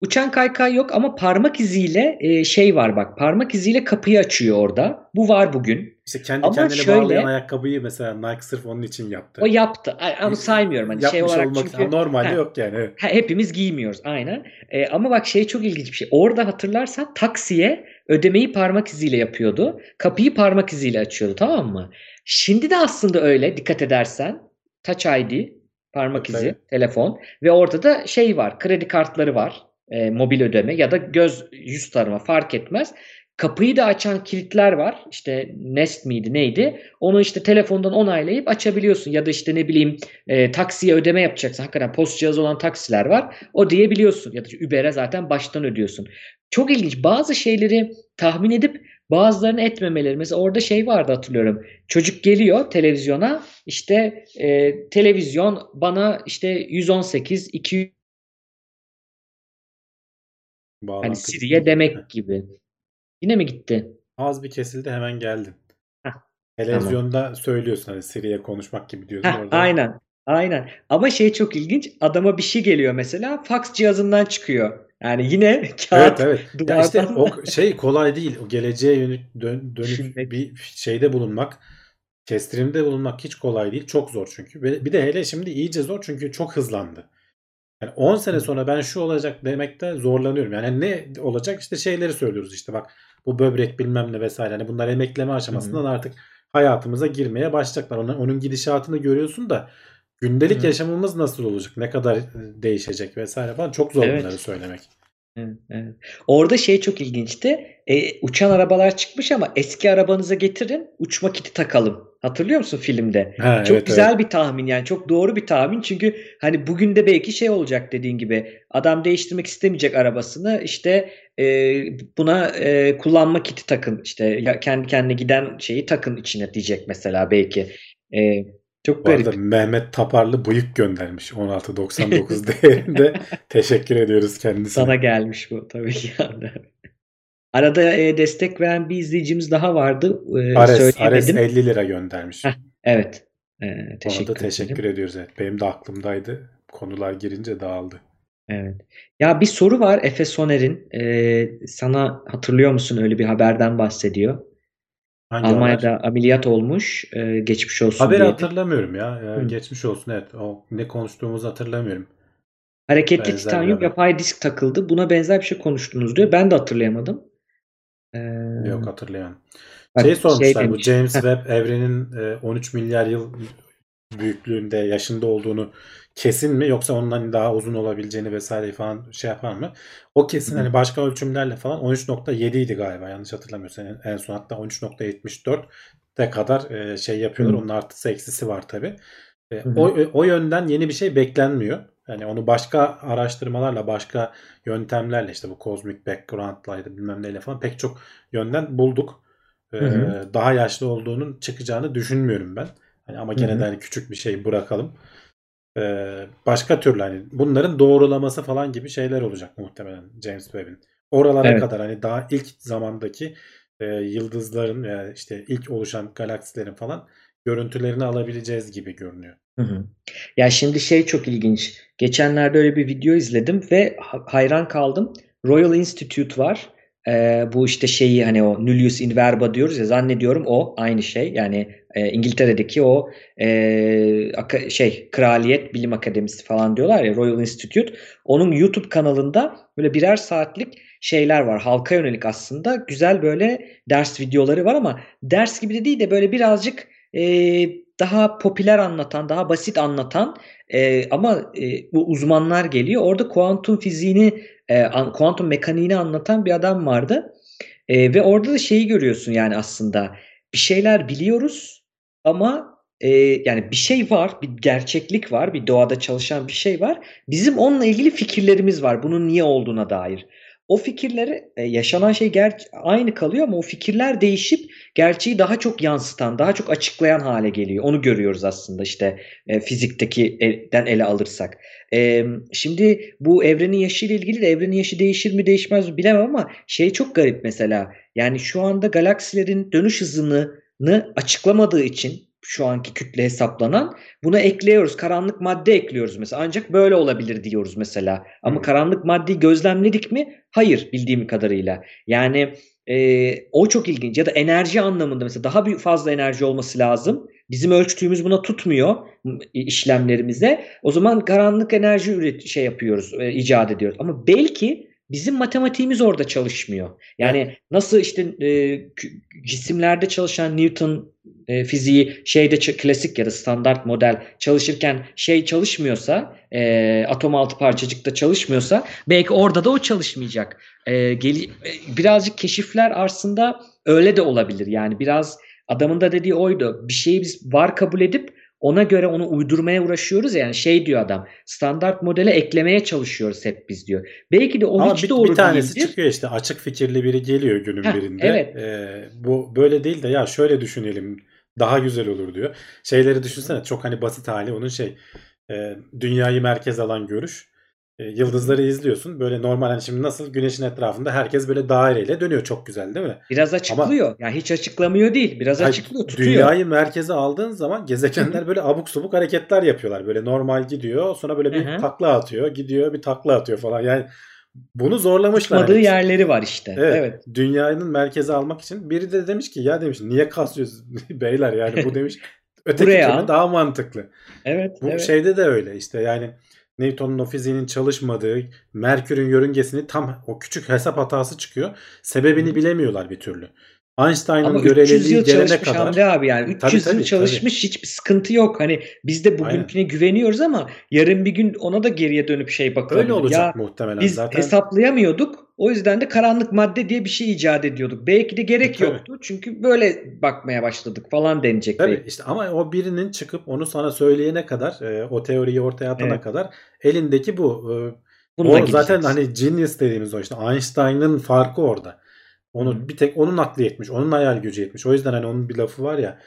Uçan kaykay yok ama parmak iziyle e, şey var bak. Parmak iziyle kapıyı açıyor orada. Bu var bugün. İşte kendi Ama kendine şöyle- bağlayan ayakkabıyı mesela Nike sırf onun için yaptı. O yaptı. Ama saymıyorum hani şey Yapmış olarak olmak çünkü normalde Ha. yok yani. Evet. Ha, hepimiz giymiyoruz aynen. Ee, ama bak şey çok ilginç bir şey. Orada hatırlarsan taksiye ödemeyi parmak iziyle yapıyordu. Kapıyı parmak iziyle açıyordu tamam mı? Şimdi de aslında öyle dikkat edersen. Touch ID, parmak Tabii. izi, telefon ve orada da şey var. Kredi kartları var. E, mobil ödeme ya da göz yüz tarama fark etmez. Kapıyı da açan kilitler var. İşte Nest miydi neydi? Onu işte telefondan onaylayıp açabiliyorsun. Ya da işte ne bileyim e, taksiye ödeme yapacaksın. Hakikaten post cihazı olan taksiler var. O diyebiliyorsun. Ya da Uber'e zaten baştan ödüyorsun. Çok ilginç. Bazı şeyleri tahmin edip bazılarını etmemeleri. Mesela orada şey vardı hatırlıyorum. Çocuk geliyor televizyona işte e, televizyon bana işte 118 200 hani Bağlantı Siri'ye gitti. demek gibi. Yine mi gitti? Az bir kesildi hemen geldin. Heh, Televizyonda söylüyorsun hani Siri'ye konuşmak gibi diyordun Heh, orada. aynen. Aynen. Ama şey çok ilginç. Adama bir şey geliyor mesela. Fax cihazından çıkıyor. Yani yine (laughs) Evet kağıt evet. Ya duvardan işte o (laughs) şey kolay değil. O geleceğe yönelik dön, dönük bir şeyde bulunmak, kestirimde bulunmak hiç kolay değil. Çok zor çünkü. Bir de hele şimdi iyice zor çünkü çok hızlandı. Yani 10 sene sonra ben şu olacak demekte zorlanıyorum. Yani ne olacak? İşte şeyleri söylüyoruz işte bak bu böbrek bilmem ne vesaire. Hani bunlar emekleme aşamasından artık hayatımıza girmeye başlayacaklar. Onun, onun gidişatını görüyorsun da gündelik Hı. yaşamımız nasıl olacak? Ne kadar e, değişecek vesaire falan. Çok zor Evet. bunları söylemek. Evet, evet. Orada şey çok ilginçti. E, uçan arabalar çıkmış ama eski arabanıza getirin uçma kiti takalım. Hatırlıyor musun filmde? Ha, Çok evet, güzel evet. bir tahmin yani çok doğru bir tahmin çünkü hani bugün de belki şey olacak dediğin gibi adam değiştirmek istemeyecek arabasını işte e, buna e, kullanma kiti takın işte ya kendi kendine giden şeyi takın içine diyecek mesela belki. E, çok Bu arada garip. Mehmet Taparlı bıyık göndermiş 16.99 (laughs) değerinde. Teşekkür ediyoruz kendisine. Sana gelmiş bu tabii ki. (laughs) Arada e, destek veren bir izleyicimiz daha vardı. E, Ares, Ares söyleyemedim. 50 lira göndermiş. Heh, Evet. E, Ona teşekkür da ederim. teşekkür ediyoruz. Evet, benim de aklımdaydı. Konular girince dağıldı. Evet. Ya bir soru var Efe Soner'in. Ee, sana hatırlıyor musun öyle bir haberden bahsediyor. Hangi Almanya'da haber? ameliyat olmuş. e, geçmiş olsun Haberi diye. hatırlamıyorum ya. Hı. Geçmiş olsun evet. O ne konuştuğumuzu hatırlamıyorum. Hareketli Benzer titanyum yapay disk takıldı. Buna benzer bir şey konuştunuz diyor. Ben de hatırlayamadım. Ee, Yok hatırlayamam. bak, Şey sormuşlar bu demiş. James Webb evrenin e, 13 milyar yıl büyüklüğünde yaşında olduğunu kesin mi yoksa ondan daha uzun olabileceğini vesaire falan şey yapar mı? O kesin Hı hı. hani başka ölçümlerle falan 13.7 idi galiba yanlış hatırlamıyorsam en, en son hatta 13.74 de kadar e, şey yapıyorlar. Hı. Onun artısı eksisi var tabi. E, o, o yönden yeni bir şey beklenmiyor. Yani onu başka araştırmalarla, başka yöntemlerle işte bu cosmic background'laydı bilmem neyle falan pek çok yönden bulduk. Ee, Hı hı. daha yaşlı olduğunun çıkacağını düşünmüyorum ben. Hani ama gene de hani küçük bir şey bırakalım. Ee, başka türlü hani bunların doğrulaması falan gibi şeyler olacak muhtemelen James Webb'in. Oralara Evet. kadar hani daha ilk zamandaki e, yıldızların veya işte ilk oluşan galaksilerin falan görüntülerini alabileceğiz gibi görünüyor. Hı hı. Ya şimdi şey çok ilginç. Geçenlerde öyle bir video izledim ve ha- hayran kaldım. Royal Institute var. Ee, bu işte şeyi hani o nullius in verba diyoruz ya zannediyorum o aynı şey. Yani e, İngiltere'deki o e, şey Kraliyet Bilim Akademisi falan diyorlar ya Royal Institute. Onun YouTube kanalında böyle birer saatlik şeyler var. Halka yönelik aslında güzel böyle ders videoları var ama ders gibi de değil de böyle birazcık e, daha popüler anlatan, daha basit anlatan e, ama e, bu uzmanlar geliyor. Orada kuantum fiziğini, e, an- kuantum mekaniğini anlatan bir adam vardı. E, ve orada da şeyi görüyorsun yani aslında bir şeyler biliyoruz ama e, yani bir şey var, bir gerçeklik var, bir doğada çalışan bir şey var. Bizim onunla ilgili fikirlerimiz var, bunun niye olduğuna dair. O fikirleri e, yaşanan şey ger- aynı kalıyor ama o fikirler değişip gerçeği daha çok yansıtan, daha çok açıklayan hale geliyor. Onu görüyoruz aslında işte e, fizikteki elden ele alırsak. E, şimdi bu evrenin yaşı ile ilgili de evrenin yaşı değişir mi değişmez mi bilemem ama şey çok garip mesela. Yani şu anda galaksilerin dönüş hızını açıklamadığı için şu anki kütle hesaplanan. Buna ekliyoruz. Karanlık madde ekliyoruz mesela. Ancak böyle olabilir diyoruz mesela. Ama Hı. karanlık maddeyi gözlemledik mi? Hayır bildiğim kadarıyla. Yani e, o çok ilginç. Ya da enerji anlamında mesela daha büyük fazla enerji olması lazım. Bizim ölçtüğümüz buna tutmuyor işlemlerimize. O zaman karanlık enerji üret şey yapıyoruz, e, icat ediyoruz. Ama belki bizim matematiğimiz orada çalışmıyor. Yani nasıl işte e, cisimlerde çalışan Newton e, fiziği şeyde klasik ya da standart model çalışırken şey çalışmıyorsa e, atom altı parçacıkta çalışmıyorsa belki orada da o çalışmayacak. E, geli, e, birazcık keşifler aslında öyle de olabilir. Yani biraz adamın da dediği oydu. Bir şeyi biz var kabul edip ona göre onu uydurmaya uğraşıyoruz ya. yani şey diyor adam standart modele eklemeye çalışıyoruz hep biz diyor. Belki de o Ama hiç bir, doğru bir tanesi değildir. çıkıyor işte açık fikirli biri geliyor günün Heh, birinde. evet. Ee, bu böyle değil de ya şöyle düşünelim daha güzel olur diyor. Şeyleri düşünsene çok hani basit hali onun şey e, dünyayı merkez alan görüş. E, yıldızları izliyorsun böyle normal hani şimdi nasıl güneşin etrafında herkes böyle daireyle dönüyor çok güzel değil mi? Biraz açıklıyor. Yani hiç açıklamıyor değil. Biraz Hayır, açıklıyor, tutuyor. Dünyayı merkeze aldığın zaman gezegenler böyle abuk subuk hareketler yapıyorlar. Böyle normal gidiyor sonra böyle bir takla atıyor gidiyor bir takla atıyor falan. Yani bunu zorlamışlar. Tutmadığı hani. yerleri var işte. Evet, Evet. Dünyanın merkeze almak için biri de demiş ki ya demiş niye kasıyoruz (laughs) beyler yani bu (laughs) demiş öteki Buraya türlü daha mantıklı. Evet. Bu evet. şeyde de öyle işte yani Newton'un o fiziğinin çalışmadığı Merkür'ün yörüngesini tam o küçük hesap hatası çıkıyor. Sebebini bilemiyorlar bir türlü. Einstein'ın Ama 300 göreliliği yıl gelene çalışmış kadar Hamdi abi yani 300 Tabii, yıl tabii, çalışmış hiçbir sıkıntı yok. Hani biz de bugünküne güveniyoruz ama yarın bir gün ona da geriye dönüp şey bakalım. öyle olacak Ya muhtemelen biz zaten. hesaplayamıyorduk. O yüzden de karanlık madde diye bir şey icat ediyorduk. Belki de gerek Tabii. yoktu. Çünkü böyle bakmaya başladık falan denecek. Tabii belki. işte ama o birinin çıkıp onu sana söyleyene kadar e, o teoriyi ortaya atana Evet. kadar elindeki bu. E, Bununla o zaten hani genius dediğimiz o işte Einstein'ın farkı orada. Onu bir tek onun aklı yetmiş. Onun hayal gücü yetmiş. O yüzden hani onun bir lafı var ya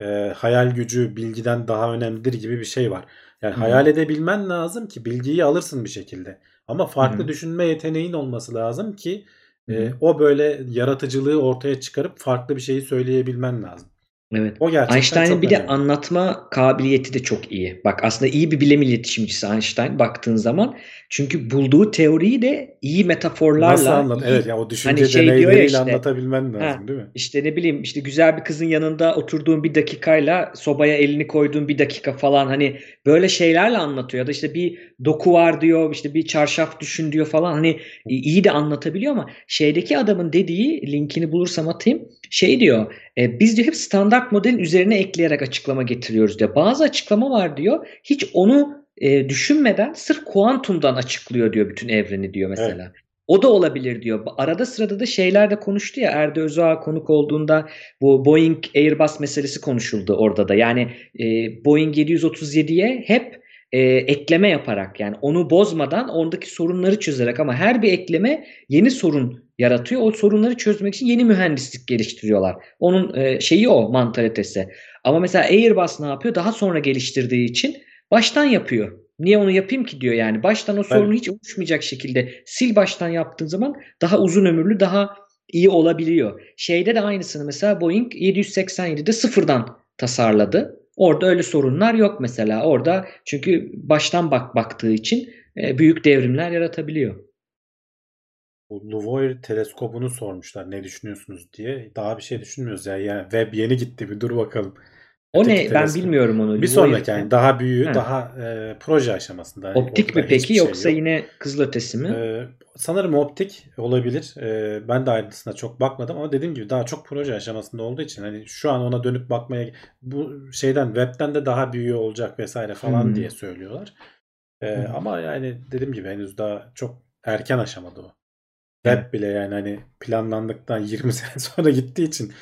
e, hayal gücü bilgiden daha önemlidir gibi bir şey var. Yani Hı. hayal edebilmen lazım ki bilgiyi alırsın bir şekilde. Ama farklı Hı. düşünme yeteneğin olması lazım ki e, o böyle yaratıcılığı ortaya çıkarıp farklı bir şeyi söyleyebilmen lazım. Evet. O gerçekten Einstein'ın bir de önemli. anlatma kabiliyeti de çok iyi. Bak aslında iyi bir bilim iletişimcisi Einstein baktığın zaman. Çünkü bulduğu teoriyi de iyi metaforlarla Nasıl anlat? Evet ya o düşünce şey diyor ya deneyleriyle işte, anlatabilmen lazım ha, değil mi? İşte ne bileyim işte güzel bir kızın yanında oturduğun bir dakikayla sobaya elini koyduğun bir dakika falan hani böyle şeylerle anlatıyor. Ya da işte bir doku var diyor işte bir çarşaf düşün diyor falan hani iyi de anlatabiliyor ama şeydeki adamın dediği linkini bulursam atayım şey diyor e, biz diyor hep standart modelin üzerine ekleyerek açıklama getiriyoruz diyor. Bazı açıklama var diyor hiç onu e, düşünmeden sırf kuantumdan açıklıyor diyor bütün evreni diyor mesela. O da olabilir diyor. Arada sırada da şeyler de konuştu ya Erde Özağ konuk olduğunda bu Boeing Airbus meselesi konuşuldu orada da. Yani e, Boeing 737'ye hep e, ekleme yaparak yani onu bozmadan ondaki sorunları çözerek ama her bir ekleme yeni sorun yaratıyor. O sorunları çözmek için yeni mühendislik geliştiriyorlar. Onun e, şeyi o mantalitesi. Ama mesela Airbus ne yapıyor? Daha sonra geliştirdiği için baştan yapıyor. Niye onu yapayım ki diyor yani. Baştan o sorunu hiç oluşmayacak şekilde sil baştan yaptığın zaman daha uzun ömürlü, daha iyi olabiliyor. Şeyde de aynısını mesela Boeing 787'de sıfırdan tasarladı. Orada öyle sorunlar yok mesela. Orada çünkü baştan bak baktığı için e, büyük devrimler yaratabiliyor. Bu Luvoir teleskobunu sormuşlar ne düşünüyorsunuz diye. Daha bir şey düşünmüyoruz ya. Yani web yeni gitti bir dur bakalım. O Öteki ne? Ben teleskop. bilmiyorum onu. Bir sonraki yani daha büyüğü, Ha. daha e, proje aşamasında. Yani Optik mi peki şey yoksa yok. yine kızılötesi mi? Ee, sanırım optik olabilir. Ee, ben de ayrıntısına çok bakmadım ama dediğim gibi daha çok proje aşamasında olduğu için hani şu an ona dönüp bakmaya bu şeyden webten de daha büyüğü olacak vesaire falan Hmm. diye söylüyorlar. Ee, Hmm. ama yani dediğim gibi henüz daha çok erken aşamada o. Evet. Web bile yani hani planlandıktan (laughs) 20 sene sonra gittiği için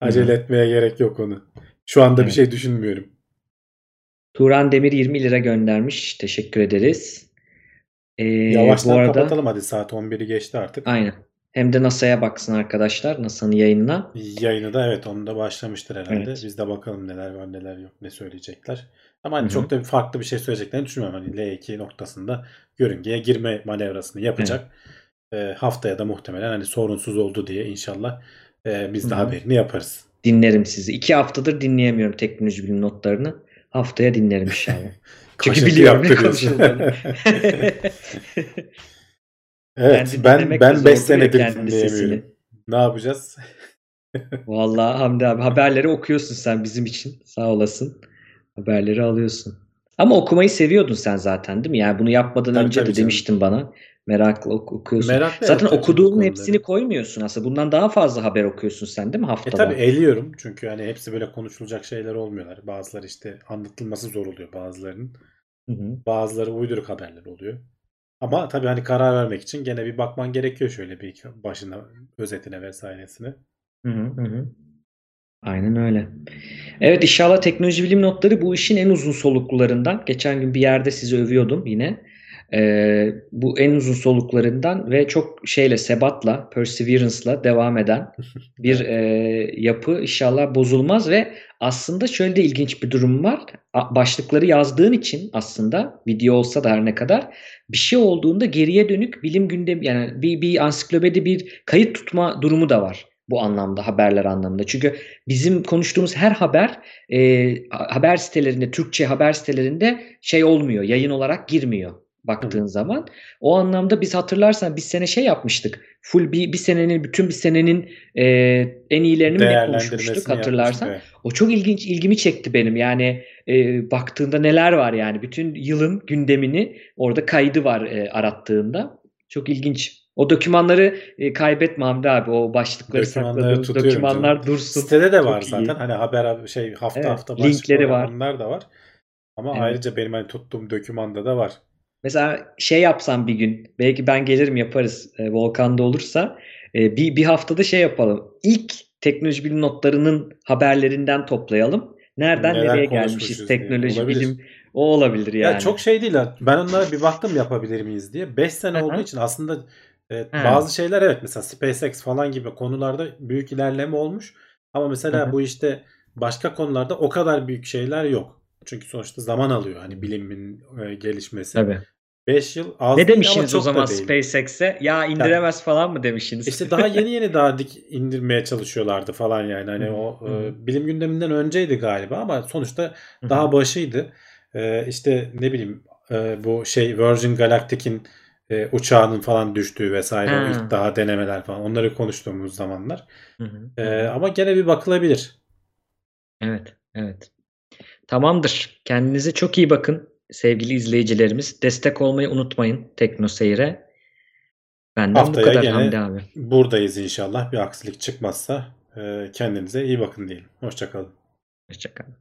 acele etmeye gerek yok onu. Şu anda bir Evet. şey düşünmüyorum. Turan Demir 20 lira göndermiş. Teşekkür ederiz. Ee, Yavaştan bu arada kapatalım hadi saat 11'i geçti artık. aynen. Hem de NASA'ya baksın arkadaşlar. NASA'nın yayınına. Yayını da evet onu da başlamıştır herhalde. Evet. Biz de bakalım neler var neler yok ne söyleyecekler. Ama hani Hı hı. çok da bir farklı bir şey söyleyeceklerini düşünmüyorum. Hani L2 noktasında yörüngeye girme manevrasını yapacak. Ee, haftaya da muhtemelen hani sorunsuz oldu diye inşallah e, biz de Hı hı. haberini yaparız. dinlerim sizi. İki haftadır dinleyemiyorum teknoloji bilim notlarını. Haftaya dinlerim inşallah. (laughs) Çünkü biliyorum ne konuşulduğunu. (laughs) Evet ben ben zor 5 değil mi senedir dinleyemiyorum. sesini? Ne yapacağız? (laughs) Vallahi Hamdi abi haberleri okuyorsun sen bizim için. Sağ olasın. Haberleri alıyorsun. Ama okumayı seviyordun sen zaten değil mi? Yani bunu yapmadan Tabii, önce tabii de canım. demiştin bana. Merakla ok- okuyorsun. Meraklı Zaten evet, okuduğunun hepsini koymuyorsun aslında. Bundan daha fazla haber okuyorsun sen değil mi E haftada? tabi eliyorum çünkü hani hepsi böyle konuşulacak şeyler olmuyorlar. Bazıları işte anlatılması zor oluyor bazılarının. Hı hı. Bazıları uyduruk haberler oluyor. Ama tabii hani karar vermek için gene bir bakman gerekiyor şöyle bir başına özetine vesairesine. Hı hı hı. Aynen öyle. Evet inşallah teknoloji bilim notları bu işin en uzun soluklularından. Geçen gün bir yerde sizi övüyordum yine. Ee, bu en uzun soluklarından ve çok şeyle sebatla, perseverance'la devam eden (laughs) bir e, yapı inşallah bozulmaz ve aslında şöyle de ilginç bir durum var. Başlıkları yazdığın için aslında video olsa da her ne kadar bir şey olduğunda geriye dönük bilim gündemi yani bir, bir ansiklopedi bir kayıt tutma durumu da var bu anlamda haberler anlamında. Çünkü bizim konuştuğumuz her haber e, haber sitelerinde Türkçe haber sitelerinde şey olmuyor yayın olarak girmiyor baktığın zaman. O anlamda biz hatırlarsan bir sene şey yapmıştık. Full bir, bir senenin bütün bir senenin e, en iyilerini mi konuşmuştuk hatırlarsan. yapmıştık, evet. O çok ilginç ilgimi çekti benim. Yani e, baktığında neler var yani bütün yılın gündemini orada kaydı var e, arattığında. Çok ilginç. O dokümanları e, kaybetme Hamdi abi. O başlıkları Dokümanları sakladığım tutuyorum dokümanlar canım. dursun. Sitede de var iyi. zaten. Hani haber şey hafta Evet, hafta linkleri var. Onlar da var. Ama Evet. ayrıca benim hani tuttuğum dokümanda da var. Mesela şey yapsam bir gün belki ben gelirim yaparız e, Volkan'da olursa e, bir, bir haftada şey yapalım. İlk teknoloji bilim notlarının haberlerinden toplayalım. Nereden Neler nereye gelmişiz diye. teknoloji Olabilir. bilim o olabilir yani. Ya çok şey değil. Ben onlara bir baktım yapabilir miyiz diye. 5 sene olduğu için aslında e, Ha. bazı şeyler evet mesela SpaceX falan gibi konularda büyük ilerleme olmuş. Ama mesela Hı hı. bu işte başka konularda o kadar büyük şeyler yok. Çünkü sonuçta zaman alıyor hani bilimin e, gelişmesi. Tabii. 5 yıl az Ne demişsiniz o zaman. SpaceX'e? Ya indiremez falan mı demişsiniz? İşte daha (laughs) yeni yeni daha dik indirmeye çalışıyorlardı falan yani. Hani Hı hı, o e, bilim gündeminden önceydi galiba ama sonuçta Hı hı. daha başıydı. E, işte ne bileyim e, bu şey Virgin Galactic'in e, uçağının falan düştüğü vesaire o Ha. ilk daha denemeler falan onları konuştuğumuz zamanlar. Hı hı, E, ama gene bir bakılabilir. Evet, evet. Tamamdır. Kendinize çok iyi bakın sevgili izleyicilerimiz. Destek olmayı unutmayın Tekno Seyir'e. Benden Haftaya bu kadar gene Hamdi abi. buradayız inşallah. Bir aksilik çıkmazsa e, kendinize iyi bakın diyelim. Hoşçakalın. Hoşçakalın.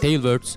Tailwords